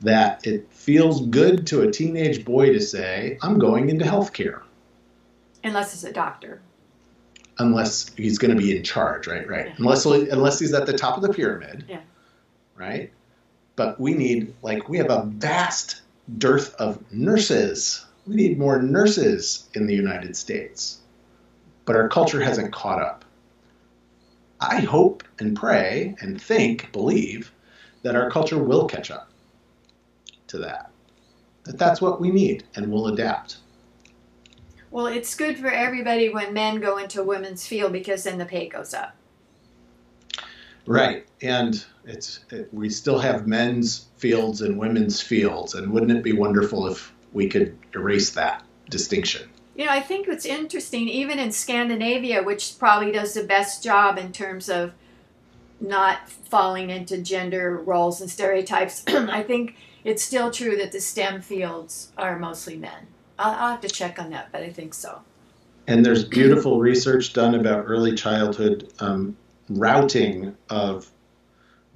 that it feels good to a teenage boy to say, I'm going into healthcare. Unless it's a doctor. Unless he's going to be in charge, right? Right. Yeah. Unless unless he's at the top of the pyramid. Yeah. Right. But we need like we have a vast dearth of nurses. We need more nurses in the United States. But our culture hasn't caught up. I hope and pray and think, believe that our culture will catch up to that. That that's what we need, and we'll adapt. Well, it's good for everybody when men go into women's field because then the pay goes up. Right, and it's it, we still have men's fields and women's fields, and wouldn't it be wonderful if we could erase that distinction? You know, I think what's interesting, even in Scandinavia, which probably does the best job in terms of not falling into gender roles and stereotypes, <clears throat> I think it's still true that the STEM fields are mostly men. I'll, I'll have to check on that, but I think so. And there's beautiful research done about early childhood um, routing of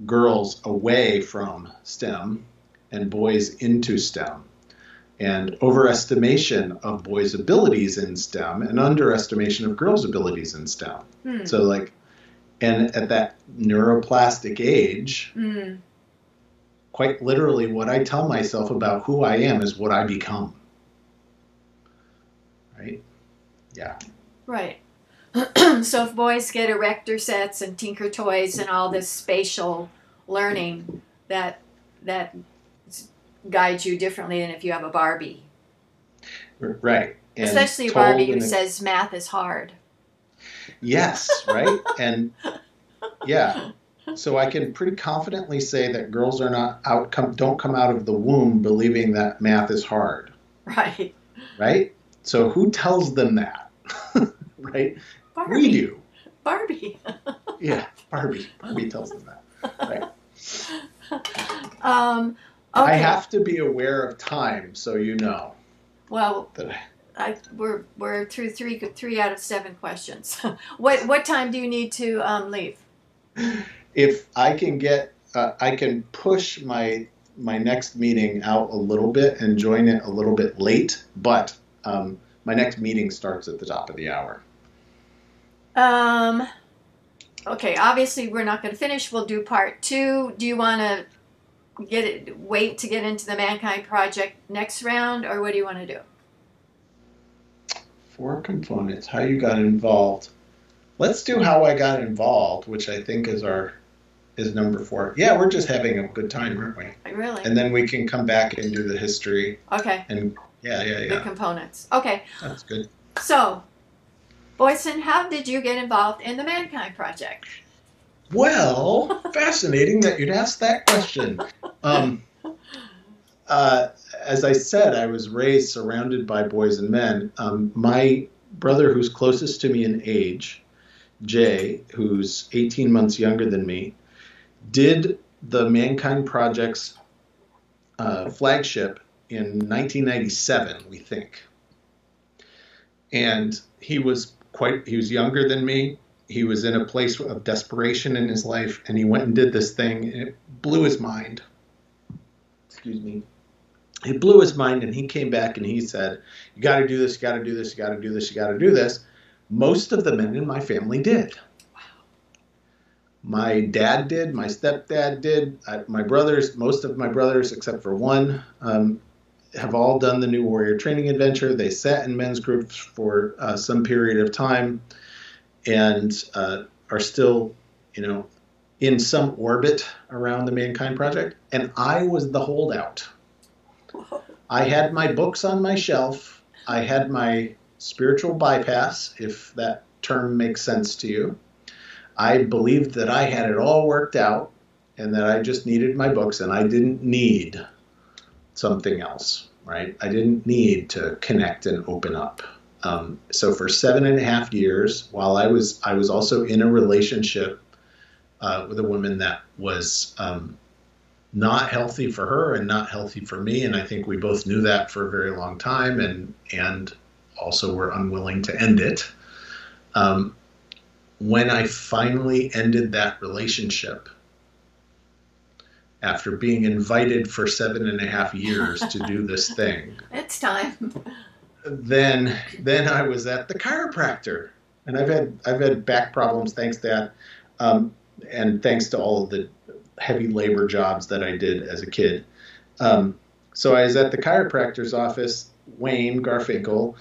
girls away from STEM and boys into STEM, and overestimation of boys' abilities in STEM and underestimation of girls' abilities in STEM. Hmm. So, like, and at that neuroplastic age, hmm quite literally what I tell myself about who I am is what I become. Right? Yeah. Right. <clears throat> so if boys get erector sets and tinker toys and all this spatial learning, that that guides you differently than if you have a Barbie. Right. And Especially a Barbie who a... says math is hard. Yes, right? and <laughs> yeah, so I can pretty confidently say that girls are not out come don't come out of the womb believing that math is hard. Right. Right? So who tells them that? <laughs> right? Barbie. We do. Barbie. <laughs> yeah, Barbie. Barbie tells them that. Right. <laughs> Um, okay. I have to be aware of time, so you know. Well, I, I, we're we're through three three out of seven questions. what what time do you need to um, leave? If I can get, uh, I can push my my next meeting out a little bit and join it a little bit late, but um, my next meeting starts at the top of the hour. Um. Okay. Obviously, we're not going to finish. We'll do part two. Do you want to get it? Wait to get into the Mankind Project next round, or what do you want to do? Four components. How you got involved. Let's do how I got involved, which I think is our is number four. Yeah, we're just having a good time, aren't we? Really? And then we can come back and do the history. Okay. And yeah, yeah, yeah. The components. Okay. That's good. So, Boysen, how did you get involved in the Mankind Project? Well, <laughs> fascinating that you'd ask that question. Um, uh, as I said, I was raised surrounded by boys and men. Um, my brother, who's closest to me in age, Jay, who's 18 months younger than me, did the Mankind Project's uh, flagship in 1997, we think. And he was quite, he was younger than me. He was in a place of desperation in his life, and he went and did this thing, and it blew his mind. Excuse me. It blew his mind, and he came back and he said, You got to do this, you got to do this, you got to do this, you got to do this. Most of the men in my family did. My dad did, my stepdad did, I, my brothers, most of my brothers, except for one, um, have all done the New Warrior Training Adventure. They sat in men's groups for uh, some period of time and uh, are still, you know, in some orbit around the Mankind Project. And I was the holdout. I had my books on my shelf. I had my spiritual bypass, if that term makes sense to you. I believed that I had it all worked out and that I just needed my books and I didn't need something else, right? I didn't need to connect and open up. Um, so for seven and a half years, while I was I was also in a relationship uh, with a woman that was um, not healthy for her and not healthy for me, and I think we both knew that for a very long time, and and also were unwilling to end it. Um, when I finally ended that relationship, after being invited for seven and a half years to do <laughs> this thing. It's time. Then, then I was at the chiropractor, and I've had I've had back problems thanks to that, um, and thanks to all of the heavy labor jobs that I did as a kid. Um, so I was at the chiropractor's office. Wayne Garfinkel.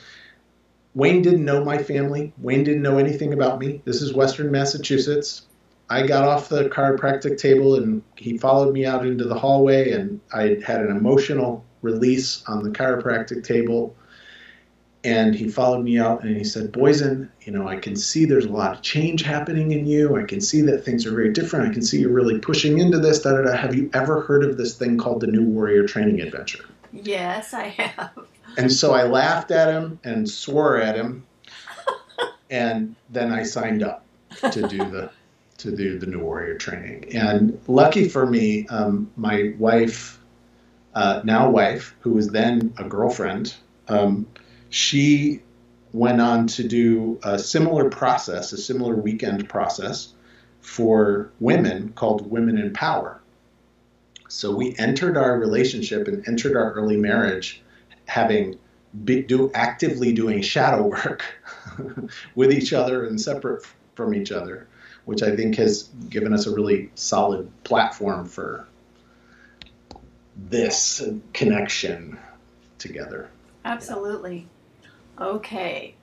Wayne didn't know my family. Wayne didn't know anything about me. This is Western Massachusetts. I got off the chiropractic table and he followed me out into the hallway, and I had an emotional release on the chiropractic table. And he followed me out and he said, Boysen, you know, I can see there's a lot of change happening in you. I can see that things are very different. I can see you're really pushing into this. Da, da, da. Have you ever heard of this thing called the New Warrior Training Adventure? Yes, I have. And so I laughed at him and swore at him. <laughs> and then I signed up to do the to do the New Warrior training. And lucky for me, um, my wife, uh, now wife, who was then a girlfriend, um, she went on to do a similar process, a similar weekend process for women called Women in Power. So we entered our relationship and entered our early marriage having be, do actively doing shadow work <laughs> with each other and separate from each other which I think has given us a really solid platform for this connection together. Absolutely. Okay.